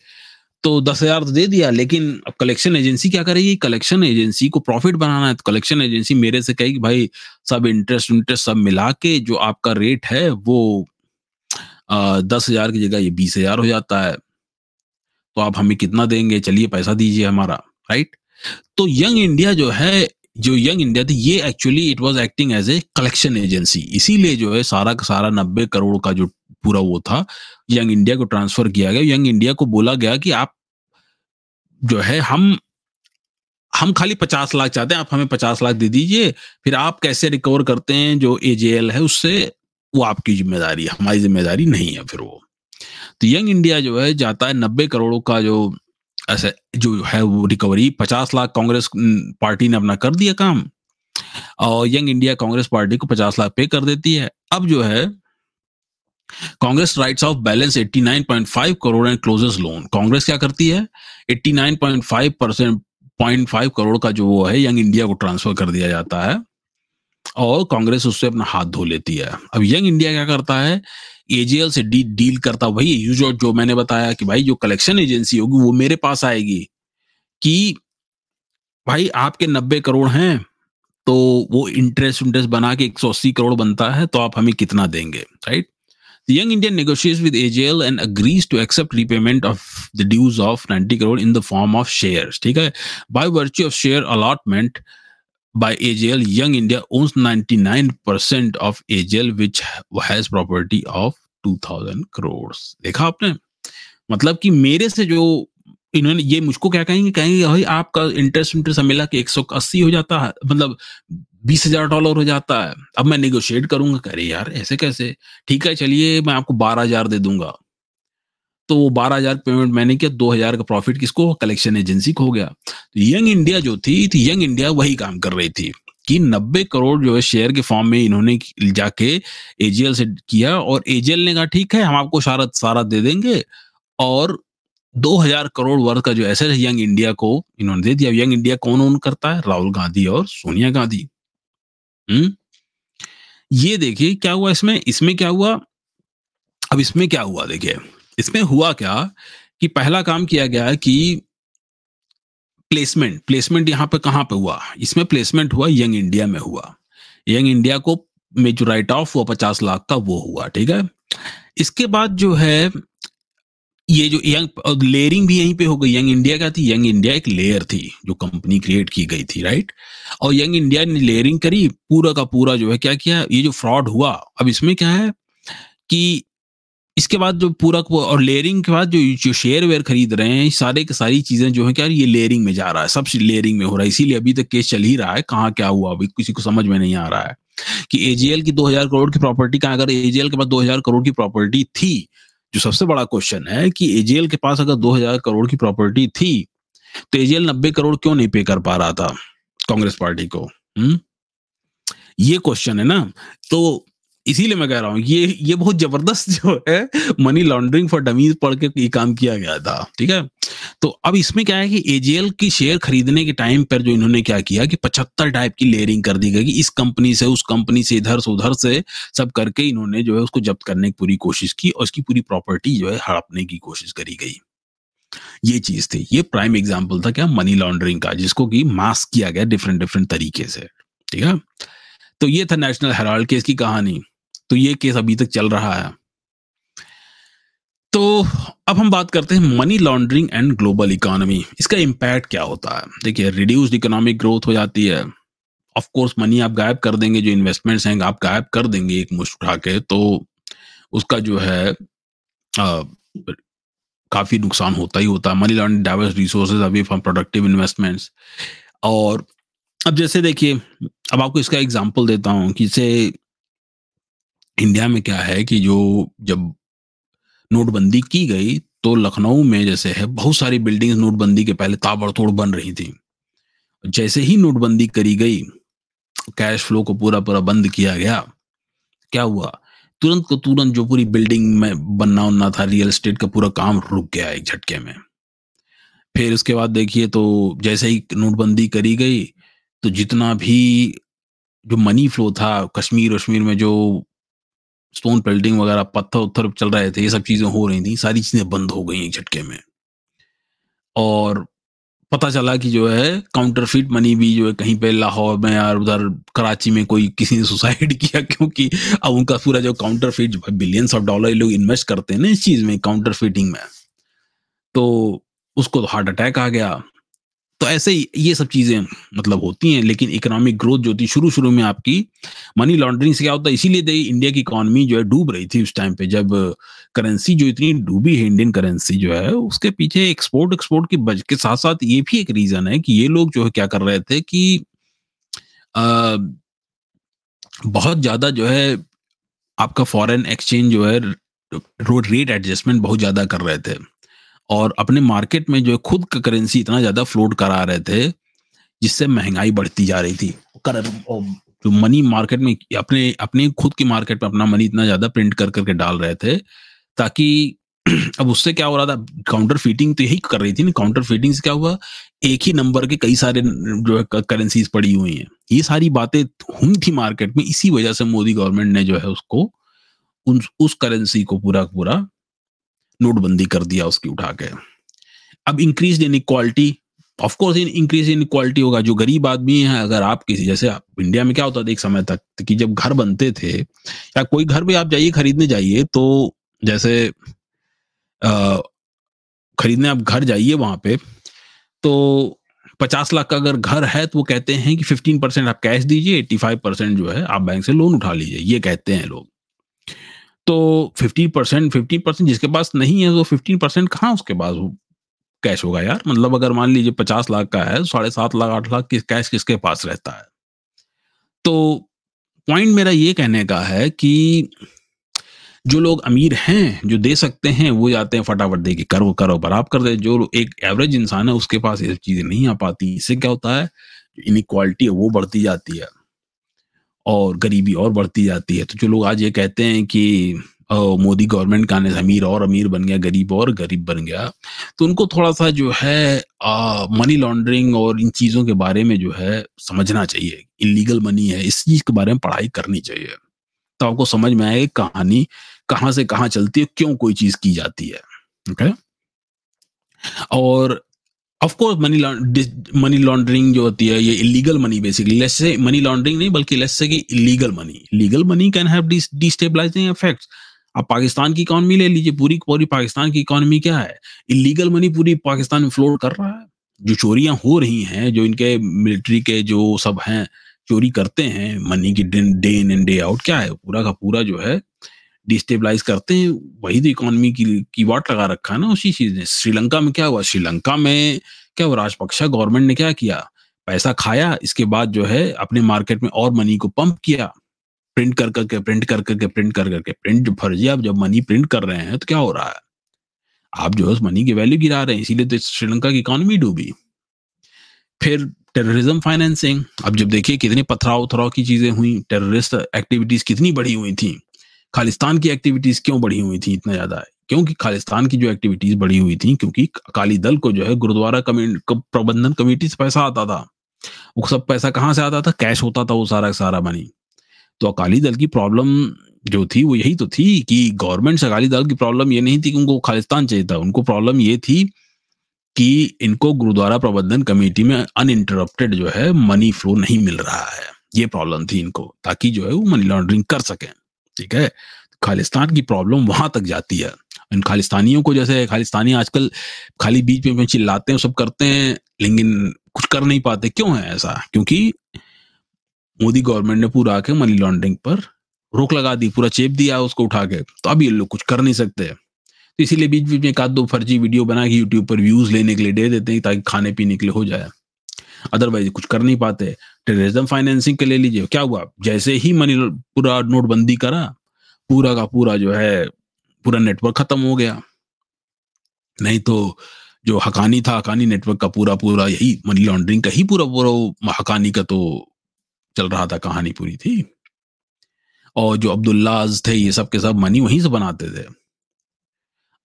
तो दस हज़ार तो दे दिया, लेकिन अब कलेक्शन एजेंसी क्या करेगी? कलेक्शन एजेंसी को प्रॉफिट बनाना है। तो कलेक्शन एजेंसी मेरे से कहेगी, भाई, सब इंटरेस्ट इंटरेस्ट सब मिला के जो आपका रेट है, वो दस हज़ार की जगह ये बीस हज़ार हो जाता है। तो आप हमें कितना देंगे? चलिए पैसा दीजिए हमारा राइट तो यंग इंडिया जो है जो यंग इंडिया थी, ये actually it was acting as a collection agency इसीलिए जो है, सारा का सारा नब्बे करोड़ का जो पूरा वो था यंग इंडिया को ट्रांसफ़र किया गया। यंग इंडिया को बोला गया कि आप जो है, हम हम खाली पचास लाख चाहते हैं, आप हमें पचास लाख दे दीजिए, फिर आप कैसे रिकवर करते हैं जो एजेएल है, उससे वो आपकी ज़िम्मेदारी हमारी ज़िम्मेदारी नहीं है फिर वो। तो यंग इंडिया जो है, जाता है नब्बे करोड़ों का जो ऐसे जो है वो रिकवरी पचास लाख कांग्रेस पार्टी ने अपना कर दिया काम। और यंग इंडिया कांग्रेस पार्टी को पचास लाख पे कर देती है। अब जो है, Congress writes off balance 89.5 crore and closes loan Congress क्या करती है? 89.5 परसेंट पॉइंट फाइव करोड़ का जो वो है, यंग इंडिया को ट्रांसफ़र कर दिया जाता है। और कांग्रेस उससे अपना हाथ धो लेती है। अब यंग इंडिया क्या करता है? एजीएल से डी, डील करता वही यूज़र जो मैंने बताया कि भाई जो कलेक्शन एजेंसी होगी वो मेरे पास आएगी कि भाई आपके नब्बे करोड़ हैं तो वो इंटरेस्ट इंटरेस्ट बना के एक सौ अस्सी करोड़ बनता है तो आप हमें कितना देंगे right The young Indian negotiates with AJL and agrees to accept repayment of the dues of 90 crore in the form of shares. ठीक है? By virtue of share allotment by AJL, Young India owns 99% of AJL, which has property of 2000 crores. देखा आपने? मतलब कि मेरे से जो इन्होंने ये मुझको क्या कहेंगे? कहेंगे भाई आपका इंटरेस्ट इंटरेस्ट मिला कि एक सौ अस्सी हो जाता है मतलब बीस हज़ार डॉलर हो जाता है। अब मैं निगोशिएट करूँगा करे यार ऐसे कैसे? ठीक है चलिए मैं आपको बारह हज़ार दे दूँगा। तो वो बारह हज़ार पेमेंट मैंने किया, दो हज़ार का प्रॉफिट किसको? कलेक्शन एजेंसी को हो गया। तो यंग इंडिया जो थी तो यंग इंडिया वही काम कर रही थी कि नब्बे करोड़ जो है शेयर के फॉर्म में इन्होंने जाके एजीएल से किया और एजीएल ने कहा, ठीक है, हम आपको सारा सारा दे देंगे। और दो हज़ार करोड़ वर्थ का जो है यंग इंडिया को इन्होंने दे दिया। यंग इंडिया कौन ओन करता है? राहुल गांधी और सोनिया गांधी। हम्म? ये देखिए, क्या हुआ इसमें? इसमें क्या हुआ? अब इसमें क्या हुआ, देखिए। इसमें हुआ क्या कि पहला काम किया गया कि प्लेसमेंट प्लेसमेंट यहाँ पे कहाँ पे हुआ? इसमें प्लेसमेंट हुआ यंग इंडिया में हुआ। यंग इंडिया को में जो राइट ऑफ़ हुआ पचास लाख का वो हुआ, ठीक है? इसके बाद जो है, ये जो यंग लेयरिंग भी यहीं पे हो गई। यंग इंडिया क्या थी? यंग इंडिया एक लेयर थी जो कंपनी क्रिएट की गई थी राइट और यंग इंडिया ने लेयरिंग करी, पूरा का पूरा जो है क्या किया? ये जो फ्रॉड हुआ, अब इसमें क्या है कि इसके बाद जो पूरा और लेयरिंग के बाद जो जो शेयर वेयर खरीद रहे हैं, सारे की सारी चीज़ें जो है क्या ये लेयरिंग में जा रहा है, सब लेयरिंग में हो रहा है, इसीलिए अभी तक केस चल ही रहा है, कहाँ क्या हुआ, अभी किसी को समझ में नहीं आ रहा है कि एजीएल की 2000 करोड़ की प्रॉपर्टी का अगर एजीएल के पास 2000 करोड़ की प्रॉपर्टी थी, जो सबसे बड़ा क्वेश्चन है कि एजीएल के पास अगर 2000 करोड़ की प्रॉपर्टी थी तो एजीएल नब्बे करोड़ क्यों नहीं पे कर पा रहा था कांग्रेस पार्टी को हम्म? ये क्वेश्चन है ना? तो इसीलिए मैं कह रहा हूँ, ये ये बहुत ज़बरदस्त जो है मनी लॉन्ड्रिंग फॉर डमीज पढ़ के ये काम किया गया था, ठीक है? तो अब इसमें क्या है कि एजीएल की शेयर खरीदने के टाइम पर जो इन्होंने क्या किया कि पचहत्तर टाइप की लेयरिंग कर दी गई इस कंपनी से, उस कंपनी से, इधर से, उधर से, सब करके इन्होंने जो है उसको जब्त करने की पूरी कोशिश की और उसकी पूरी प्रॉपर्टी जो है हड़पने की कोशिश करी गई। ये चीज़ थी, ये प्राइम एग्ज़ाम्पल था क्या मनी लॉन्ड्रिंग का, जिसको कि मास्क किया गया डिफरेंट डिफरेंट तरीके से, ठीक है? तो ये था नेशनल हेराल्ड केस की कहानी। तो ये केस अभी तक चल रहा है। तो अब हम बात करते हैं money laundering and global economy इसका इम्पैक्ट क्या होता है? देखिए रिड्यूस्ड इकोनॉमिक ग्रोथ हो जाती है। ऑफ़ कोर्स मनी आप गायब कर देंगे जो इन्वेस्टमेंट्स हैं आप गायब कर देंगे एक मुश्त उठा के तो उसका जो है आ, काफ़ी नुकसान होता ही होता है। Money laundering diverts resources away from productive investments और अब जैसे देखिए अब आपको इसका एग्ज़ाम्पल देता हूँ कि जैसे इंडिया में क्या है कि जो जब नोटबंदी की गई तो लखनऊ में जैसे है, बहुत सारी बिल्डिंग्स नोटबंदी के पहले ताबड़तोड़ बन रही थी। जैसे ही नोटबंदी करी गई, कैश फ्लो को पूरा पूरा बंद किया गया, क्या हुआ? तुरंत को तुरंत जो पूरी बिल्डिंग में बनना उनना था, रियल एस्टेट का पूरा काम रुक गया एक झटके में। फिर उसके बाद देखिए तो जैसे ही नोटबंदी करी गई तो जितना भी जो मनी फ्लो था कश्मीर वश्मीर में जो स्टोन पेल्टिंग वगैरह, पत्थर उत्थर चल रहे थे, ये सब चीज़ें हो रही थी, सारी चीज़ें बंद हो गई एक झटके में। और पता चला कि जो है काउंटरफिट मनी भी जो है कहीं पे लाहौर में और उधर कराची में कोई किसी ने सुसाइड [laughs] किया, क्योंकि अब उनका पूरा जो काउंटरफिट बिलियंस ऑफ़ डॉलर लोग इन्वेस्ट करते हैं ना इस चीज़ में काउंटरफिटिंग में। तो उसको तो हार्ट अटैक आ गया। तो ऐसे ही ये सब चीज़ें मतलब होती हैं लेकिन इकोनॉमिक ग्रोथ जो थी शुरू शुरू में आपकी मनी लॉन्ड्रिंग से क्या होता है? इसीलिए इंडिया की इकोनॉमी जो है डूब रही थी उस टाइम पे जब करेंसी जो इतनी डूबी है इंडियन करेंसी जो है उसके पीछे एक्सपोर्ट एक्सपोर्ट की बज के साथ साथ ये भी एक रीजन है कि ये लोग जो है क्या कर रहे थे कि आ, बहुत ज़्यादा जो है आपका फॉरेन एक्सचेंज जो है रेट एडजस्टमेंट बहुत ज़्यादा कर रहे थे। और अपने मार्केट में जो है खुद का करेंसी इतना ज़्यादा फ्लोट करा रहे थे, जिससे महँगाई बढ़ती जा रही थी। कर जो मनी मार्केट में अपने अपने खुद की मार्केट में अपना मनी इतना ज़्यादा प्रिंट कर, करके डाल रहे थे, ताकि [clears throat] अब उससे क्या हो रहा था? काउंटर फीटिंग तो यही कर रही थी ना। काउंटर फीटिंग से क्या हुआ? एक ही नंबर के कई सारे जो है करेंसीज पड़ी हुई हैं। ये सारी बातें हुई थी मार्केट में। इसी वजह से मोदी गवर्नमेंट ने जो है उसको, उन, उस करेंसी को पूरा पूरा नोटबंदी कर दिया उसकी उठा के। अब increase in equality of course in increase in equality होगा। जो गरीब आदमी है अगर आप किसी जैसे आप इंडिया में क्या होता था एक समय तक कि जब घर बनते थे या कोई घर भी आप जाइए खरीदने जाइए तो जैसे आ, खरीदने आप घर जाइए वहाँ पे तो पचास लाख का अगर घर है तो वो कहते हैं कि फिफ्टीन परसेंट आप कैश दीजिए एट्टी फाइव परसेंट जो है आप बैंक से लोन उठा लीजिए। ये कहते हैं लोग। तो फिफ्टी परसेंट फिफ्टी परसेंट जिसके पास नहीं है वो फिफ्टीन परसेंट कहाँ उसके पास कैश होगा यार। मतलब अगर मान लीजिए पचास लाख का है, साढ़े सात लाख, आठ लाख किस कैश किसके पास रहता है? तो पॉइंट मेरा ये कहने का है कि जो लोग अमीर हैं, जो दे सकते हैं, वो जाते हैं फटाफट दे के करो करो बराबर कर दे। जो एक एवरेज इंसान है, उसके पास ये चीज़ें नहीं आ पाती। इससे क्या होता है? इनक्वालिटी है, वो बढ़ती जाती है। और गरीबी और बढ़ती जाती है। तो जो लोग आज ये कहते हैं कि मोदी गवर्नमेंट का आने से अमीर और अमीर बन गया, गरीब और गरीब बन गया तो उनको थोड़ा सा जो है मनी लॉन्ड्रिंग और इन चीज़ों के बारे में जो है समझना चाहिए। इलीगल मनी है, इस चीज़ के बारे में पढ़ाई करनी चाहिए। तो आपको समझ में आए कहानी कहाँ से कहाँ चलती है, क्यों कोई चीज़ की जाती है ओके okay? और of course money money laundering जो होती है, ये illegal money basically let's say money laundering नहीं, बल्कि लेट्स से कि illegal money legal money can have destabilising effects आप पाकिस्तान की इकोनॉमी ले लीजिए, पूरी पूरी पाकिस्तान की इकोनॉमी क्या है? इलीगल मनी पूरी पाकिस्तान में फ्लोट कर रहा है। जो चोरियाँ हो रही हैं, जो इनके मिलिट्री के जो सब हैं, चोरी करते हैं मनी की day in and day out क्या है? पूरा का पूरा जो है डिस्टेबलाइज करते हैं, वही तो इकोनॉमी की की वाट लगा रखा है ना उसी चीज़ ने। श्रीलंका में क्या हुआ? श्रीलंका में क्या हुआ राजपक्षा गवर्नमेंट ने क्या किया? पैसा खाया, इसके बाद जो है अपने मार्केट में और मनी को पंप किया। प्रिंट कर करके प्रिंट कर करके प्रिंट कर करके प्रिंट फर्जी आप जब मनी प्रिंट कर रहे हैं तो क्या हो रहा है? आप जो है उस मनी की वैल्यू गिरा रहे हैं, इसीलिए तो श्रीलंका की इकोनॉमी डूबी। फिर टेररिज्म फाइनेंसिंग अब जब देखिए कितने पथराव उथराव की चीज़ें हुई टेररिस्ट एक्टिविटीज़ कितनी बढ़ी हुई थी। खालिस्तान की एक्टिविटीज़ क्यों बढ़ी हुई थी इतना ज़्यादा? क्योंकि खालिस्तान की जो एक्टिविटीज़ बढ़ी हुई थी, क्योंकि अकाली दल को जो है गुरुद्वारा प्रबंधन कमेटी से पैसा आता था। वो सब पैसा कहाँ से आता था? कैश होता था, वो सारा सारा मनी तो अकाली दल की प्रॉब्लम जो थी, वो यही तो थी कि गवर्नमेंट से अकाली दल की प्रॉब्लम ये नहीं थी कि उनको खालिस्तान चाहिए था। उनको प्रॉब्लम ये थी कि इनको गुरुद्वारा प्रबंधन कमेटी में अनइंटरप्टेड जो है मनी फ्लो नहीं मिल रहा है। ये प्रॉब्लम थी इनको, ताकि जो है वो मनी लॉन्ड्रिंग कर सकें। ठीक है? खालिस्तान की प्रॉब्लम वहाँ तक जाती है। इन खालिस्तानियों को जैसे खालिस्तानी आजकल खाली बीच में चिल्लाते हैं, सब करते हैं, लेकिन कुछ कर नहीं पाते। क्यों है ऐसा? क्योंकि मोदी गवर्नमेंट ने पूरा आके मनी लॉन्ड्रिंग पर रोक लगा दी, पूरा चेप दिया उसको उठा के। तो अब ये लोग कुछ कर नहीं सकते। तो इसीलिए बीच बीच में एक आध दो फर्जी वीडियो बना के यूट्यूब पर व्यूज़ लेने के लिए दे देते हैं ताकि खाने पीने के लिए हो जाए। अदरवाइज़ कुछ कर नहीं पाते। टेररिज्म फाइनेंसिंग के ले लीजिए। क्या हुआ? जैसे ही मनी पूरा नोटबंदी करा, पूरा का पूरा जो है, पूरा नेटवर्क खत्म हो गया। नहीं तो जो हकानी था, हकानी नेटवर्क का पूरा पूरा यही मनी लॉन्ड्रिंग का ही पूरा पूरा हकानी का तो चल रहा था, कहानी पूरी थी। और जो अब्दुल्लाज थे, ये सब के सब मनी वहीं से बनाते थे।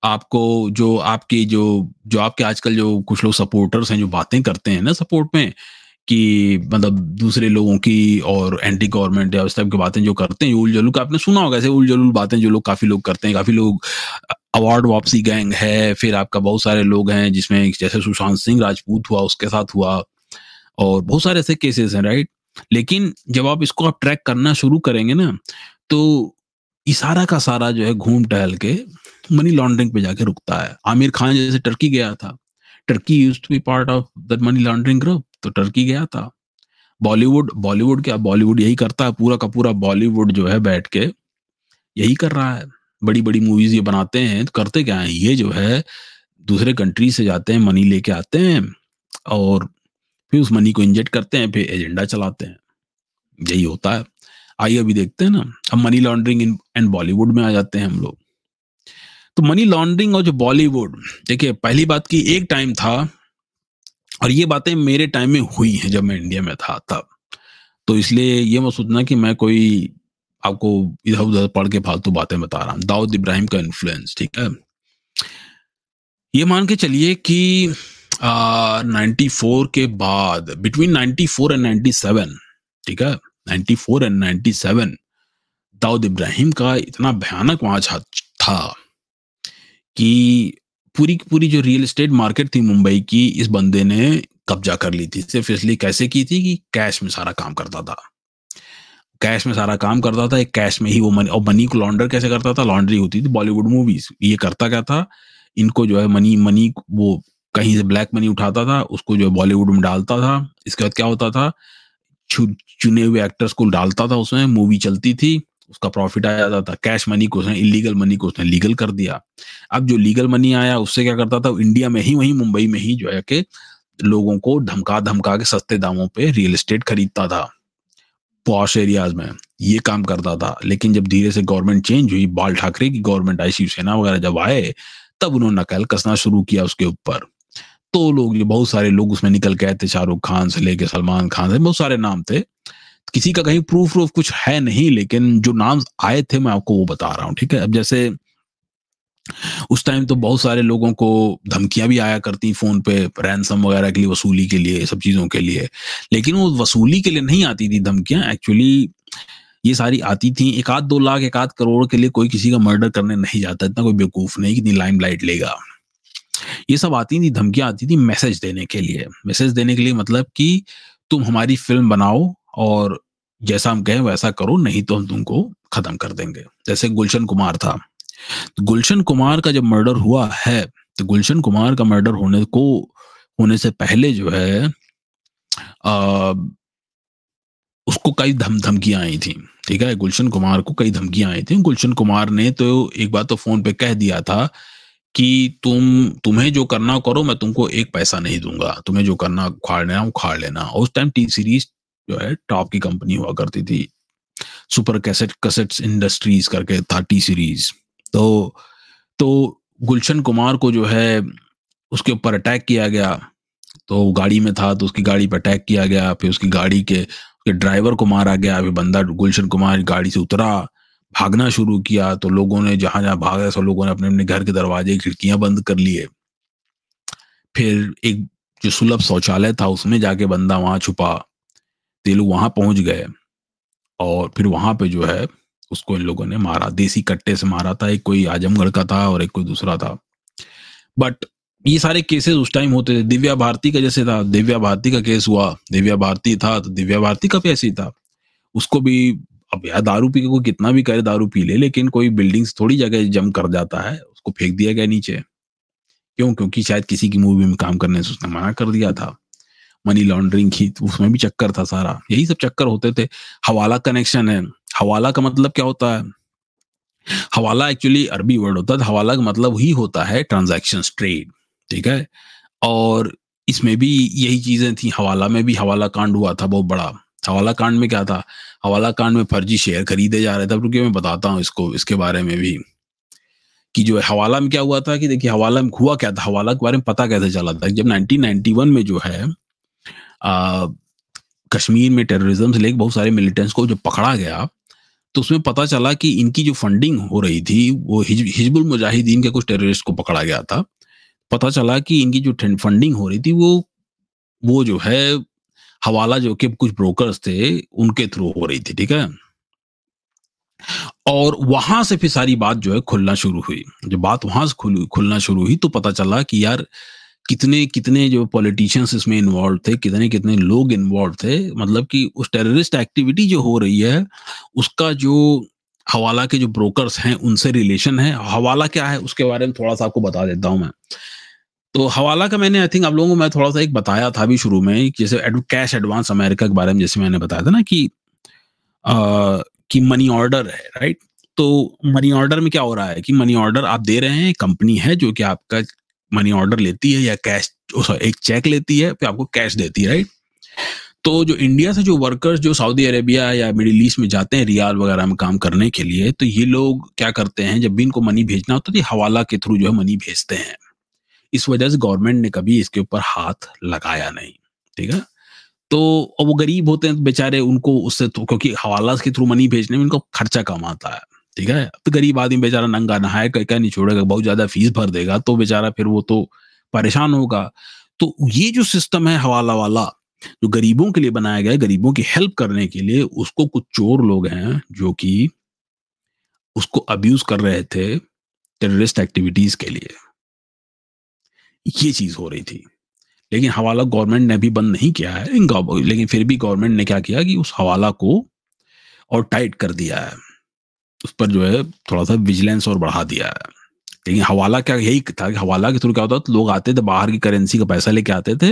आपको जो आपकी जो जो आपके आजकल जो कुछ लोग सपोर्टर्स हैं, जो बातें करते हैं ना सपोर्ट में, कि मतलब दूसरे लोगों की और एंटी गवर्नमेंट या उस टाइप की बातें जो करते हैं उल जलूल का आपने सुना होगा, ऐसे उल जलूल बातें जो लोग काफ़ी लोग करते हैं, काफ़ी लोग अवार्ड वापसी गैंग है, फिर आपका बहुत सारे लोग हैं जिसमें जैसे सुशांत सिंह राजपूत हुआ, उसके साथ हुआ, और बहुत सारे ऐसे केसेस हैं राइट लेकिन जब आप इसको आप ट्रैक करना शुरू करेंगे ना तो इशारा का सारा जो है घूम टहल के मनी लॉन्ड्रिंग पे जाके रुकता है। आमिर खान जैसे टर्की गया था। Turkey used to be part of the money laundering group तो टर्की गया था। बॉलीवुड बॉलीवुड क्या? बॉलीवुड यही करता है, पूरा का पूरा बॉलीवुड जो है बैठ के यही कर रहा है। बड़ी बड़ी मूवीज़ ये बनाते हैं तो करते क्या है? ये जो है, दूसरे कंट्री से जाते हैं मनी लेके आते हैं, और फिर उस मनी को इंजेक्ट करते हैं, फिर एजेंडा चलाते हैं। यही होता है। आइए अभी देखते हैं ना, अब money laundering in and Bollywood में आ जाते हैं हम लोग। तो मनी लॉन्ड्रिंग और जो बॉलीवुड देखिए, पहली बात की एक टाइम था और ये बातें मेरे टाइम में हुई हैं जब मैं इंडिया में था तब। तो इसलिए ये मत सोचना कि मैं कोई आपको इधर उधर पढ़ के फालतू बातें बता रहा हूँ। दाऊद इब्राहिम का इन्फ्लुएंस ठीक है? ये मान के चलिए कि नाइन्टी फोर के बाद between ninety four and ninety seven ठीक है? Ninety four and ninety seven Dawood Ibrahim का इतना भयानक वहाँ था। कि पूरी पूरी जो रियल एस्टेट मार्केट थी मुंबई की, इस बंदे ने कब्जा कर ली थी। सिर्फ़ इसलिए कैसे की थी कि कैश में सारा काम करता था। कैश में सारा काम करता था, एक कैश में ही वो मनी और मनी को लॉन्डर कैसे करता था? लॉन्ड्री होती थी बॉलीवुड मूवीज़ ये करता क्या था? इनको जो है मनी मनी वो कहीं से ब्लैक मनी उठाता था, उसको जो है बॉलीवुड में डालता था। इसके बाद क्या होता था? चुने हुए एक्टर्स को डालता था उसमें। मूवी चलती थी। उसका प्रॉफिट आ जाता था। कैश मनी को उसने इलीगल मनी को उसने लीगल कर दिया। अब जो लीगल मनी आया, उससे क्या करता था? इंडिया में ही वही मुंबई में ही जो है कि लोगों को धमका धमका के सस्ते दामों पे रियल एस्टेट खरीदता था। पॉश एरियाज़ में ये काम करता था। लेकिन जब धीरे से गवर्नमेंट चेंज हुई, बाल ठाकरे की गवर्नमेंट आई शिवसेना वगैरह जब आए, तब उन्होंने नकल कसना शुरू किया उसके ऊपर। तो लोग बहुत सारे लोग उसमें निकल के आए थे, शाहरुख खान से लेके सलमान खान से, बहुत सारे नाम थे। किसी का कहीं प्रूफ प्रूफ कुछ है नहीं, लेकिन जो नाम आए थे मैं आपको वो बता रहा हूँ, ठीक है? अब जैसे उस टाइम तो बहुत सारे लोगों को धमकियाँ भी आया करती फ़ोन पे रैनसम वगैरह के लिए, वसूली के लिए, सब चीज़ों के लिए। लेकिन वो वसूली के लिए नहीं आती थी धमकियाँ एक्चुअली ये सारी आती थी। एक आध दो लाख, एक आध करोड़ के लिए कोई किसी का मर्डर करने नहीं जाता, इतना कोई बेवकूफ़ नहीं कितनी लाइम लाइट लेगा। ये सब आती थी, धमकियाँ आती थी मैसेज देने के लिए। मैसेज देने के लिए मतलब कि तुम हमारी फ़िल्म बनाओ और जैसा हम कहें वैसा करो नहीं तो हम तुमको खत्म कर देंगे। जैसे गुलशन कुमार था। तो गुलशन कुमार का जब मर्डर हुआ है तो गुलशन कुमार का मर्डर होने को होने से पहले जो है आ, उसको कई धम धमकियाँ आई थी ठीक है? गुलशन कुमार को कई धमकियाँ आई थी। गुलशन कुमार ने तो एक बार तो फ़ोन पे कह दिया था कि तुम तुम्हें जो करना करो मैं तुमको एक पैसा नहीं दूँगा। तुम्हें जो करना उखाड़ लेना उखाड़ लेना। उस टाइम टी सीरीज़ जो है, टॉप की कंपनी हुआ करती थी। सुपर कैसेट, कसेट्स इंडस्ट्रीज़ करके थर्टी सीरीज़। तो तो गुलशन कुमार को जो है, उसके ऊपर अटैक किया गया। तो गाड़ी में था तो उसकी गाड़ी पर अटैक किया गया। फिर उसकी गाड़ी के, उसके ड्राइवर को मारा गया। फिर बंदा गुलशन कुमार गाड़ी से उतरा, भागना शुरू किया। तो लोगों ने जहाँ जहाँ भागा, सब लोगों ने अपने अपने घर के दरवाजे, खिड़कियाँ बंद कर लिए। फिर एक जो सुलभ शौचालय था, उसमें जाके बंदा वहाँ छुपा। तो लोग वहाँ पहुँच गए और फिर वहाँ पे जो है उसको इन लोगों ने मारा। देसी कट्टे से मारा था, एक कोई आजमगढ़ का था और एक कोई दूसरा था। बट ये सारे केसेस उस टाइम होते थे। दिव्या भारती का जैसे था, दिव्या भारती का केस हुआ। दिव्या भारती था तो दिव्या भारती का भी ऐसे ही था। उसको भी, अब यार दारू पी के कोई कितना भी करे, दारू पी ले, लेकिन कोई बिल्डिंग्स थोड़ी जगह जम कर जाता है, उसको फेंक दिया गया नीचे। क्यों? क्योंकि शायद किसी की मूवी में काम करने से उसने मना कर दिया था। मनी लॉन्ड्रिंग की तो उसमें भी चक्कर था सारा। यही सब चक्कर होते थे। हवाला कनेक्शन है। हवाला का मतलब क्या होता है? हवाला एक्चुअली अरबी वर्ड होता है हवाला का मतलब ही होता है ट्रांजेक्शन ट्रेड ठीक है? और इसमें भी यही चीज़ें थी। हवाला में भी हवाला कांड हुआ था, बहुत बड़ा। हवाला कांड में क्या था? हवाला कांड में फर्जी शेयर खरीदे जा रहे थे। क्योंकि मैं बताता हूँ इसको, इसके बारे में भी। कि जो है, हवाला में क्या हुआ था कि देखिए, हवाला में हुआ क्या था? हवाला के बारे में पता कैसे चला था? जब 1991 में जो है कश्मीर में टेररिज्म से लेकर बहुत सारे मिलिटेंट्स को जब पकड़ा गया तो उसमें पता चला कि इनकी जो फंडिंग हो रही थी वो हिज, हिजबुल मुजाहिदीन के कुछ टेररिस्ट को पकड़ा गया था। पता चला कि इनकी जो फंडिंग हो रही थी वो वो जो है हवाला जो कि कुछ ब्रोकर्स थे उनके थ्रू हो रही थी ठीक है? और वहाँ से फिर सारी बात जो है खुलना शुरू हुई। जब बात वहाँ से खुल खुलना शुरू हुई तो पता चला कि यार कितने कितने जो पॉलिटिशियंस इसमें इन्वॉल्व थे कितने कितने लोग इन्वॉल्व थे मतलब कि उस टेररिस्ट एक्टिविटी जो हो रही है उसका जो हवाला के जो ब्रोकर्स हैं उनसे रिलेशन है। हवाला क्या है उसके बारे में थोड़ा सा आपको बता देता हूँ मैं। तो हवाला का मैंने आई थिंक आप लोगों को मैं थोड़ा सा एक बताया था अभी शुरू में जैसे कैश एडवांस अमेरिका के बारे में जैसे मैंने बताया था ना कि आ, कि मनी ऑर्डर है राइट तो मनी ऑर्डर में क्या हो रहा है कि मनी ऑर्डर आप दे रहे हैं कंपनी है जो कि आपका मनी ऑर्डर लेती है या कैश एक चेक लेती है, फिर आपको कैश देती है राइट तो जो इंडिया से जो वर्कर्स जो सऊदी अरेबिया या मिडिल ईस्ट में जाते हैं रियाल वगैरह में काम करने के लिए तो ये लोग क्या करते हैं, जब भी इनको मनी भेजना होता है तो हवाला के थ्रू जो है मनी भेजते हैं। इस वजह से गवर्नमेंट ने कभी इसके ऊपर हाथ लगाया नहीं, ठीक है? तो वो गरीब होते हैं बेचारे उनको उससे तो क्योंकि हवाला के थ्रू मनी भेजने में उनको खर्चा कम आता है। ठीक है? तो गरीब आदमी बेचारा नंगा नहाए क्या नहीं छोड़ेगा, बहुत ज़्यादा फ़ीस भर देगा तो बेचारा फिर वो तो परेशान होगा। तो ये जो सिस्टम है हवाला वाला, जो गरीबों के लिए बनाया गया है, गरीबों की हेल्प करने के लिए उसको कुछ चोर लोग हैं जो कि उसको अब्यूज कर रहे थे टेररिस्ट एक्टिविटीज़ के लिए। ये चीज़ हो रही थी। लेकिन हवाला गवर्नमेंट ने भी बंद नहीं किया है लेकिन फिर भी गवर्नमेंट ने क्या किया कि उस हवाला को और टाइट कर दिया है। उस पर जो है थोड़ा सा विजिलेंस और बढ़ा दिया है। लेकिन हवाला क्या यही था कि हवाला के थ्रू क्या होता था, लोग आते थे बाहर की करेंसी का पैसा लेके आते थे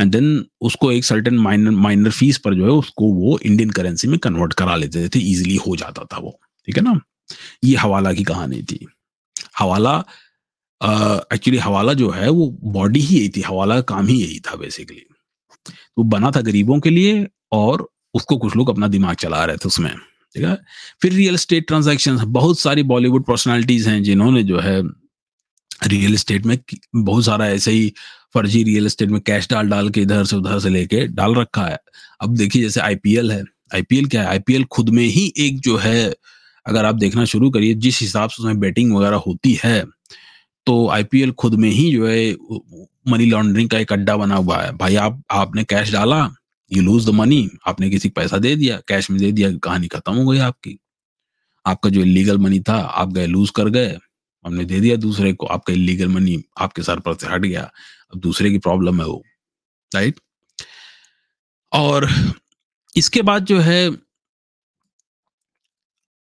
एंड देन उसको एक सर्टेन माइनर माइनर फ़ीस पर जो है उसको वो इंडियन करेंसी में कन्वर्ट करा लेते थे इजीली हो जाता था वो। ठीक है ना? ये हवाला की कहानी थी। हवाला एक्चुअली हवाला जो है वो बॉडी ही यही थी, हवाला का काम ही यही था बेसिकली वो बना था गरीबों के लिए और उसको कुछ लोग अपना दिमाग चला रहे थे उसमें। ठीक है? फिर रियल एस्टेट ट्रांजेक्शन बहुत सारी बॉलीवुड पर्सनालिटीज हैं जिन्होंने जो है रियल एस्टेट में बहुत सारा ऐसे ही फर्जी रियल एस्टेट में कैश डाल डाल के इधर से उधर से लेके डाल रखा है। अब देखिए जैसे आईपीएल है। आईपीएल क्या है? आईपीएल खुद में ही एक जो है, अगर आप देखना शुरू करिए, जिस हिसाब से उसमें बैटिंग वगैरह होती है तो आईपीएल खुद में ही जो है मनी लॉन्ड्रिंग का एक अड्डा बना हुआ है। भाई आप, आपने कैश डाला यू लूज द मनी आपने किसी पैसा दे दिया कैश में दे दिया, कहानी खत्म हो गई आपकी। आपका जो इलीगल मनी था, आप गए लूज कर गए। हमने दे दिया दूसरे को, आपका इलीगल मनी आपके सर पर से हट गया। अब दूसरे की प्रॉब्लम है वो राइट और इसके बाद जो है,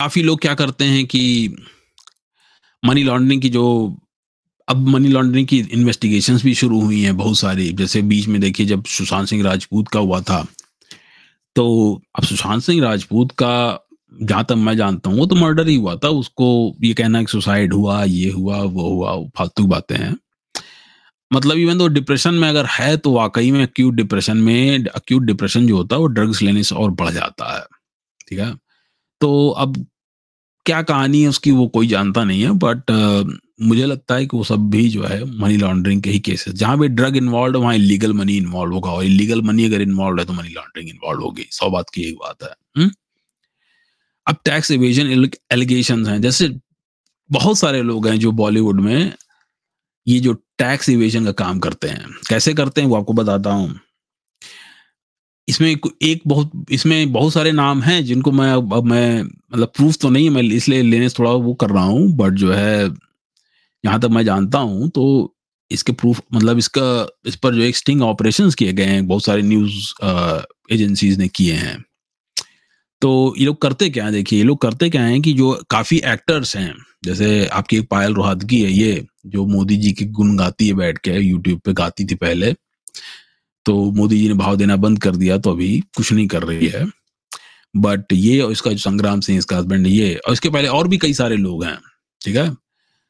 काफ़ी लोग क्या करते हैं कि मनी लॉन्ड्रिंग की जो अब मनी लॉन्ड्रिंग की इन्वेस्टिगेशन भी शुरू हुई हैं बहुत सारी। जैसे बीच में देखिए जब सुशांत सिंह राजपूत का हुआ था तो अब सुशांत सिंह राजपूत का, जहाँ तक मैं जानता हूँ, वो तो मर्डर ही हुआ था। उसको ये कहना कि सुसाइड हुआ, ये हुआ, वो हुआ, फालतू बातें हैं। मतलब इवन तो डिप्रेशन में अगर है तो वाकई में अक्यूट डिप्रेशन में अक्यूट डिप्रेशन जो होता है, वो ड्रग्स लेने से और बढ़ जाता है। ठीक है? तो अब क्या कहानी है उसकी वो कोई जानता नहीं है बट uh, मुझे लगता है कि वो सब भी जो है मनी लॉन्ड्रिंग के ही केसेस जहाँ भी ड्रग इन्वॉल्व वहाँ इलीगल मनी इन्वॉल्व होगा। और इलीगल मनी अगर इन्वॉल्व है तो मनी लॉन्ड्रिंग इन्वॉल्व होगी। सौ बात की एक बात है। हुँ? अब टैक्स इवेजन एलिगेशन हैं। जैसे बहुत सारे लोग हैं जो बॉलीवुड में ये जो टैक्स इवेजन का काम करते हैं। कैसे करते हैं वो आपको बताता हूँ। इसमें एक बहुत, इसमें बहुत सारे नाम हैं जिनको मैं अब मैं मतलब प्रूफ तो नहीं है, मैं इसलिए लेने से थोड़ा वो कर रहा हूँ बट जो है, यहाँ तक मैं जानता हूँ तो इसके प्रूफ मतलब इसका, इस पर जो एक स्टिंग ऑपरेशन किए गए हैं, बहुत सारे न्यूज़ एजेंसीज ने किए हैं। तो ये लोग करते क्या है? देखिए, ये लोग करते क्या है कि जो काफ़ी एक्टर्स हैं, जैसे आपकी एक पायल रोहतगी है ये, जो मोदी जी की गुण गाती है बैठ के यूट्यूब पे गाती थी पहले तो मोदी जी ने भाव देना बंद कर दिया तो अभी कुछ नहीं कर रही है। बट ये और इसका जो संग्राम सिंह इसका हस्बैंड ये और इसके पहले और भी कई सारे लोग हैं, ठीक है?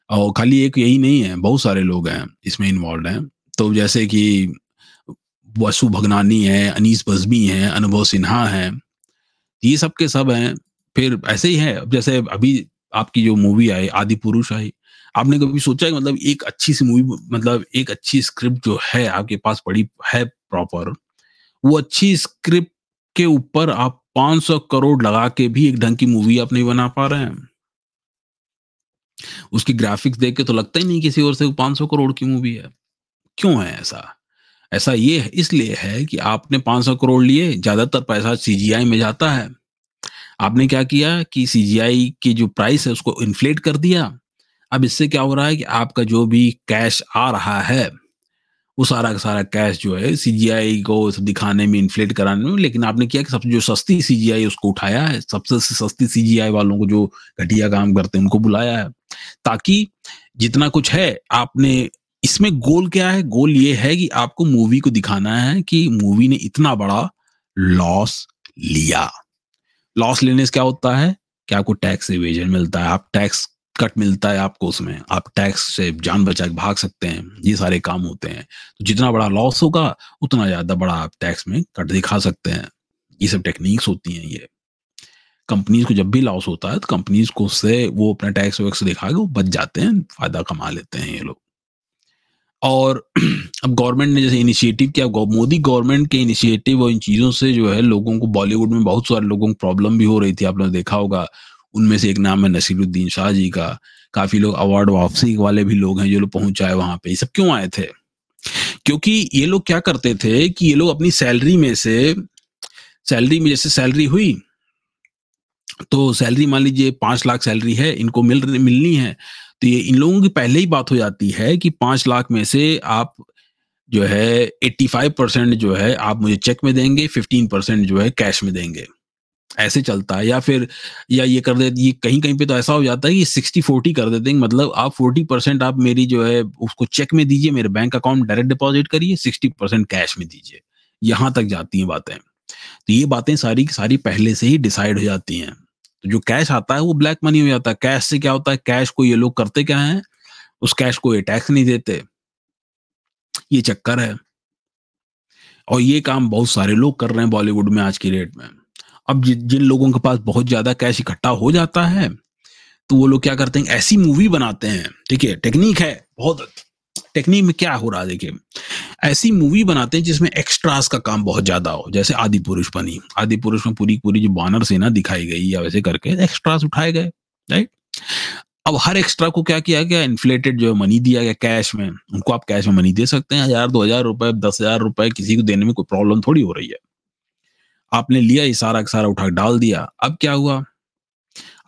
और खाली एक यही नहीं है, बहुत सारे लोग हैं इसमें इन्वॉल्व हैं। तो जैसे कि वसु भगनानी है, अनीस बजमी है, अनुभव सिन्हा है, ये सब के सब हैं। फिर ऐसे ही है जैसे अभी आपकी जो मूवी आई, आदि पुरुष आई, आपने कभी सोचा है मतलब एक अच्छी सी मूवी मतलब एक अच्छी स्क्रिप्ट जो है आपके पास पड़ी, है प्रॉपर वो अच्छी स्क्रिप्ट के ऊपर आप 500 करोड़ लगा के भी एक ढंग की मूवी आप नहीं बना पा रहे हैं। उसकी ग्राफिक्स देख के तो लगता ही नहीं किसी और से 500 करोड़ की मूवी है। क्यों है ऐसा? ऐसा ये इसलिए है कि आपने 500 करोड़ लिए, ज़्यादातर पैसा सीजीआई में जाता है। आपने क्या किया कि सीजीआई की जो प्राइस है उसको इन्फ्लेट कर दिया। अब इससे क्या हो रहा है कि आपका जो भी कैश आ रहा है वो सारा का सारा कैश जो है सीजीआई को सब दिखाने में इन्फ्लेट कराने में, लेकिन आपने किया कि सबसे जो सस्ती सीजीआई उसको उठाया है, सबसे सस्ती सीजीआई वालों को जो घटिया काम करते हैं, उनको बुलाया है, ताकि जितना कुछ है, आपने इसमें गोल क्या है? गोल ये है कि आपको मूवी को दिखाना है कि मूवी ने इतना बड़ा लॉस लिया। लॉस लेने से क्या होता है? कि आपको टैक्स एवेजन मिलता है। आप टैक्स कट मिलता है आपको उसमें। आप टैक्स से जान बचा के भाग सकते हैं। ये सारे काम होते हैं। तो जितना बड़ा लॉस होगा, उतना ज़्यादा बड़ा आप टैक्स में कट दिखा सकते हैं। ये सब टेक्निक्स होती हैं ये। कंपनीज़ को जब भी लॉस होता है तो कंपनीज़ को उससे वो अपना टैक्स वैक्स दिखा के वो बच जाते हैं, फ़ायदा कमा लेते हैं ये लोग। और [clears throat] अब गवर्नमेंट ने जैसे इनिशिएटिव किया मोदी गवर्नमेंट के इनिशिएटिव और इन चीज़ों से जो है, लोगों को बॉलीवुड में बहुत सारे लोगों को प्रॉब्लम भी हो रही थी। आपने देखा होगा उनमें से एक नाम है नसीरुद्दीन शाह जी का। काफ़ी लोग अवार्ड वापसी वाले भी लोग हैं जो लोग पहुँचाए वहाँ पे। ये सब क्यों आए थे? क्योंकि ये लोग क्या करते थे कि ये लोग अपनी सैलरी में से सैलरी में जैसे सैलरी हुई तो सैलरी मान लीजिए पाँच लाख सैलरी है, इनको मिल मिलनी है तो ये इन लोगों की पहले ही बात हो जाती है कि पाँच लाख में से आप जो है एट्टी फाइव परसेंट जो है आप मुझे चेक में देंगे फिफ्टीन परसेंट जो है कैश में देंगे। ऐसे चलता है या फिर या ये कर दे, ये कहीं कहीं पे तो ऐसा हो जाता है कि सिक्सटी फोर्टी कर देते हैं। मतलब आप फोर्टी परसेंट आप मेरी जो है उसको चेक में दीजिए, मेरे बैंक अकाउंट डायरेक्ट डिपॉजिट करिए सिक्सटी परसेंट कैश में दीजिए। यहाँ तक जाती हैं बातें। तो ये बातें सारी की सारी पहले से ही डिसाइड हो जाती हैं। तो जो कैश आता है वो ब्लैक मनी हो जाता है। कैश से क्या होता है? कैश को ये लोग करते क्या है? उस कैश को ये टैक्स नहीं देते। ये चक्कर है। और ये काम बहुत सारे लोग कर रहे हैं बॉलीवुड में आज की डेट में। अब जिन लोगों के पास बहुत ज़्यादा कैश इकट्ठा हो जाता है तो वो लोग क्या करते हैं, ऐसी मूवी बनाते हैं। ठीक है टेक्निक है, बहुत टेक्निक में क्या हो रहा है, देखिए। ऐसी मूवी बनाते हैं जिसमें एक्स्ट्रास का काम बहुत ज़्यादा हो, जैसे आदि पुरुष बनी। आदि पुरुष में पूरी पूरी जो बानर सेना दिखाई गई या वैसे करके एक्स्ट्रास उठाए गए राइट अब हर एक्स्ट्रा को क्या किया गया इन्फ्लेटेड जो है मनी दिया गया कैश में। उनको आप कैश में मनी दे सकते हैं, हज़ार, दो हज़ार रुपए, दस हज़ार रुपए, किसी को देने में कोई प्रॉब्लम थोड़ी हो रही है। आपने लिया ये सारा सारा उठा डाल दिया। अब क्या हुआ?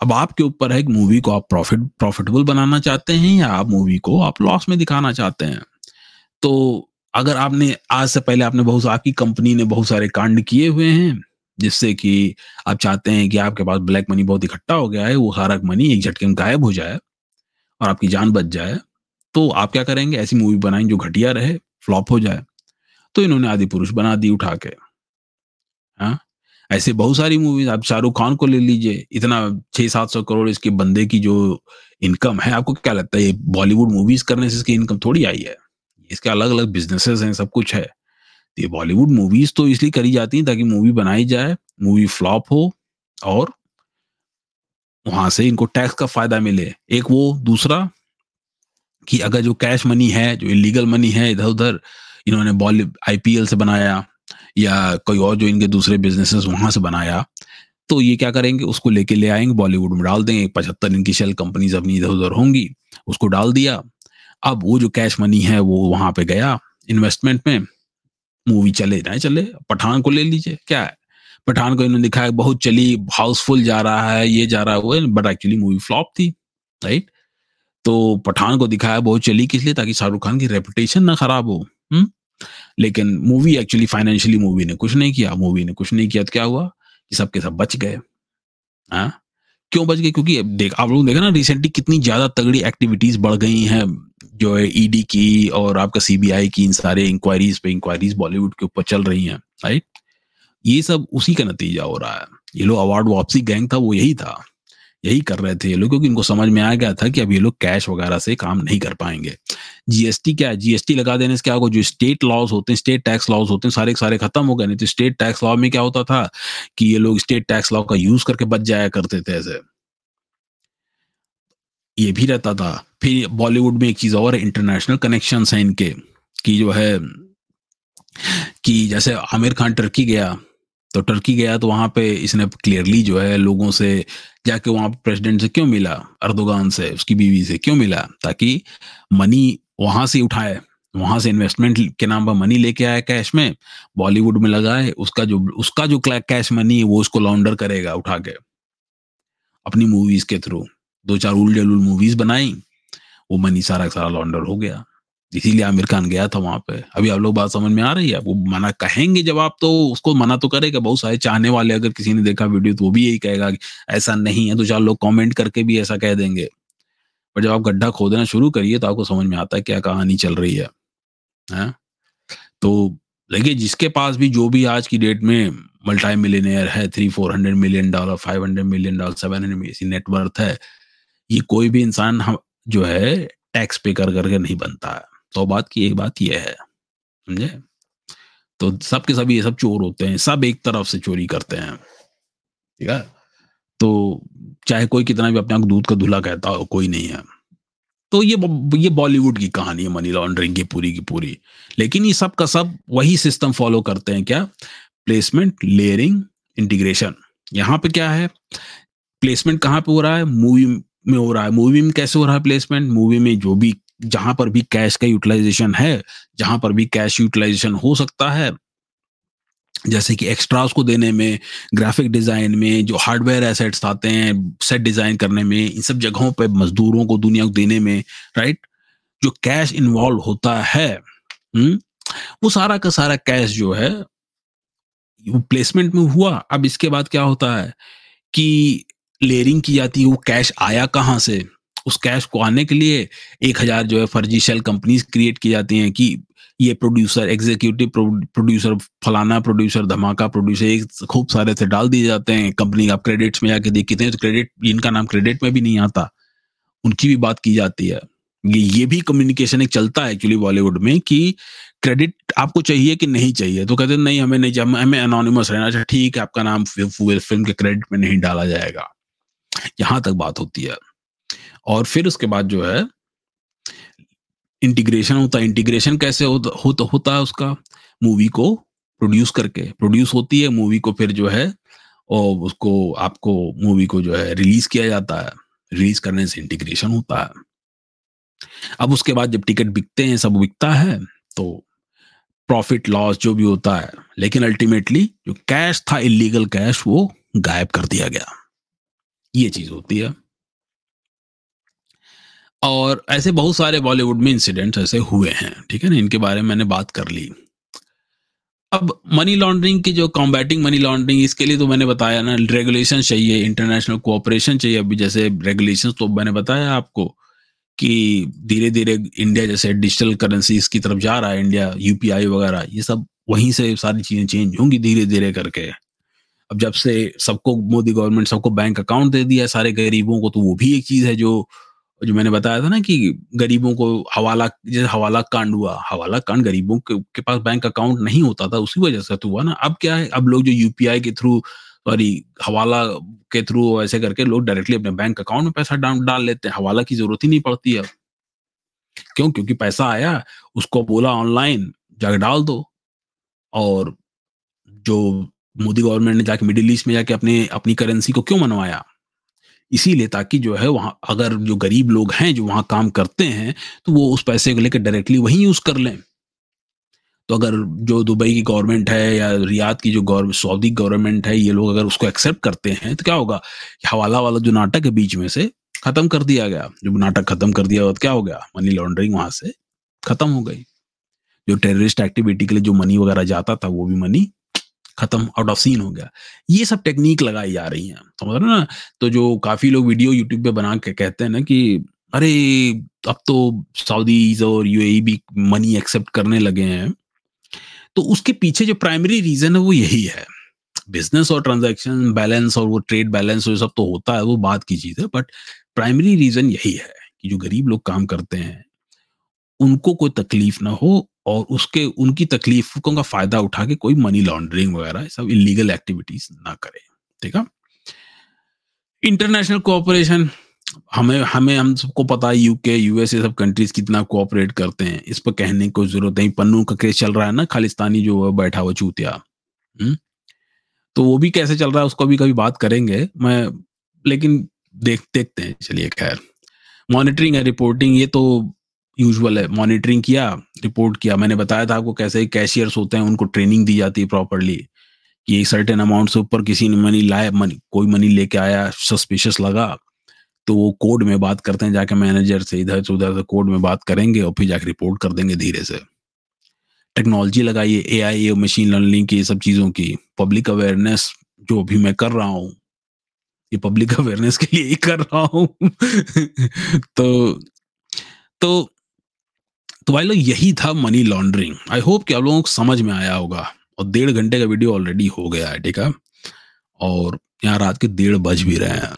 अब आपके ऊपर है मूवी को आप प्रॉफिट प्रॉफिटेबल बनाना चाहते हैं या आप मूवी को आप लॉस में दिखाना चाहते हैं? तो अगर आपने, आज से पहले आपने बहुत आपकी कंपनी ने बहुत सारे कांड किए हुए हैं, जिससे कि आप चाहते हैं कि आपके पास ब्लैक मनी बहुत इकट्ठा हो गया है, वो सारा मनी एक झटके में गायब हो जाए और आपकी जान बच जाए तो आप क्या करेंगे? ऐसी मूवी बनाएँगे जो घटिया रहे फ्लॉप हो जाए। तो इन्होंने आदि पुरुष बना दी उठा के। हाँ? ऐसे बहुत सारी मूवीज़ आप शाहरुख खान को ले लीजिए, इतना छह सात सौ करोड़ इसके बंदे की जो इनकम है, आपको क्या लगता है ये बॉलीवुड मूवीज़ करने से इसकी इनकम थोड़ी आई है? इसके अलग अलग बिजनेसेस हैं, सब कुछ है। तो ये बॉलीवुड मूवीज़ तो इसलिए करी जाती हैं ताकि मूवी बनाई जाए मूवी फ्लॉप हो और वहाँ से इनको टैक्स का फ़ायदा मिले। एक वो, दूसरा कि अगर जो कैश मनी है, जो इलीगल मनी है इधर उधर इन्होंने बॉली आईपीएल से बनाया या कोई और जो इनके दूसरे बिजनेसेस वहाँ से बनाया तो ये क्या करेंगे? उसको लेके ले आएँगे बॉलीवुड में डाल देंगे, पचहत्तर इनकी शेल कंपनीज़ अपनी इधर उधर होंगी, उसको डाल दिया। अब वो जो कैश मनी है, वो वहाँ पे गया इन्वेस्टमेंट में मूवी चले ना चले, पठान को ले लीजिए, क्या है? पठान को इन्होंने दिखाया, बहुत चली हाउसफुल जा रहा है, ये जा रहा है, वो बट एक्चुअली मूवी फ्लॉप थी राइट तो पठान को दिखाया, बहुत चली किस लिए? ताकि शाहरुख खान की रेपुटेशन ना खराब हो हुँ? लेकिन मूवी एक्चुअली फाइनेंशियली मूवी ने कुछ नहीं किया मूवी ने कुछ नहीं किया तो क्या हुआ कि सबके सब बच गए। हाँ? क्यों बच गए? क्योंकि देख, आप लोग देखा ना रिसेंटली कितनी ज़्यादा तगड़ी एक्टिविटीज़ बढ़ गई हैं, जो है ईडी e की और आपका सीबीआई की, इन सारे इंक्वायरीज पे इंक्वायरीज बॉलीवुड के ऊपर चल रही हैं राइट ये सब उसी का नतीजा हो रहा है। ये लो अवार्ड वापसी गैंग था, वो यही था। यही कर रहे थे ये लोग, क्योंकि इनको समझ में आ गया था कि अब ये लोग कैश वगैरह से काम नहीं कर पाएँगे। जीएसटी क्या है? जीएसटी लगा देने से क्या होगा? जो स्टेट लॉज होते हैं स्टेट टैक्स लॉज होते हैं, सारे सारे खत्म हो गए, नहीं तो स्टेट टैक्स लॉ में क्या होता था कि ये लोग स्टेट टैक्स लॉ का यूज़ करके बच जाया करते थे ऐसे। ये भी रहता था। फिर बॉलीवुड में एक चीज़ और इंटरनेशनल कनेक्शन है इनके, कि जो है, कि जैसे आमिर खान टर्की गया तो टर्की गया तो वहाँ पे इसने क्लियरली जो है लोगों से जाके वहाँ प्रेसिडेंट से क्यों मिला? अर्दोगान से, उसकी बीवी से क्यों मिला? ताकि मनी वहाँ से उठाए, वहाँ से इन्वेस्टमेंट के नाम पर मनी लेके आया कैश में, बॉलीवुड में लगाए, उसका जो उसका जो कैश मनी है वो उसको लॉन्डर करेगा उठा के अपनी मूवीज़ के थ्रू दो चार उल जलूल मूवीज़ बनाई, वो मनी सारा सारा लॉन्डर हो गया। इसीलिए आमिर खान गया था वहाँ पे। अभी आप लोग बात समझ में आ रही है? वो मना कहेंगे जब आप तो उसको मना तो करेगा। बहुत सारे चाहने वाले अगर किसी ने देखा वीडियो तो वो भी यही कहेगा कि ऐसा नहीं है तो चार लोग कमेंट करके भी ऐसा कह देंगे। पर जब आप गड्ढा खोदना शुरू करिए तो आपको समझ में आता है क्या कहानी चल रही है। है? तो देखिए जिसके पास भी जो भी आज की डेट में मल्टाई मिलीनियर है three four hundred million dollar five hundred million dollar seven hundred net worth है, ये कोई भी इंसान जो है टैक्स पे कर करके नहीं बनता। है तो बात की, एक बात यह है, समझे? तो सबके सभी ये सब चोर होते हैं, सब एक तरफ़ से चोरी करते हैं, ठीक है? तो चाहे कोई कितना भी अपने आप दूध का धुला कहता हो, कोई नहीं है। तो ये ये बॉलीवुड की कहानी है, मनी लॉन्ड्रिंग की पूरी की पूरी। लेकिन ये सब का सब वही सिस्टम फॉलो करते हैं क्या? प्लेसमेंट लेयरिंग इंटीग्रेशन यहाँ पे क्या है? प्लेसमेंट कहाँ पे हो रहा है? मूवी में हो रहा है। मूवी में कैसे हो रहा है प्लेसमेंट मूवी में जो भी जहाँ पर भी कैश का यूटिलाइजेशन है जहाँ पर भी कैश यूटिलाइजेशन हो सकता है जैसे कि एक्स्ट्रास को देने में ग्राफिक डिज़ाइन में जो हार्डवेयर एसेट्स आते हैं सेट डिज़ाइन करने में इन सब जगहों पे मजदूरों को दुनिया को देने में राइट जो कैश इन्वॉल्व होता है हुँ? हम्म, वो सारा का सारा कैश जो है वो प्लेसमेंट में हुआ अब इसके बाद क्या होता है कि लेयरिंग की जाती है वो कैश आया कहाँ से उस कैश को आने के लिए एक हज़ार जो है फर्जी शेल कंपनीज़ क्रिएट की जाती हैं कि ये प्रोड्यूसर एग्जीक्यूटिव प्रोड्यूसर फलाना प्रोड्यूसर धमाका प्रोड्यूसर एक खूब सारे से डाल दिए जाते हैं। कंपनी आप क्रेडिट्स में जाके देखते हैं तो क्रेडिट इनका नाम क्रेडिट में भी नहीं आता। उनकी भी बात की जाती है। ये ये भी कम्युनिकेशन एक चलता है एक्चुअली बॉलीवुड में कि क्रेडिट आपको चाहिए कि नहीं चाहिए? तो कहते नहीं, हमें नहीं चाहिए, हमें अनोनिमस रहना अच्छा ठीक है, आपका नाम फ़िल्म के क्रेडिट में नहीं डाला जाएगा। यहाँ तक बात होती है। और फिर उसके बाद जो है इंटीग्रेशन होता है। इंटीग्रेशन कैसे होता होता, होता है उसका मूवी को प्रोड्यूस करके। प्रोड्यूस होती है मूवी को फिर जो है और उसको आपको मूवी को जो है रिलीज़ किया जाता है। रिलीज़ करने से इंटीग्रेशन होता है। अब उसके बाद जब टिकट बिकते हैं सब बिकता है तो प्रॉफिट लॉस जो भी होता है लेकिन अल्टीमेटली जो कैश था इलीगल कैश वो गायब कर दिया गया। ये चीज़ होती है। और ऐसे बहुत सारे बॉलीवुड में इंसिडेंट्स ऐसे हुए हैं, ठीक है ना? इनके बारे में मैंने बात कर ली। अब मनी लॉन्ड्रिंग की जो कॉम्बैटिंग मनी लॉन्ड्रिंग इसके लिए तो मैंने बताया ना रेगुलेशन चाहिए इंटरनेशनल कोऑपरेशन चाहिए। अभी जैसे रेगुलेशन तो मैंने बताया आपको कि धीरे धीरे इंडिया जैसे डिजिटल करेंसी की तरफ़ जा रहा है इंडिया यूपीआई वगैरह, ये सब वहीं से सारी चीज़ें चेंज होंगी धीरे धीरे करके। अब जब से सबको, मोदी गवर्नमेंट सबको बैंक अकाउंट दे दिया सारे गरीबों को तो वो भी एक चीज़ है जो जो मैंने बताया था ना कि गरीबों को हवाला जैसे हवाला कांड हुआ हवाला कांड गरीबों के, के पास बैंक अकाउंट नहीं होता था उसी वजह से तो हुआ ना। अब क्या है? अब लोग जो यूपीआई के थ्रू सॉरी हवाला के थ्रू ऐसे करके लोग डायरेक्टली अपने बैंक अकाउंट में पैसा डाल डाल लेते हैं। हवाला की ज़रूरत ही नहीं पड़ती है क्यों? क्योंकि पैसा आया उसको बोला ऑनलाइन जाके डाल दो। और जो मोदी गवर्नमेंट ने जाके मिडिल ईस्ट में जाके अपने अपनी करेंसी को क्यों मनवाया? इसीलिए ताकि जो है वहाँ, अगर जो गरीब लोग हैं जो वहाँ काम करते हैं तो वो उस पैसे को लेकर डायरेक्टली वहीं यूज़ कर लें। तो अगर जो दुबई की गवर्नमेंट है या रियाद की जो गवर्नमेंट सऊदी गवर्नमेंट है, ये लोग अगर उसको एक्सेप्ट करते हैं तो क्या होगा? हवाला वाला जो नाटक है बीच में से खत्म कर दिया गया। जो नाटक खत्म कर दिया तो क्या हो गया? मनी लॉन्ड्रिंग वहाँ से खत्म हो गई। जो टेररिस्ट एक्टिविटी के लिए जो मनी वगैरह जाता था, वो भी मनी खत्म आउट ऑफ़ सीन हो गया। ये सब टेक्निक लगाई जा रही हैं। समझ रहे ना तो जो काफ़ी लोग वीडियो यूट्यूब पे बना के कहते हैं ना कि, अरे, अब तो सऊदीज और यूएई भी मनी एक्सेप्ट करने लगे हैं। तो उसके पीछे जो प्राइमरी रीजन है वो यही है। बिज़नेस और ट्रांजैक्शन बैलेंस और वो ट्रेड बैलेंस वो सब तो होता है, वो बात की चीज़ है बट प्राइमरी रीजन यही है कि जो गरीब लोग काम करते हैं, उनको कोई तकलीफ़ ना हो और उसके, उनकी तकलीफों का फ़ायदा उठा के कोई मनी लॉन्ड्रिंग वगैरह सब इलीगल एक्टिविटीज़ ना करे, ठीक है? इंटरनेशनल कोऑपरेशन हमें हमें, हम सबको पता है यूके यूएस सब कंट्रीज़ कितना कोऑपरेट करते हैं। इस पर कहने की ज़रूरत नहीं, पन्नू का केस चल रहा है ना, खालिस्तानी जो बैठा हुआ चूतिया। हम्म? तो वो भी कैसे चल रहा है, उसको भी कभी बात करेंगे, मैं, लेकिन देख, देखते हैं, चलिए, खैर। मॉनिटरिंग है रिपोर्टिंग ये तो यूजुअल है मॉनिटरिंग किया रिपोर्ट किया। मैंने बताया था आपको कैसे कैशियर्स होते हैं, उनको ट्रेनिंग दी जाती है प्रॉपरली कि एक सर्टेन अमाउंट से ऊपर किसी ने मनी लाया मनी कोई मनी लेके आया सस्पिशियस लगा तो वो कोड में बात करते हैं, जाके मैनेजर से इधर से उधर से कोड में बात करेंगे और फिर जाके रिपोर्ट कर देंगे धीरे से। टेक्नोलॉजी लगाइए ए आई ए मशीन लर्निंग की सब चीज़ों की। पब्लिक अवेयरनेस जो अभी मैं कर रहा हूँ, ये पब्लिक अवेयरनेस [laughs] के लिए ही कर रहा हूँ। [laughs] तो तो तो भाई लोग, यही था मनी लॉन्ड्रिंग आई होप कि आप लोगों को समझ में आया होगा। और डेढ़ घंटे का वीडियो ऑलरेडी हो गया है, ठीक है? और यहाँ रात के डेढ़ बज भी रहे हैं।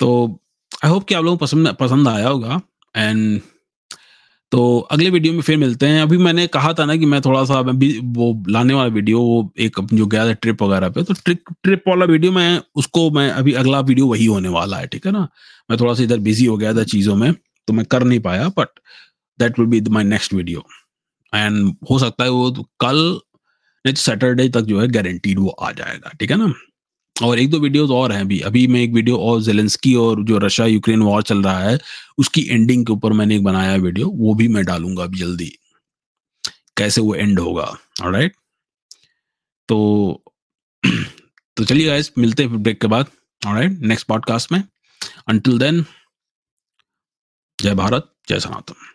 तो आई होप कि आप लोगों को पसंद पसंद आया होगा। एंड तो अगले वीडियो में फिर मिलते हैं। अभी मैंने कहा था ना कि मैं थोड़ा सा, मैं वो लाने वाला वीडियो वो एक जो गया था ट्रिप वगैरह पे तो ट्रिप ट्रिप वाला वीडियो मैं, उसको मैं, अभी अगला वीडियो वही होने वाला है, ठीक है ना? मैं थोड़ा सा इधर बिज़ी हो गया था चीज़ों में तो मैं कर नहीं पाया but that will be my next video and हो सकता है वो कल नेक्स्ट सैटरडे तक जो है गारंटीड वो आ जाएगा, ठीक है ना? और एक दो वीडियोस और हैं अभी। अभी मैं एक वीडियो और जेलेंस्की और जो रशिया यूक्रेन वॉर चल रहा है, उसकी एंडिंग के ऊपर मैंने एक बनाया वीडियो वो भी मैं डालूँगा अभी जल्दी। कैसे वो एंड होगा राइट तो [clears throat] तो चलिए गाइस मिलते हैं ब्रेक के बाद राइट नेक्स्ट पॉडकास्ट में। अंटिल देन जय भारत, जय सनातन।